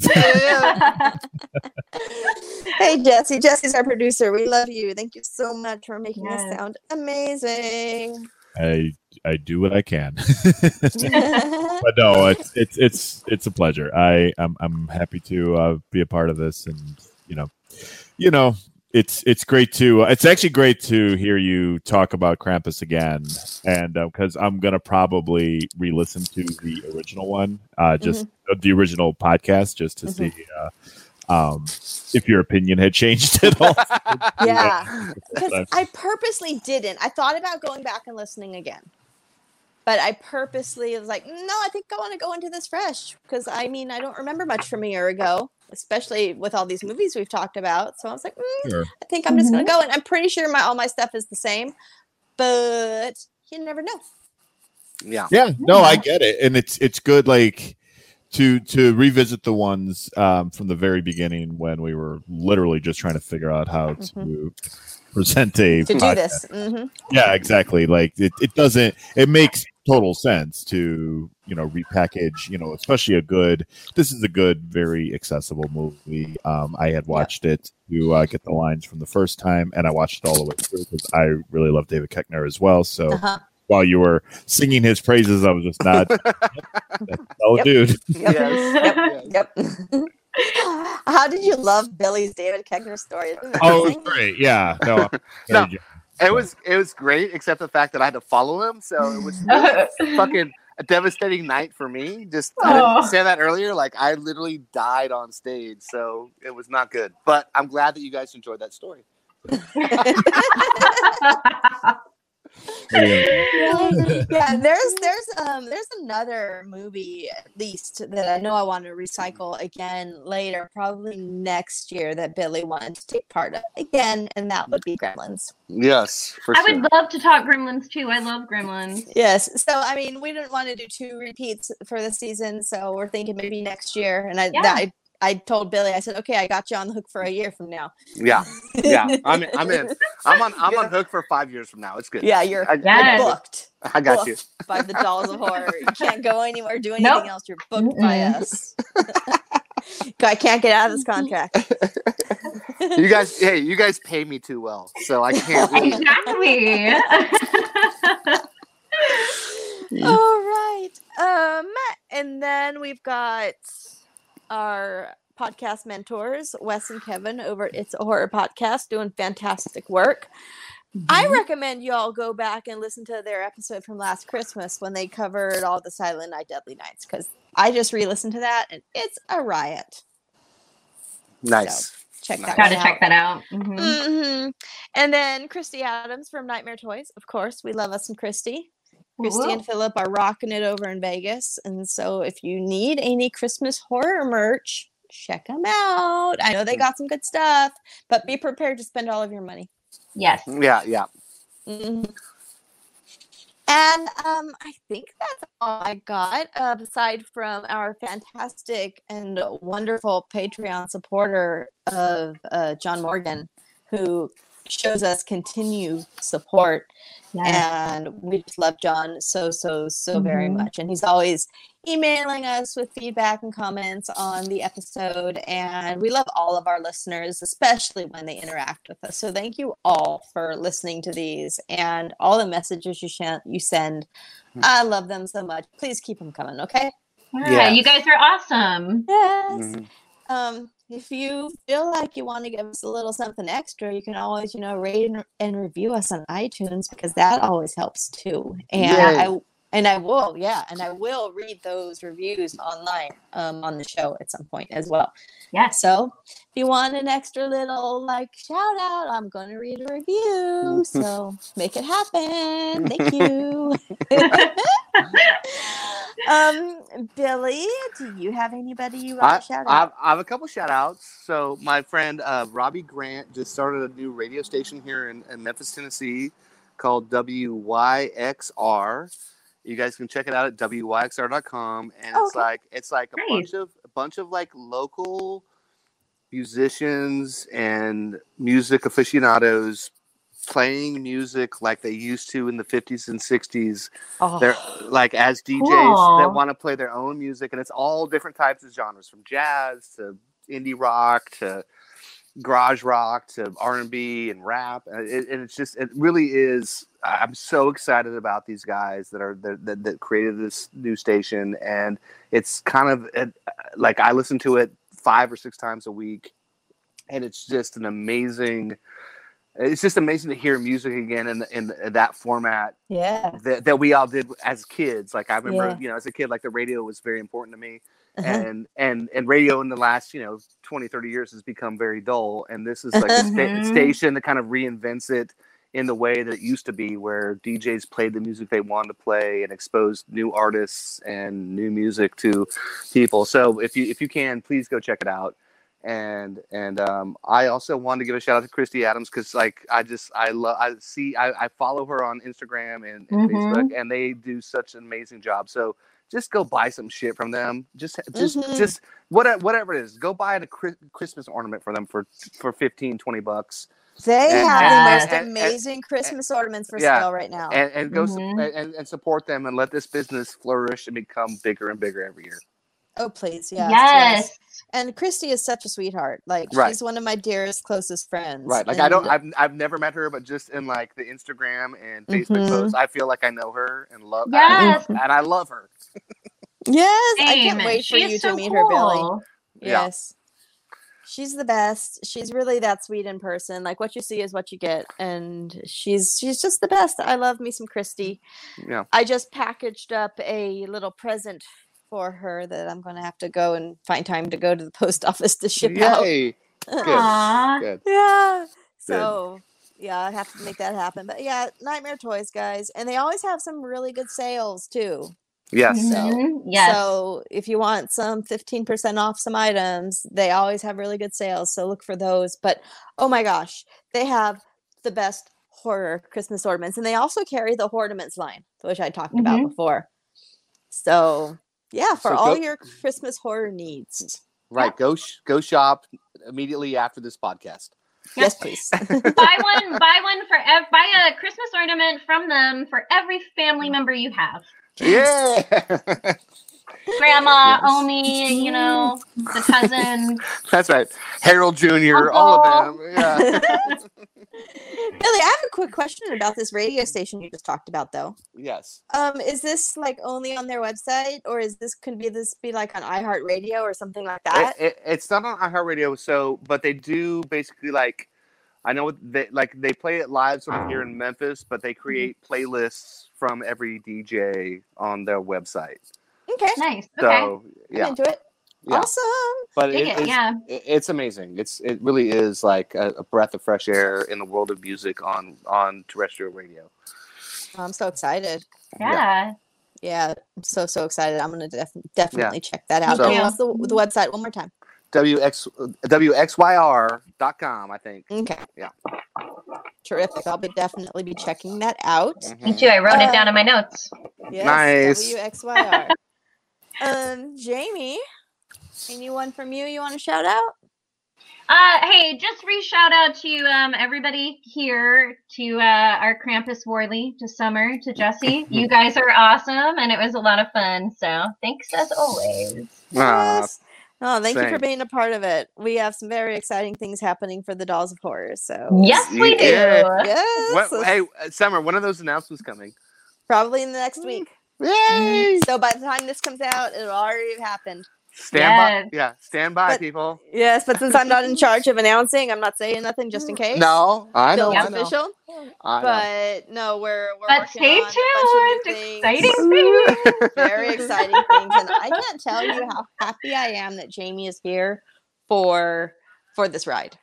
Hey Jesse, Jesse's our producer. We love you. Thank you so much for making Yes. us sound amazing. I I do what I can, but no, it's it's it's it's a pleasure. I I'm I'm happy to uh, be a part of this, and you know, you know, it's it's great to it's actually great to hear you talk about Krampus again, and because I'm gonna probably re-listen to the original one, uh, just uh, the original podcast, just to see. Um, if your opinion had changed at all, yeah. Because I purposely didn't. I thought about going back and listening again. But I purposely was like, no, I think I want to go into this fresh. Because I mean, I don't remember much from a year ago, especially with all these movies we've talked about. So I was like, mm, Sure. I think I'm just gonna go. And I'm pretty sure my all my stuff is the same, but you never know. Yeah. Yeah, no, I get it, and it's it's good like to to revisit the ones um, from the very beginning when we were literally just trying to figure out how to present a to do podcast. this. hmm Yeah, exactly. Like it, it doesn't. It makes total sense to you know repackage. You know, especially a good. This is a good, very accessible movie. Um, I had watched it to uh, get the lines from the first time, and I watched it all the way through because I really love David Koechner as well. So Uh-huh. While you were singing his praises, I was just not. oh, Yep. dude. Yep. Yep. yep. How did you love Billie's David Koechner story? Oh, it was great. Yeah. No. No, it was it was great, except the fact that I had to follow him. So it was really fucking a devastating night for me. Just I didn't say that earlier. Like I literally died on stage, so it was not good. But I'm glad that you guys enjoyed that story. yeah, there's there's um there's another movie at least that I know I want to recycle again later, probably next year that Billie wanted to take part of again, and that would be Gremlins. Yes, for I sure. would love to talk Gremlins too. I love Gremlins. Yes, so I mean we didn't want to do two repeats for the season, so we're thinking maybe next year. And I Yeah. that, I I told Billie, I said, okay, I got you on the hook for a year from now. Yeah, yeah. I'm in, I'm in. I'm on I'm on hook for five years from now. It's good. Yeah, you're, I, you're Yes. booked. I got you. By the Dolls of Horror. You can't go anywhere, do anything Nope. else. You're booked by Mm-mm. us. I can't get out of this contract. You guys, hey, you guys pay me too well, so I can't. leave. Exactly. All right. Um, and then we've got our podcast mentors, Wes and Kevin over at It's a Horror Podcast, doing fantastic work. I recommend you all go back and listen to their episode from last Christmas when they covered all the Silent Night, Deadly Nights, because I just re-listened to that and it's a riot. Nice. Check that Gotta one check out. that out. Mhm. Mhm. And then Christy Adams from Nightmare Toys, of course. We love us some Christy. Christy and Philip are rocking it over in Vegas. And so if you need any Christmas horror merch, check them out. I know they got some good stuff, but be prepared to spend all of your money. Yes. Yeah, yeah. Mhm. And um, I think that's all I got, uh, aside from our fantastic and wonderful Patreon supporter of uh, John Morgan, who shows us continued support. Yes. And we just love John so, so, so very Mhm. much. And he's always emailing us with feedback and comments on the episode. And we love all of our listeners, especially when they interact with us. So thank you all for listening to these and all the messages you, sh- you send. I love them so much. Please keep them coming, okay? Yeah, you guys are awesome. Yes. Mm-hmm. Um, if you feel like you want to give us a little something extra, you can always, you know, rate and, and review us on iTunes because that always helps too. And Yay. I and I will, yeah, and I will read those reviews online um, on the show at some point as well. Yeah. So if you want an extra little like shout out, I'm going to read a review. So make it happen. Thank you. um, Billie, do you have anybody you want I, to shout I, out? I have a couple shout outs. So, my friend uh, Robbie Grant just started a new radio station here in, in Memphis, Tennessee called WYXR. You guys can check it out at wyxr.com. And oh, it's Okay. like, it's like a bunch of, a bunch of like local musicians and music aficionados playing music like they used to in the 50s and 60s Oh. they're like as DJs Cool. that want to play their own music, and it's all different types of genres, from jazz to indie rock to garage rock to R and B and rap, and, it, and it's just it really is. I'm so excited about these guys that are that, that, that created this new station, and it's kind of like I listen to it five or six times a week, and it's just an amazing. It's just amazing to hear music again in, in that format Yeah. that, that we all did as kids. Like I remember, Yeah. you know, as a kid, like the radio was very important to me. Uh-huh. And and and radio in the last, you know, 20, 30 years has become very dull. And this is like a sta- Mhm. station that kind of reinvents it in the way that it used to be, where DJs played the music they wanted to play and exposed new artists and new music to people. So if you if you can, please go check it out. and and um, I also wanted to give a shout out to Christy Adams because like I just I love I see I, I follow her on Instagram and, and Mhm. Facebook and they do such an amazing job. So just go buy some shit from them. Just just Mhm. just whatever whatever it is. Go buy a Christmas ornament for them for for 15, 20 bucks. They And- have and- the most and- and- amazing Christmas ornaments for yeah, sale right now. and and go su- Mhm. and, and support them and let this business flourish and become bigger and bigger every year. Oh please, yes, Yes. And Christy is such a sweetheart. Like Right. she's one of my dearest, closest friends. Right. Like I don't I've I've never met her, but just in like the Instagram and Facebook Mhm. posts, I feel like I know her and love Yes. and, and I love her. Yes, I can't Same. wait for She's you so to meet her, Billie. Yeah. Yes. She's the best. She's really that sweet in person. Like what you see is what you get. And she's she's just the best. I love me some Christy. Yeah. I just packaged up a little present for her that I'm gonna have to go and find time to go to the post office to ship out. Yay. Good. Aw. Good. Yeah. So yeah, I have to make that happen. But yeah, Nightmare Toys, guys, and they always have some really good sales too. Yes. Mhm. Yes. So if you want some 15% off some items, they always have really good sales. So look for those. But oh my gosh, they have the best horror Christmas ornaments. And they also carry the ornaments line, which I talked about Mhm. before. So yeah, for So all go- your Christmas horror needs. Right. Go sh- go shop immediately after this podcast. Yes, please. buy one, buy one for ev- buy a Christmas ornament from them for every family member you have. Yeah. Grandma, Omi, you know, the cousin. That's right. Harold Jr., all of them. Yeah. Billie, I have a quick question about this radio station you just talked about though. yes. Um, is this like only on their website, or is this could be this be like on iHeartRadio or something like that? It, it, it's not on iHeartRadio, so but they do basically like I know they like they play it live sort of here in oh. Memphis, but they mm-hmm. create playlists from every DJ on their website. okay, Nice. Okay. So I'm yeah, into it. yeah. Awesome. But it, it, it's, yeah. it- it's amazing. It's it really is like a, a breath of fresh air in the world of music on on terrestrial radio. Oh, I'm so excited. yeah. Yeah, I'm so so excited. I'm gonna def- definitely check that out. So- and what's the the website one more time? WX WXYR.com, I think. Okay. Yeah. Terrific. I'll be definitely be checking that out. Me too. I wrote it Uh, down in my notes. Yes, Nice. WXYR. um, Jamie, anyone from you you want to shout out? Uh, hey, just re shout out to um everybody here, to uh our Krampus Worley, to Summer, to Jesse. You guys are awesome, and it was a lot of fun. So thanks as always. Yes. Oh, thank you for being a part of it. We have some very exciting things happening for the Dolls of Horror. So Yes, we do. Yeah. yes, what, hey, uh, Summer, when are those announcements coming? probably in the next week. Yay! So by the time this comes out, it'll already have happened. Stand Yes. by. Yeah, stand by, But- people. Yes, but since I'm not in charge of announcing, I'm not saying nothing just in case. No, I know. Till I know. official. I know. But no, we're we're But working stay on a bunch of new tuned. things. Exciting things. very exciting things and i can't tell you how happy i am that jamie is here for for this ride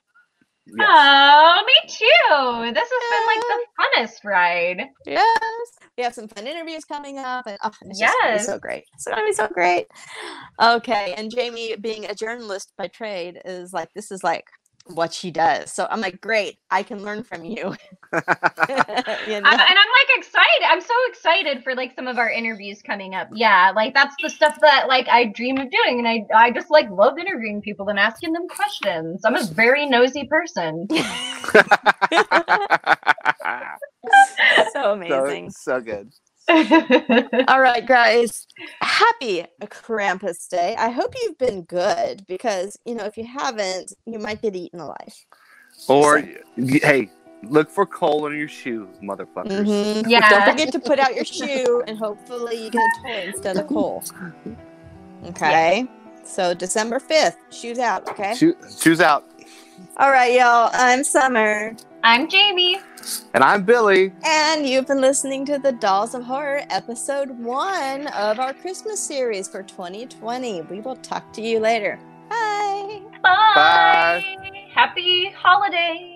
Yes. Oh, me too. This has been like the funnest ride. yes we have some fun interviews coming up and oh, it's just gonna be Yes. so great it's gonna be so great okay and jamie being a journalist by trade is like this is like what she does so i'm like great i can learn from you, you know? I'm, and I'm like excited. I'm so excited for like some of our interviews coming up. Yeah, like that's the stuff that like I dream of doing, and I I just like love interviewing people and asking them questions. I'm a very nosy person. so so, amazing so good. All right, guys. Happy Krampus Day. I hope you've been good because, you know, if you haven't, you might get eaten alive. Or, y- hey, look for coal in your shoe, motherfuckers. Mhm. Yeah. Don't forget to put out your shoe and hopefully you get a toy instead of coal. Okay. So December 5th, shoes out, okay? Shoe, shoes out. All right, y'all. I'm Summer. I'm Jamie. And I'm Billie. And you've been listening to the Dolls of Horror, episode one of our Christmas series for 2020. We will talk to you later. Bye. Bye. Bye. Happy holidays.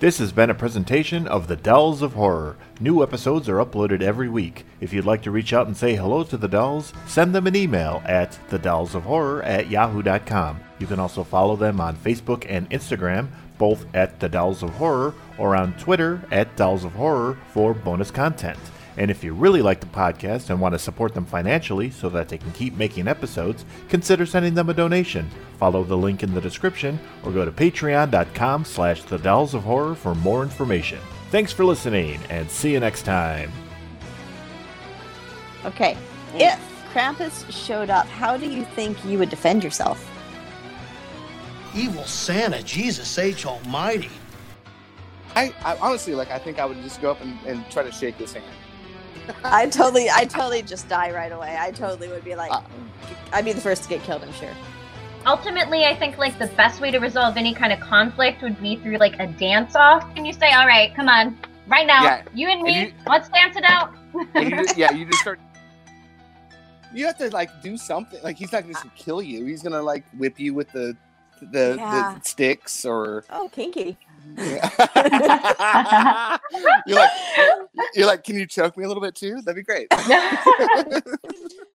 This has been a presentation of the Dolls of Horror. New episodes are uploaded every week. If you'd like to reach out and say hello to the dolls, send them an email at thedollsofhorror at yahoo.com. You can also follow them on Facebook and Instagram, both at The Dolls of Horror, or on Twitter at Dolls of Horror for bonus content. And if you really like the podcast and want to support them financially so that they can keep making episodes, consider sending them a donation. Follow the link in the description or go to patreon.com slash the dolls of horror for more information. Thanks for listening and see you next time. Okay. If Krampus showed up, how do you think you would defend yourself? Evil Santa, Jesus H. Almighty. I, I honestly like. I think I would just go up and, and try to shake his hand. I totally, I totally just die right away. I totally would be like, uh, I'd be the first to get killed. I'm sure. Ultimately, I think like the best way to resolve any kind of conflict would be through like a dance off. And you say, "All right, come on, right now, Yeah. you and And me, you- let's dance it out." And you just, yeah, you just start. You have to like do something. Like he's not gonna uh. kill you. He's gonna like whip you with the the, Yeah. the sticks or Oh, kinky. You're like you're like, can you choke me a little bit too? That'd be great.